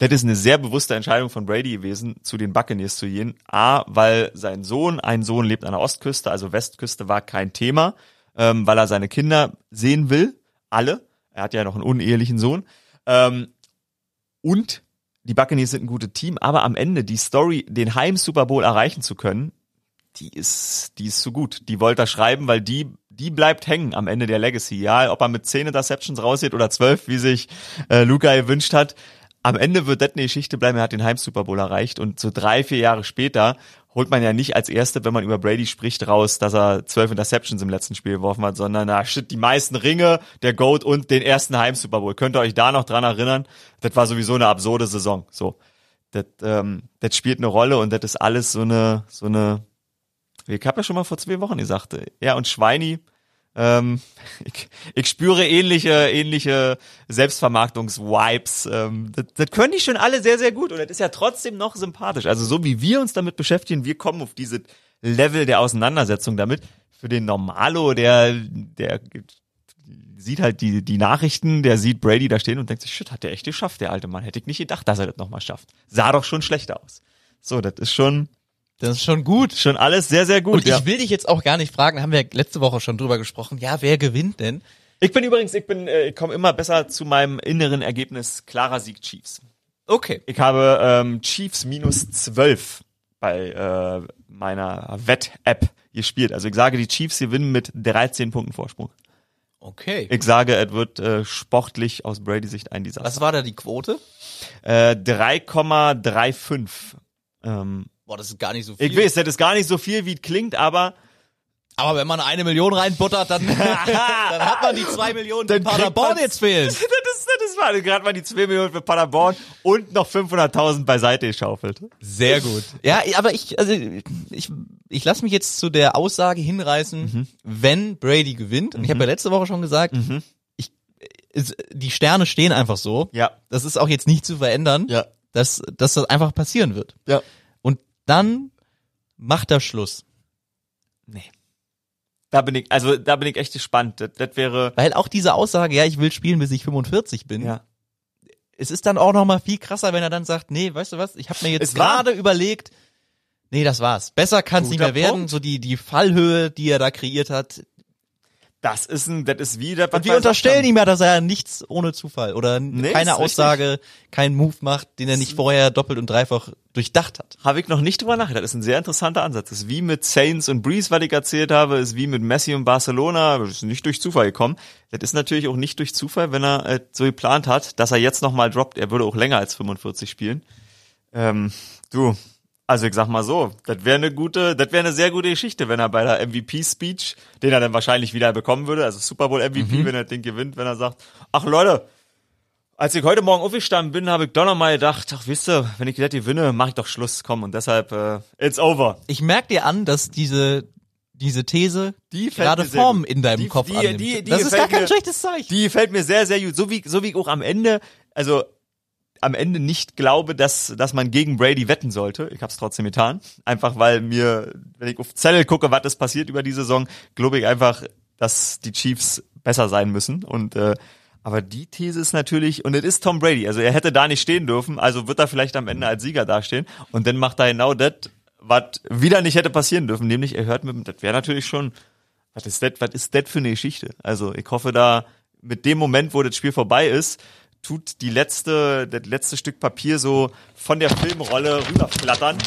Das ist eine sehr bewusste Entscheidung von Brady gewesen, zu den Buccaneers zu gehen. A, weil sein Sohn, ein Sohn lebt an der Ostküste, also Westküste war kein Thema, ähm, weil er seine Kinder sehen will. alle. Er hat ja noch einen unehelichen Sohn. Ähm, und die Buccaneers sind ein gutes Team, aber am Ende die Story, den Heim Super Bowl erreichen zu können, die ist, die ist so gut. Die wollte er schreiben, weil die, die bleibt hängen am Ende der Legacy. Ja, ob er mit 10 Interceptions rausgeht oder 12, wie sich äh, Luca gewünscht hat. Am Ende wird das eine Geschichte bleiben. Er hat den Heim Super Bowl erreicht und so drei, vier Jahre später holt man ja nicht als Erste, wenn man über Brady spricht, raus, dass er zwölf Interceptions im letzten Spiel geworfen hat, sondern na shit, die meisten Ringe, der Goat und den ersten Heim Super Bowl. Könnt ihr euch da noch dran erinnern? Das war sowieso eine absurde Saison. So, das, ähm, das spielt eine Rolle und das ist alles so eine, so eine. Ich habe ja schon mal vor zwei Wochen gesagt, er und Schweini. Ähm, ich, ich spüre ähnliche, ähnliche Selbstvermarktungs-Vibes. Ähm, das, das können die schon alle sehr, sehr gut und das ist ja trotzdem noch sympathisch. Also so wie wir uns damit beschäftigen, wir kommen auf diese Level der Auseinandersetzung damit. Für den Normalo, der, der sieht halt die, die Nachrichten, der sieht Brady da stehen und denkt sich, shit, hat der echt geschafft, der alte Mann. Hätte ich nicht gedacht, dass er das nochmal schafft. Sah doch schon schlechter aus. So, das ist schon, Das ist schon gut. schon alles sehr, sehr gut. Und ja. ich will dich jetzt auch gar nicht fragen, haben wir letzte Woche schon drüber gesprochen. Ja, wer gewinnt denn? Ich bin übrigens, ich bin, äh, ich komme immer besser zu meinem inneren Ergebnis klarer Sieg Chiefs. Okay. Ich habe ähm, Chiefs minus 12 bei äh, meiner Wett-App gespielt. Also ich sage, die Chiefs gewinnen mit 13 Punkten Vorsprung. Okay. Ich sage, es wird äh, sportlich aus Brady Sicht ein Desaster. Was war da die Quote? Äh, 3,35. Ähm, Boah, das ist gar nicht so viel. ich weiß, das ist gar nicht so viel, wie es klingt, aber Aber wenn man eine Million reinbuttert, dann, dann hat man die zwei Millionen, die Paderborn jetzt fehlen. das, ist, das war gerade mal die 2 Millionen für Paderborn und noch 500.000 beiseite geschaufelt. Sehr gut. Ja, aber ich, also ich, ich lasse mich jetzt zu der Aussage hinreißen, wenn Brady gewinnt. Und ich habe ja letzte Woche schon gesagt, ich, es, die Sterne stehen einfach so. Ja. Das ist auch jetzt nicht zu verändern, Ja. dass, dass das einfach passieren wird. Ja. Dann macht er Schluss. Nee. Da bin ich, also da bin ich echt gespannt. Das, das wäre. Weil auch diese Aussage, ja, ich will spielen, bis ich 45 bin. Ja. Es ist dann auch noch mal viel krasser, wenn er dann sagt, nee, weißt du was, ich habe mir jetzt gerade überlegt, nee, das war's. Besser kann es nicht Guter mehr werden. Punkt. So die, die Fallhöhe, die er da kreiert hat. Das ist ein, das ist wie das, was Und wir unterstellen ihm ja, dass er nichts ohne Zufall oder Nee, keine ist richtig. Aussage, keinen Move macht, den er nicht vorher doppelt und dreifach durchdacht hat. Habe ich noch nicht drüber nachgedacht. Das ist ein sehr interessanter Ansatz. Das ist wie mit Saints und Breeze, was ich erzählt habe, ist wie mit Messi und Barcelona. Das ist nicht durch Zufall gekommen. Das ist natürlich auch nicht durch Zufall, wenn er äh, so geplant hat, dass er jetzt nochmal droppt. Er würde auch länger als 45 spielen. Ähm, du, also ich sag mal so, das wäre eine gute, das wäre eine sehr gute Geschichte, wenn er bei der MVP-Speech, den er dann wahrscheinlich wieder bekommen würde, also Super Bowl MVP, wenn er den gewinnt, wenn er sagt, ach Leute, als ich heute Morgen aufgestanden bin, habe ich doch noch mal gedacht, ach wisst ihr, wenn ich das gewinne, mache ich doch Schluss, komm, und deshalb, äh, it's over. Ich merke dir an, dass diese, diese These Die gerade Form in deinem Die- Kopf die- annimmt. die- die das ist gar kein mir- schlechtes Zeichen. Die fällt mir sehr, sehr gut, so wie, so wie auch am Ende, also am Ende nicht glaube, dass, dass man gegen Brady wetten sollte. Ich habe es trotzdem getan. Einfach weil mir, wenn ich auf Zettel gucke, was ist passiert über die Saison, glaube ich einfach, dass die Chiefs besser sein müssen. Und äh, aber die These ist natürlich, und es ist Tom Brady, also er hätte da nicht stehen dürfen, also wird er vielleicht am Ende als Sieger dastehen. Und dann macht er genau das, was wieder nicht hätte passieren dürfen, nämlich er hört mit, das wäre natürlich schon, was ist das, was ist das für eine Geschichte? Also ich hoffe da, mit dem Moment, wo das Spiel vorbei ist, tut die letzte, das letzte Stück Papier so von der Filmrolle rüberflattern.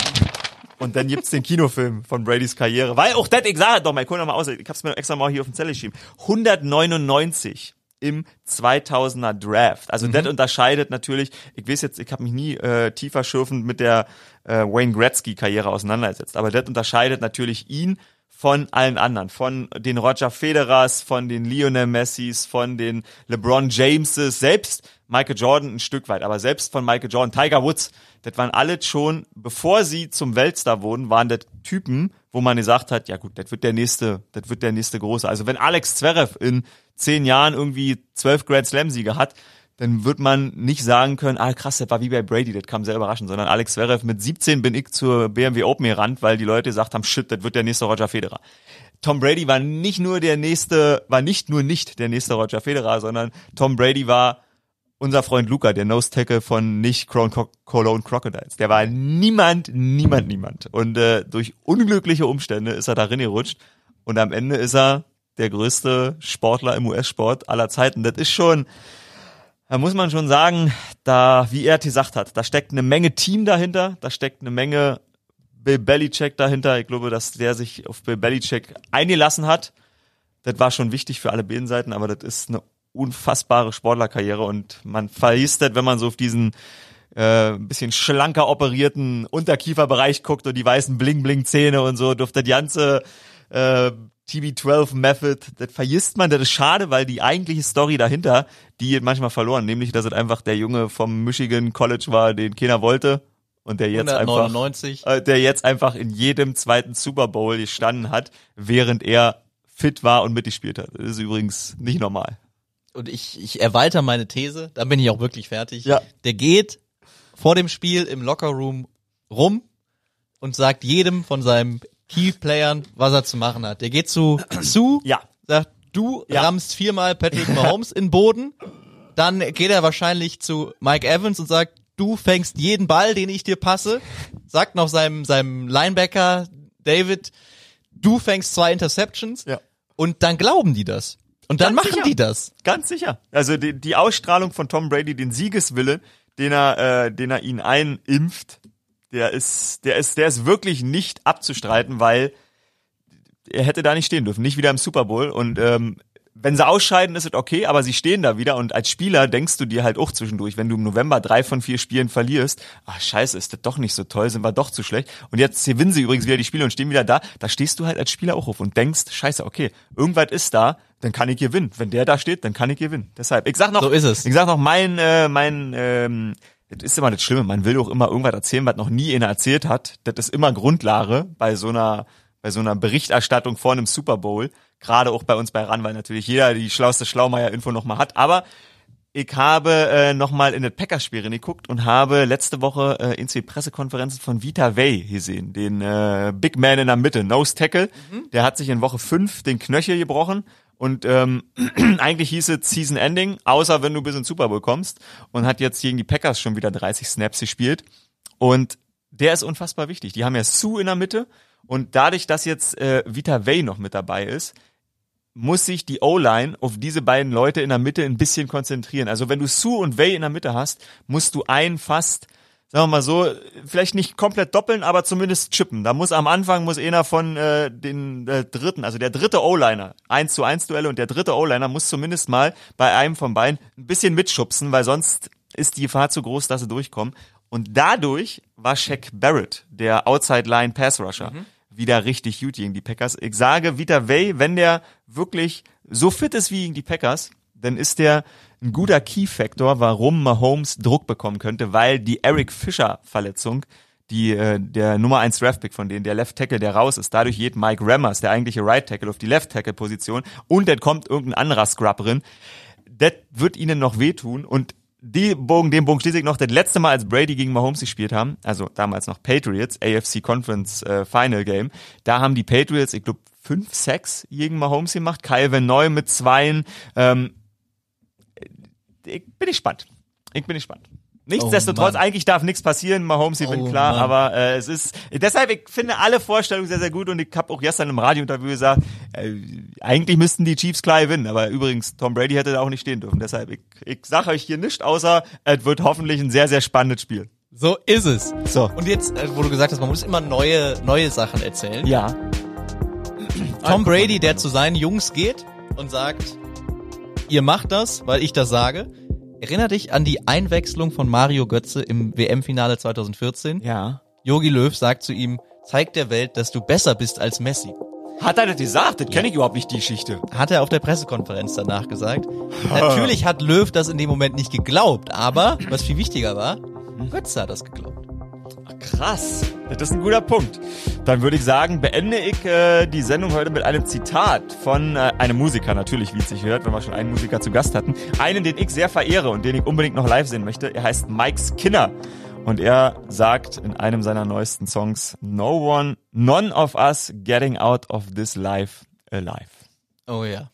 Und dann gibt's den Kinofilm von Bradys Karriere. Weil auch das, ich sage doch mal, ich hol noch mal aus, ich hab's mir extra mal hier auf den Zettel geschrieben. 199 im 2000er Draft. Also das unterscheidet natürlich, ich weiß jetzt, ich habe mich nie äh, tiefer schürfend mit der äh, Wayne Gretzky Karriere auseinandergesetzt, aber das unterscheidet natürlich ihn von allen anderen, von den Roger Federers, von den Lionel Messis, von den LeBron Jameses, selbst Michael Jordan ein Stück weit, aber selbst von Michael Jordan, Tiger Woods, das waren alle schon, bevor sie zum Weltstar wurden, waren das Typen, wo man gesagt hat, ja gut, das wird der nächste, das wird der nächste große. Also wenn Alex Zverev in zehn Jahren irgendwie zwölf Grand Slam Siege hat, dann wird man nicht sagen können, ah krass, das war wie bei Brady, das kam sehr überraschend, sondern Alex Zverev mit 17 bin ich zur BMW Open gerannt, weil die Leute gesagt haben, shit, das wird der nächste Roger Federer. Tom Brady war nicht nur der nächste, war nicht nur nicht der nächste Roger Federer, sondern Tom Brady war unser Freund Luca, der Nose Tackle von nicht Cologne Crocodiles. Der war niemand, niemand, niemand. Und äh, durch unglückliche Umstände ist er darin gerutscht und am Ende ist er der größte Sportler im US-Sport aller Zeiten. Das ist schon, da muss man schon sagen, da, wie er gesagt hat, da steckt eine Menge Team dahinter, da steckt eine Menge Bill Belichick dahinter. Ich glaube, dass der sich auf Bill Belichick eingelassen hat. Das war schon wichtig für alle beiden Seiten, aber das ist eine unfassbare Sportlerkarriere und man vergisst das, wenn man so auf diesen äh, bisschen schlanker operierten Unterkieferbereich guckt und die weißen Bling-Bling-Zähne und so, durch das ganze äh, TB12 Method, das vergisst man, das ist schade, weil die eigentliche Story dahinter, die geht manchmal verloren, nämlich, dass es einfach der Junge vom Michigan College war, den keiner wollte und der jetzt 199. einfach, äh, der jetzt einfach in jedem zweiten Super Bowl gestanden hat, während er fit war und mitgespielt hat. Das ist übrigens nicht normal. Und ich, ich erweitere meine These, dann bin ich auch wirklich fertig. Ja. Der geht vor dem Spiel im Lockerroom rum und sagt jedem von seinen Key-Playern, was er zu machen hat. Der geht zu Sue, Ja. sagt, du Ja. rammst viermal Patrick Mahomes in den Boden. Dann geht er wahrscheinlich zu Mike Evans und sagt, du fängst jeden Ball, den ich dir passe. Sagt noch seinem, seinem Linebacker David, du fängst zwei Interceptions. Ja. Und dann glauben die das. Und dann Ganz machen sicher. die das. Ganz sicher. Also die, die Ausstrahlung von Tom Brady, den Siegeswille, den er, äh, den er ihnen einimpft, der ist, der ist, der ist wirklich nicht abzustreiten, weil er hätte da nicht stehen dürfen, nicht wieder im Super Bowl. Und ähm, wenn sie ausscheiden, ist es okay, aber sie stehen da wieder und als Spieler denkst du dir halt auch zwischendurch, wenn du im November drei von vier Spielen verlierst, ach scheiße, ist das doch nicht so toll, sind wir doch zu schlecht. Und jetzt gewinnen sie übrigens wieder die Spiele und stehen wieder da, da stehst du halt als Spieler auch auf und denkst, scheiße, okay, irgendwas ist da, dann kann ich gewinnen. Wenn der da steht, dann kann ich gewinnen. Deshalb, ich sag noch, So ist es. ich sag noch, mein, äh, mein, ähm, das ist immer das Schlimme, man will doch immer irgendwas erzählen, was noch nie einer erzählt hat. Das ist immer Grundlage bei so einer, bei so einer Berichterstattung vor einem Super Bowl. Gerade auch bei uns bei RAN, weil natürlich jeder die schlauste Schlaumeier-Info nochmal hat. Aber ich habe äh, nochmal in das Packers-Spiel geguckt und habe letzte Woche äh, in zwei Pressekonferenzen von Vita Vey gesehen, den äh, Big Man in der Mitte, Nose Tackle. Der hat sich in Woche fünf den Knöchel gebrochen und ähm, eigentlich hieß es Season Ending, außer wenn du bis ins Super Bowl kommst und hat jetzt gegen die Packers schon wieder 30 Snaps gespielt und der ist unfassbar wichtig. Die haben ja Sue in der Mitte und dadurch, dass jetzt äh, Vita Vey noch mit dabei ist, muss sich die O-Line auf diese beiden Leute in der Mitte ein bisschen konzentrieren. Also wenn du Sue und Way in der Mitte hast, musst du einen fast, sagen wir mal so, vielleicht nicht komplett doppeln, aber zumindest chippen. Da muss am Anfang muss einer von äh, den äh, dritten, also der dritte O-Liner, 1 zu 1 Duelle und der dritte O-Liner muss zumindest mal bei einem von beiden ein bisschen mitschubsen, weil sonst ist die Gefahr zu groß, dass sie durchkommen. Und dadurch war Shaq Barrett, der Outside Line Pass Rusher, wieder richtig gut gegen die Packers. Ich sage, Vita Way, wenn der wirklich so fit ist wie gegen die Packers, dann ist der ein guter Key-Factor, warum Mahomes Druck bekommen könnte, weil die Eric Fischer-Verletzung, die äh, der Nummer 1 Draftpick von denen, der Left Tackle, der raus ist, dadurch geht Mike Rammers, der eigentliche Right Tackle, auf die Left Tackle-Position und dann kommt irgendein anderer Scrub drin. Das wird ihnen noch wehtun und die Bogen, den Bogen schließe ich noch, das letzte Mal, als Brady gegen Mahomes gespielt haben, also damals noch Patriots, AFC Conference äh, Final Game, da haben die Patriots, ich glaube, fünf Sacks gegen Mahomes gemacht, Calvin Neu mit zweien. Ähm, ich bin gespannt. Ich bin gespannt. Nichtsdestotrotz, Mann. eigentlich darf nichts passieren, Mahomes gewinnt Oh klar, Mann. aber äh, es ist, deshalb, ich finde alle Vorstellungen sehr, sehr gut und ich habe auch gestern im Radiointerview gesagt, äh, eigentlich müssten die Chiefs klar gewinnen, aber übrigens, Tom Brady hätte da auch nicht stehen dürfen, deshalb, ich, ich sage euch hier nicht, außer es wird hoffentlich ein sehr, sehr spannendes Spiel. So ist es. So. Und jetzt, äh, wo du gesagt hast, man muss immer neue, neue Sachen erzählen. Ja. Tom Brady, der zu seinen Jungs geht und sagt, ihr macht das, weil ich das sage. Erinner dich an die Einwechslung von Mario Götze im WM-Finale 2014? Ja. Yogi Löw sagt zu ihm, zeig der Welt, dass du besser bist als Messi. Hat er das gesagt? Das kenne ich überhaupt nicht, die Geschichte. Hat er auf der Pressekonferenz danach gesagt. Natürlich hat Löw das in dem Moment nicht geglaubt, aber was viel wichtiger war, Götze hat das geglaubt. Krass, das ist ein guter Punkt. Dann würde ich sagen, beende ich äh, die Sendung heute mit einem Zitat von äh, einem Musiker, natürlich, wie es sich hört, wenn wir schon einen Musiker zu Gast hatten. Einen, den ich sehr verehre und den ich unbedingt noch live sehen möchte. Er heißt Mike Skinner. Und er sagt in einem seiner neuesten Songs, No one, none of us getting out of this life alive. Oh ja.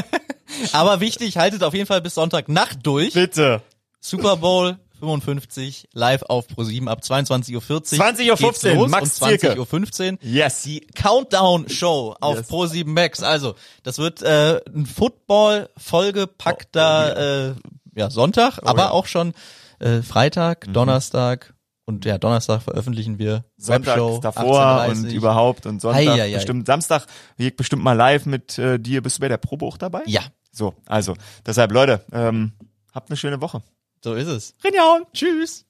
aber wichtig, haltet auf jeden Fall bis Sonntagnacht durch. Bitte. Super Bowl 55 live auf Pro7 ab 22.40 Uhr. 20.15 Uhr, Max und Zierke. 20.15 Uhr. Yes. Die Countdown-Show auf Yes. Pro7 Max. Also, das wird äh, ein Football-vollgepackter äh, ja, Sonntag, aber Oh, ja. Mhm. auch schon äh, Freitag, Donnerstag und ja, Donnerstag veröffentlichen wir Sonntags Webshow davor 18.30 und überhaupt und Sonntag Ei, ei, ei. bestimmt Samstag geht bestimmt mal live mit äh, dir. Bist du bei der Probe auch dabei? Ja, So, also deshalb Leute, ähm, habt eine schöne Woche. So ist es. Rinjaun, tschüss.